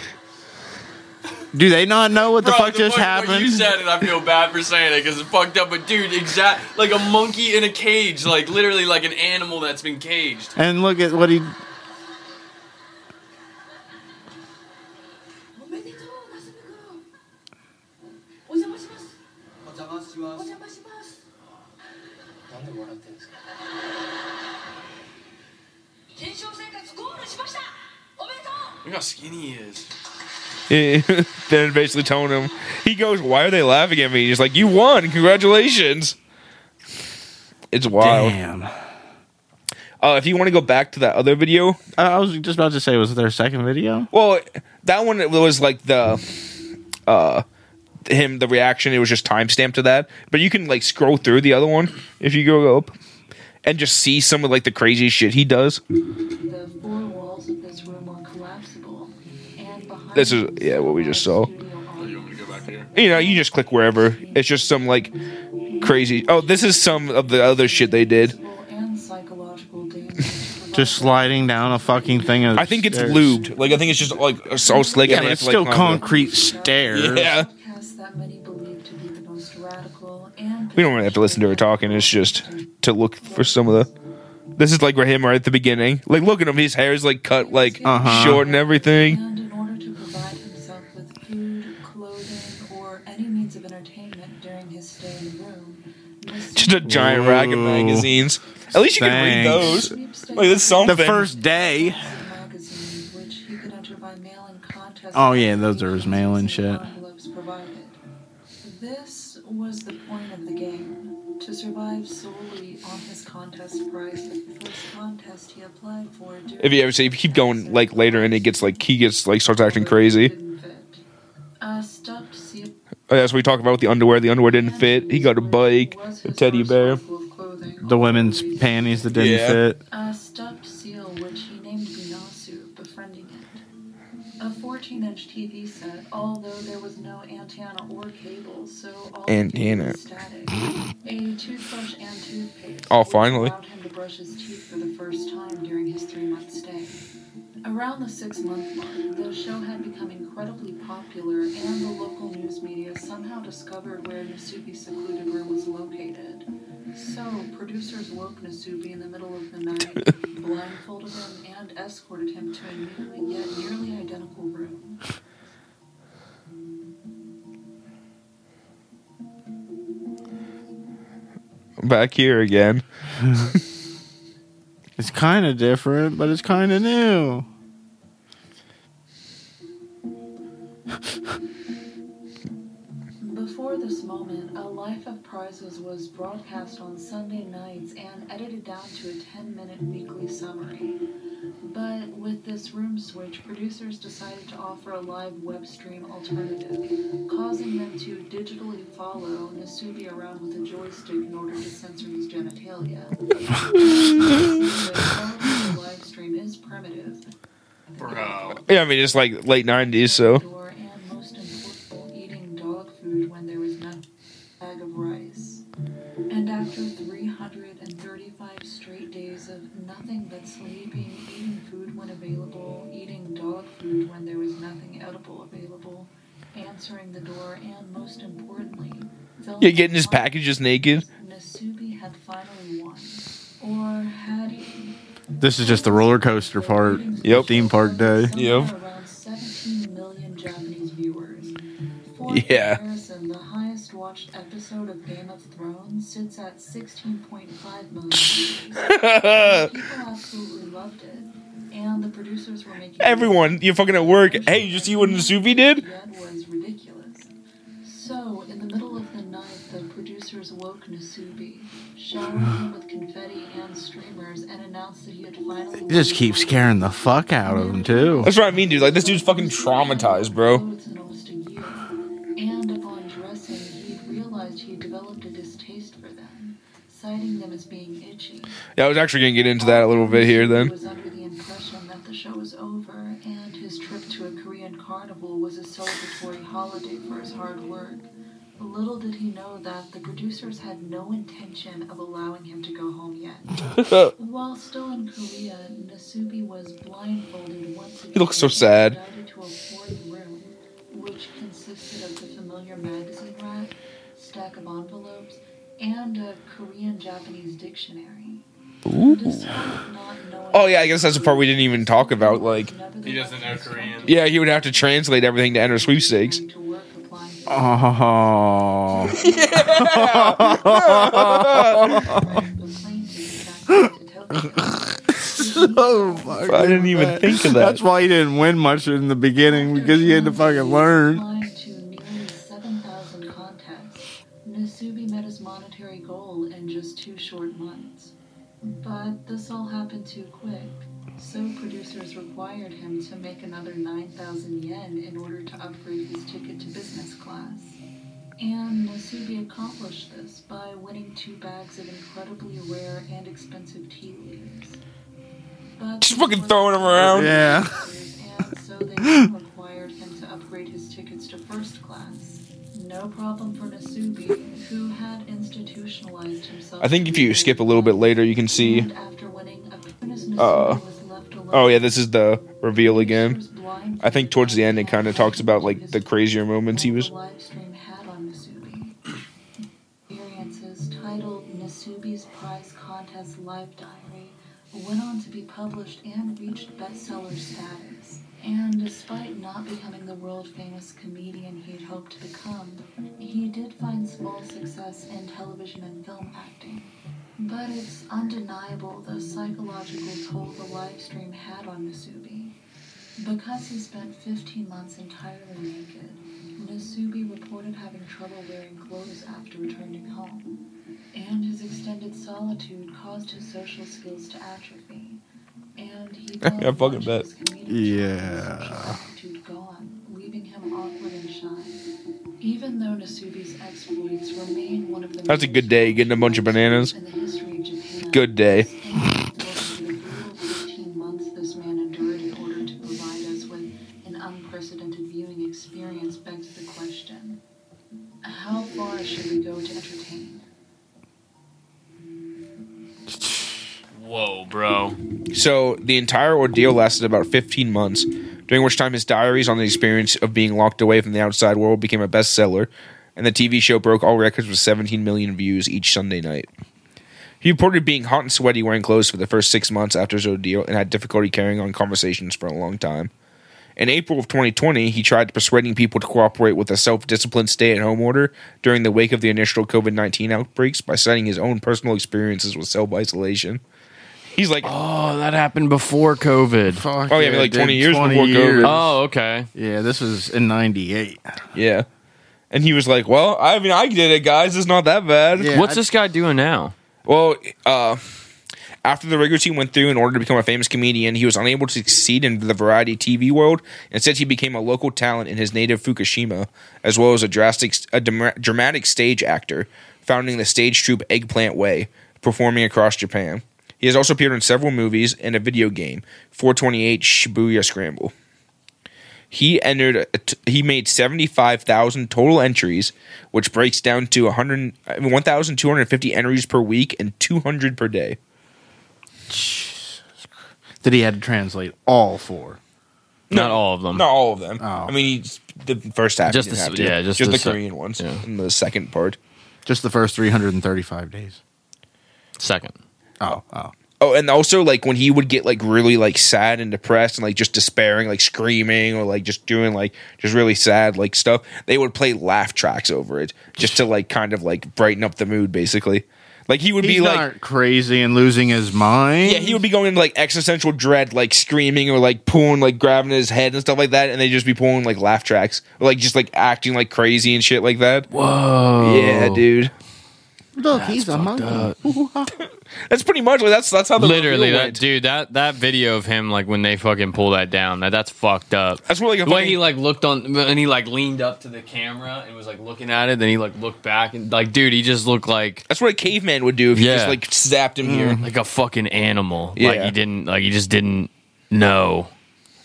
Do they not know what the Bro, fuck just What happened? you said, it, I feel bad for saying it because it's fucked up. But dude, exact like a monkey in a cage, like literally like an animal that's been caged. And look at what he. Look how skinny he is. then basically telling him, he goes, Why are they laughing at me? He's like, You won. Congratulations. It's wild. Damn. Uh, if you want to go back to that other video, I I was just about to say, was it their second video? well, that one was like the uh him the reaction. It was just timestamped to that, but you can like scroll through the other one if you go up and just see some of like the crazy shit he does. This is- yeah, what we just saw. You know, you just click wherever. It's just some like crazy. Oh, this is some of the other shit they did. and psychological Just sliding down a fucking thing. Of I think it's stairs. lubed. Like I think it's just like so slick. Yeah, and but it's still like, climb concrete stairs. Yeah, podcasts that many believe to be the most radical we don't really have to listen to her talking. It's just to look for some of the. This is like for him right at the beginning. Like look at him. His hair is like cut like Uh-huh. short and everything. Mr. Just a giant rack of magazines. At least you can read those. Like that's something. The first day. magazine, which he could enter by mail-in contest. Oh, yeah, those are his mail-in shit. This was the point of the game: to survive solely on his contest prize. The first contest he applied for. If you ever see, if you keep going like later and it gets like he gets like starts acting crazy. Didn't that's what we talked about with the underwear. The underwear didn't fit. He got a bike, a teddy bear. clothing. The women's panties that didn't Yeah. fit. A stuffed seal, which he named Binasu, befriending it. A 14 inch TV set, although there was no antenna or cable, so all the Antenna. was static. A toothbrush and toothpaste. Oh, which finally. allowed him to brush his teeth for the first time during his three month stay. Around the six month mark, the show had become incredibly popular, and the local news media somehow discovered where Nasubi's secluded room was located. So, producers woke Nasubi in the middle of the night, blindfolded him, and escorted him to a new yet nearly identical room. Back here again. It's kind of different, but it's kind of new. Before moment, A Life of Prizes was broadcast on Sunday nights and edited down to a 10 minute weekly summary. But with this room switch, producers decided to offer a live web stream alternative, causing them to digitally follow Nasubi around with a joystick in order to censor his genitalia. the quality live stream is primitive. Bro. Yeah, I mean it's like late nineties, so After 335 straight days of nothing but sleeping, eating food when available, eating dog food when there was nothing edible available, answering the door, and most importantly, yeah, getting his packages naked. Nasubi had finally won. Or had he? This is just the roller coaster part. Yep. Theme park day. Yep. Yeah comparison, the highest watched episode of Game of Thrones sits at 16.5 million viewers. People absolutely loved it, and the producers were making Everyone, you're fucking at work. Hey, you just see what Nasubi did? Yet was ridiculous. So, in the middle of the night, the producers woke Nasubi, showered him with confetti and streamers, and announced that he had finally. He just keeps scaring the fuck out of him too. That's what I mean, dude. Like this dude's fucking traumatized, bro. Citing them as being itchy. Yeah, I was actually gonna get into that a little bit here then. He was under the impression that the show was over and his trip to a Korean carnival was a celebratory holiday for his hard work. Little did he know that the producers had no intention of allowing him to go home yet. While still in Korea, Nasubi was blindfolded once again. He looks so sad. To a fourth room, which consisted of the familiar magazine rack, stack of envelopes, and a Korean-Japanese dictionary. Despite not knowing Oh yeah, I guess that's the part we didn't even talk about. Like, He doesn't know Korean. yeah, he would have to translate everything to enter sweepstakes. To work applying for Oh, the plane ticket to Tokyo. oh my I didn't even think of that. That's why he didn't win much in the beginning because he had to fucking learn. Applying to nearly 7,000 contests, Nasubi met his monetary goal in just two short months. But this all happened too quick, so producers required him to make another 9,000 yen in order to upgrade his ticket to business class. And Nasubi accomplished this by winning two bags of incredibly rare and expensive tea leaves. But Just fucking throwing them around. Yeah. and so they required him to upgrade his tickets to first class. No problem for Nasubi, who had institutionalized himself. I think if you skip a little bit later, you can see. And after winning a Nasubi Uh, was left alone. Oh yeah, this is the reveal again. I think towards the end it kind of talks about like the crazier moments he was. The live stream had on Nasubi. Experiences titled Nasubi's Prize Contest Live Diary went on to be published and reached bestseller status. And despite not becoming the world famous comedian he'd hoped to become, he did find small success in television and film acting. But it's undeniable the psychological toll the live stream had on Nasubi. Because he spent 15 months entirely naked, Nasubi reported having trouble wearing clothes after returning home, and his extended solitude caused his social skills to atrophy. And he I fucking bet. of his comedic Yeah. social aptitude gone, leaving him awkward and shy. Even though Nasubi's exploits remain one of the That's a good day, getting a bunch of bananas. in the history of Japan, Good day. and the brutal 15 months this man endured in order to provide us with an unprecedented viewing experience begs the question how far should we go to entertain? Whoa, bro. So the entire ordeal lasted about 15 months, during which time his diaries on the experience of being locked away from the outside world became a bestseller, and the TV show broke all records with 17 million views each Sunday night. He reported being hot and sweaty wearing clothes for the first six months after his ordeal and had difficulty carrying on conversations for a long time. In April of 2020, he tried persuading people to cooperate with a self disciplined stay at home order during the wake of the initial COVID 19 outbreaks by citing his own personal experiences with self isolation. He's like, Oh, that happened before COVID. Fuck Oh, yeah, like 20 dude, years before COVID. Oh, okay. Yeah, this was in '98. Yeah. And he was like, Well, I mean, I did it, guys. It's not that bad. Yeah. What's I- this guy doing now? Well, uh, after the rigorous team went through in order to become a famous comedian, he was unable to succeed in the variety TV world. Instead, he became a local talent in his native Fukushima, as well as a drastic, a dra- dramatic stage actor, founding the stage troupe Eggplant Way, performing across Japan. He has also appeared in several movies and a video game, 428 Shibuya Scramble. He entered. He made seventy five thousand total entries, which breaks down to 100 1,250 entries per week and two hundred per day. that he had to translate all four. Not all of them. Not all of them. Oh. I mean, the first half. Just he didn't the- have to. yeah, just just the the, se- ones. yeah. And the second part. Just the first 335 days. Second. Oh, oh, oh. Oh, and also like when he would get like really like sad and depressed and like just despairing, like screaming or like just doing like just really sad like stuff, they would play laugh tracks over it just to like kind of like brighten up the mood, basically. Like he would He's be like, crazy and losing his mind. yeah, he would be going into like existential dread, like screaming or like pulling, like grabbing his head and stuff like that, and they just be pulling like laugh tracks, or, like just like acting like crazy and shit like that. Whoa. Yeah, dude. Look, he's a monkey. That's pretty much like that's that's how the Literally, that went. dude, that that video of him like when they fucking pull that down, that that's fucked up. That's what like a the way he like looked on and he like leaned up to the camera and was like looking at it, then he like looked back and like, dude, he just looked like That's what a caveman would do if you Yeah. just like zapped him here. like a fucking animal. Like Yeah. he didn't like he just didn't know.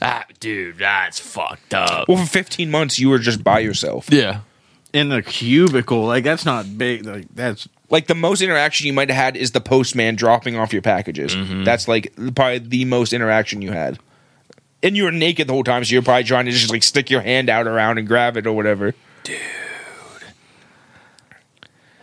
Ah, dude, that's fucked up. Well, for 15 months, you were just by yourself. Yeah. In a cubicle. Like, that's not big. Like, that's. Like the most interaction you might have had is the postman dropping off your packages. Mm-hmm. That's like probably the most interaction you had. And you were naked the whole time, so you're probably trying to just like stick your hand out around and grab it or whatever. Dude.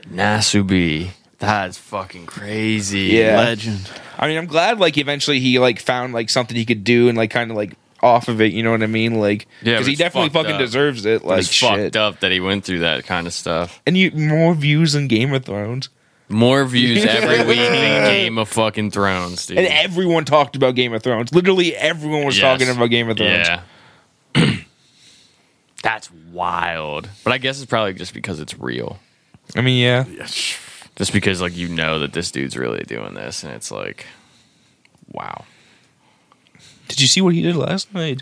Nasubi. That's fucking crazy. Yeah. Legend. I mean, I'm glad like eventually he like found like something he could do and like kind of like off of it. You know what I mean? Like, Yeah, because he definitely fucking up. deserves it. Like, it's shit. fucked up that he went through that kind of stuff. And you more views than Game of Thrones. More views every week than Game of fucking Thrones, dude. And everyone talked about Game of Thrones. Literally everyone was Yes. talking about Game of Thrones. Yeah. That's wild. But I guess it's probably just because it's real. I mean, yeah. Just because like you know that this dude's really doing this and it's like wow. Did you see what he did last night?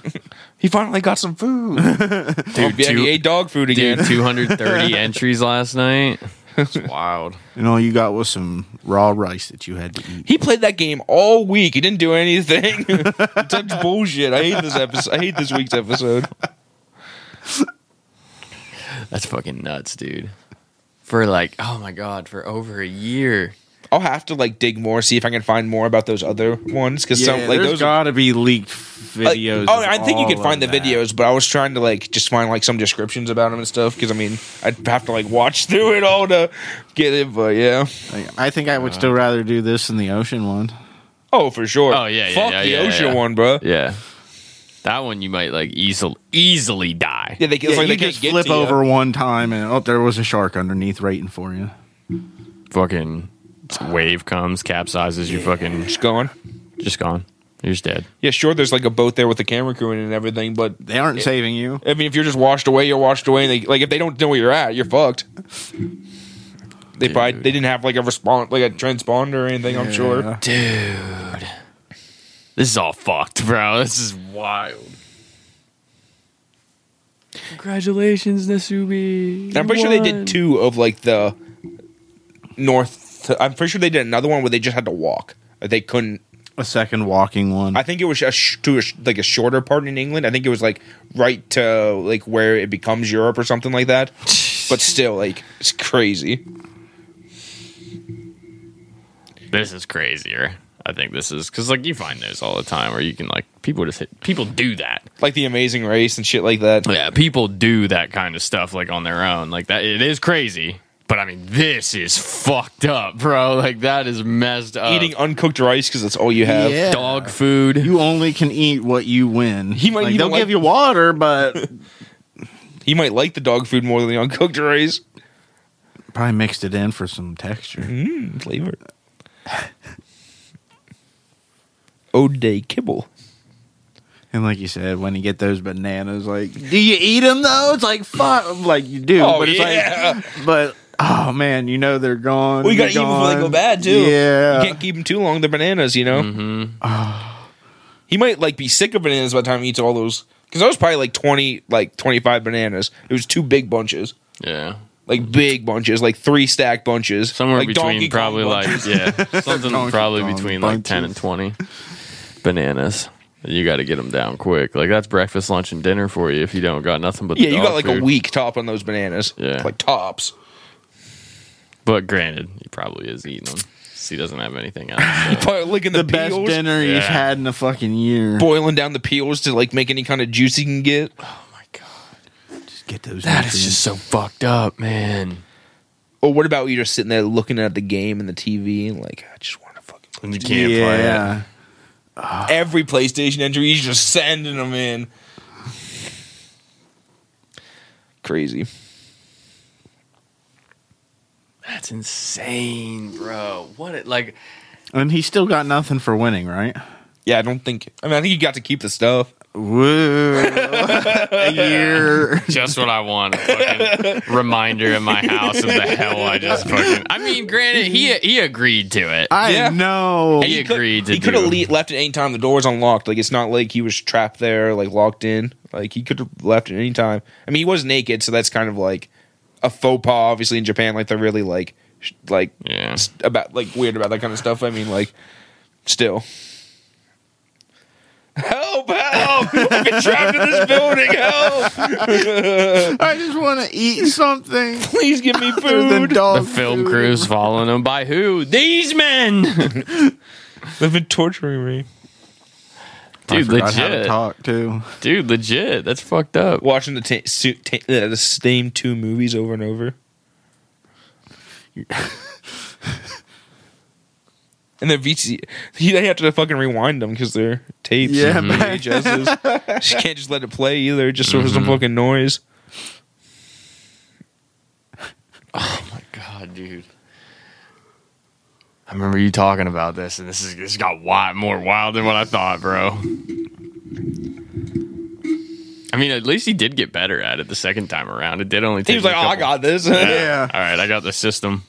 he finally got some food. Dude, oh, yeah, two- he ate dog food again. Dude, 230 entries last night. It's wild. And all you got was some raw rice that you had to eat. He played that game all week. He didn't do anything. That's bullshit. I hate this episode. I hate this week's episode. That's fucking nuts, dude. For like, oh my god, for over a year. I'll have to like dig more, see if I can find more about those other ones because Yeah, some like there's those. are- got to be leaked like- videos. oh, I think you could all find the that. videos, but I was trying to like just find like some descriptions about them and stuff because I mean I'd have to like watch through it all to get it. But yeah, I think I would uh, still rather do this than the ocean one. oh for sure. Oh, yeah, yeah, fuck yeah, the yeah, ocean yeah. one, bro. Yeah. That one you might like easily easily die. Yeah, they, Yeah, like they you can't just get flip to you. over one time and oh, there was a shark underneath waiting for you. Fucking wave comes, capsizes, you fucking Just gone. just gone. You're just dead. Yeah, sure. There's like a boat there with the camera crew in it and everything, but They aren't saving you. I mean, if you're just washed away, you're washed away. And they, like if they don't know where you're at, you're fucked. They probably they didn't have like a response, like a transponder or anything. I'm sure. Dude. This is all fucked, bro. This is wild. Congratulations, Nasubi. I'm pretty sure they did two of like the north. I'm pretty sure they did another one where they just had to walk. They couldn't. A second walking one. I think it was a sh- to a sh- like a shorter part in England. I think it was like right to like where it becomes Europe or something like that. But still, like it's crazy. This is crazier. I think this is because like you find those all the time where you can like people just hit people do that. Like the Amazing Race and shit like that. Yeah, people do that kind of stuff like on their own. Like that, it is crazy. But I mean, this is fucked up, bro. Like that is messed up. Eating uncooked rice because that's all you have. Yeah. dog food. you only can eat what you win. He might like, even they'll like- give you water, but He might like the dog food more than the uncooked rice. probably mixed it in for some texture. Mmm, flavor. Ode day kibble. And like you said, when you get those bananas, like, do you eat them though? It's like fuck, like you do, Oh, but it's yeah. like, but oh man, you know they're gone. Well, you gotta eat them before they go bad too. Yeah, you can't keep them too long. They're bananas, you know. Mm-hmm. He might like be sick of bananas by the time he eats all those. Because I was probably like twenty, like twenty five bananas. It was two big bunches, Yeah, like big bunches, like three stack bunches, somewhere like Donkey between Kong probably bunches. like yeah, something Donkey probably Kong between like ten and twenty bananas. You got to get them down quick. Like that's breakfast, lunch, and dinner for you if you don't got nothing but the yeah, you got like food. a week top on those bananas. Yeah. like tops. But granted, he probably is eating them. 'cause he doesn't have anything else. so. Probably licking the, The best peels, dinner he's Yeah. had in a fucking year. boiling down the peels to like make any kind of juice he can get. Oh my god, Just get those. that is nutrients. just so fucked up, man. Or what about you just sitting there looking at the game and the TV and like I just want to fucking And you can't play it. yeah. every PlayStation entry he's just sending them in. Crazy. That's insane, bro. What it like? And he still got nothing for winning, right? Yeah, I don't think. I mean, I think he got to keep the stuff. Woo! a year. Just what I want. A fucking reminder in my house of the hell I just fucking. I mean, granted, he he agreed to it. I Yeah. know. He could- agreed to He could have le- left at any time. The door door's unlocked. Like it's not like he was trapped there, like locked in. Like he could have left at any time. I mean, he was naked, so that's kind of like a faux pas. Obviously, in Japan, like they're really like, like Yeah. s- about like weird about that kind of stuff. I mean, like still. Help! Help! I've been trapped in this building. Help! I just want to eat something. Please give me Other than food. dog The film food. crew's following them by who? These men, They've been torturing me. I dude. how to Legit, talk too. dude. Legit. That's fucked up. Watching the ta- su- ta- uh, the same two movies over and over. and the VC, he- they have to fucking rewind them because they're tapes. Yeah, and man. VHSs. you can't just let it play either. Just so some fucking noise. Oh my god, dude. I remember you talking about this, and this is this got wild, more wild than what I thought, bro. I mean, at least he did get better at it the second time around. It did only take He was like, a "Oh, I got this." Yeah. All right, I got the system.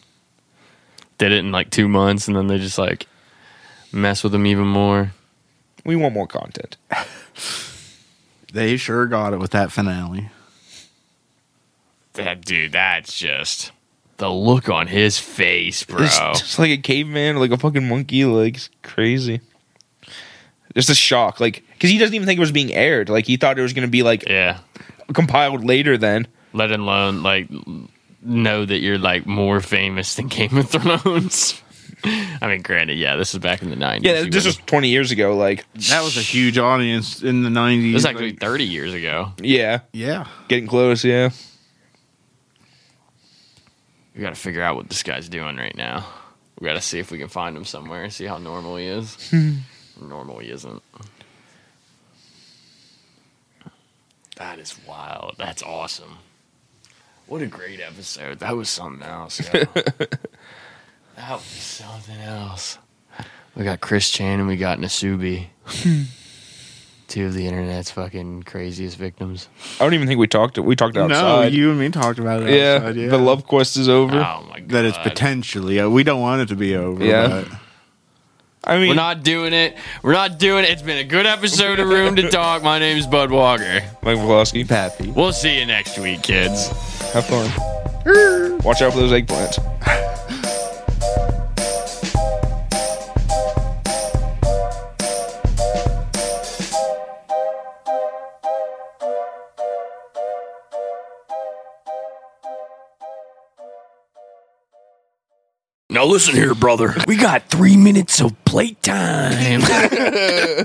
Did it in like two months, and then they just like mess with him even more. we want more content. They sure got it with that finale. That dude, that's just the look on his face, bro. It's just like a caveman, like a fucking monkey, like it's crazy. Just a shock, like because he doesn't even think it was being aired. Like he thought it was going to be like yeah. compiled later. Then let alone like know that you're like more famous than Game of Thrones. I mean, granted, yeah, this is back in the nineties. yeah, this was twenty years ago. Like That was a huge audience in the nineties. this is actually thirty years ago. yeah, yeah. getting close. Yeah, We got to figure out what this guy's doing right now. We got to see if we can find him somewhere and see how normal he is. Hmm. normal he isn't. That is wild. That's awesome. What a great episode. That was something else. that was something else. We got Chris Chan and we got Nasubi. Hmm. Two of the internet's fucking craziest victims. I don't even think we talked. It. We talked outside. No, you and me talked about it. yeah, outside, yeah. the love quest is over. Oh my god. that it's potentially. Uh, we don't want it to be over. Yeah. but I mean, We're not doing it. We're not doing it. It's been a good episode of Room to Talk. My name is Bud Walker. Mike Vlosky. Pappy. We'll see you next week, kids. Have fun. Watch out for those eggplants. Now listen here, brother. We got three minutes of playtime.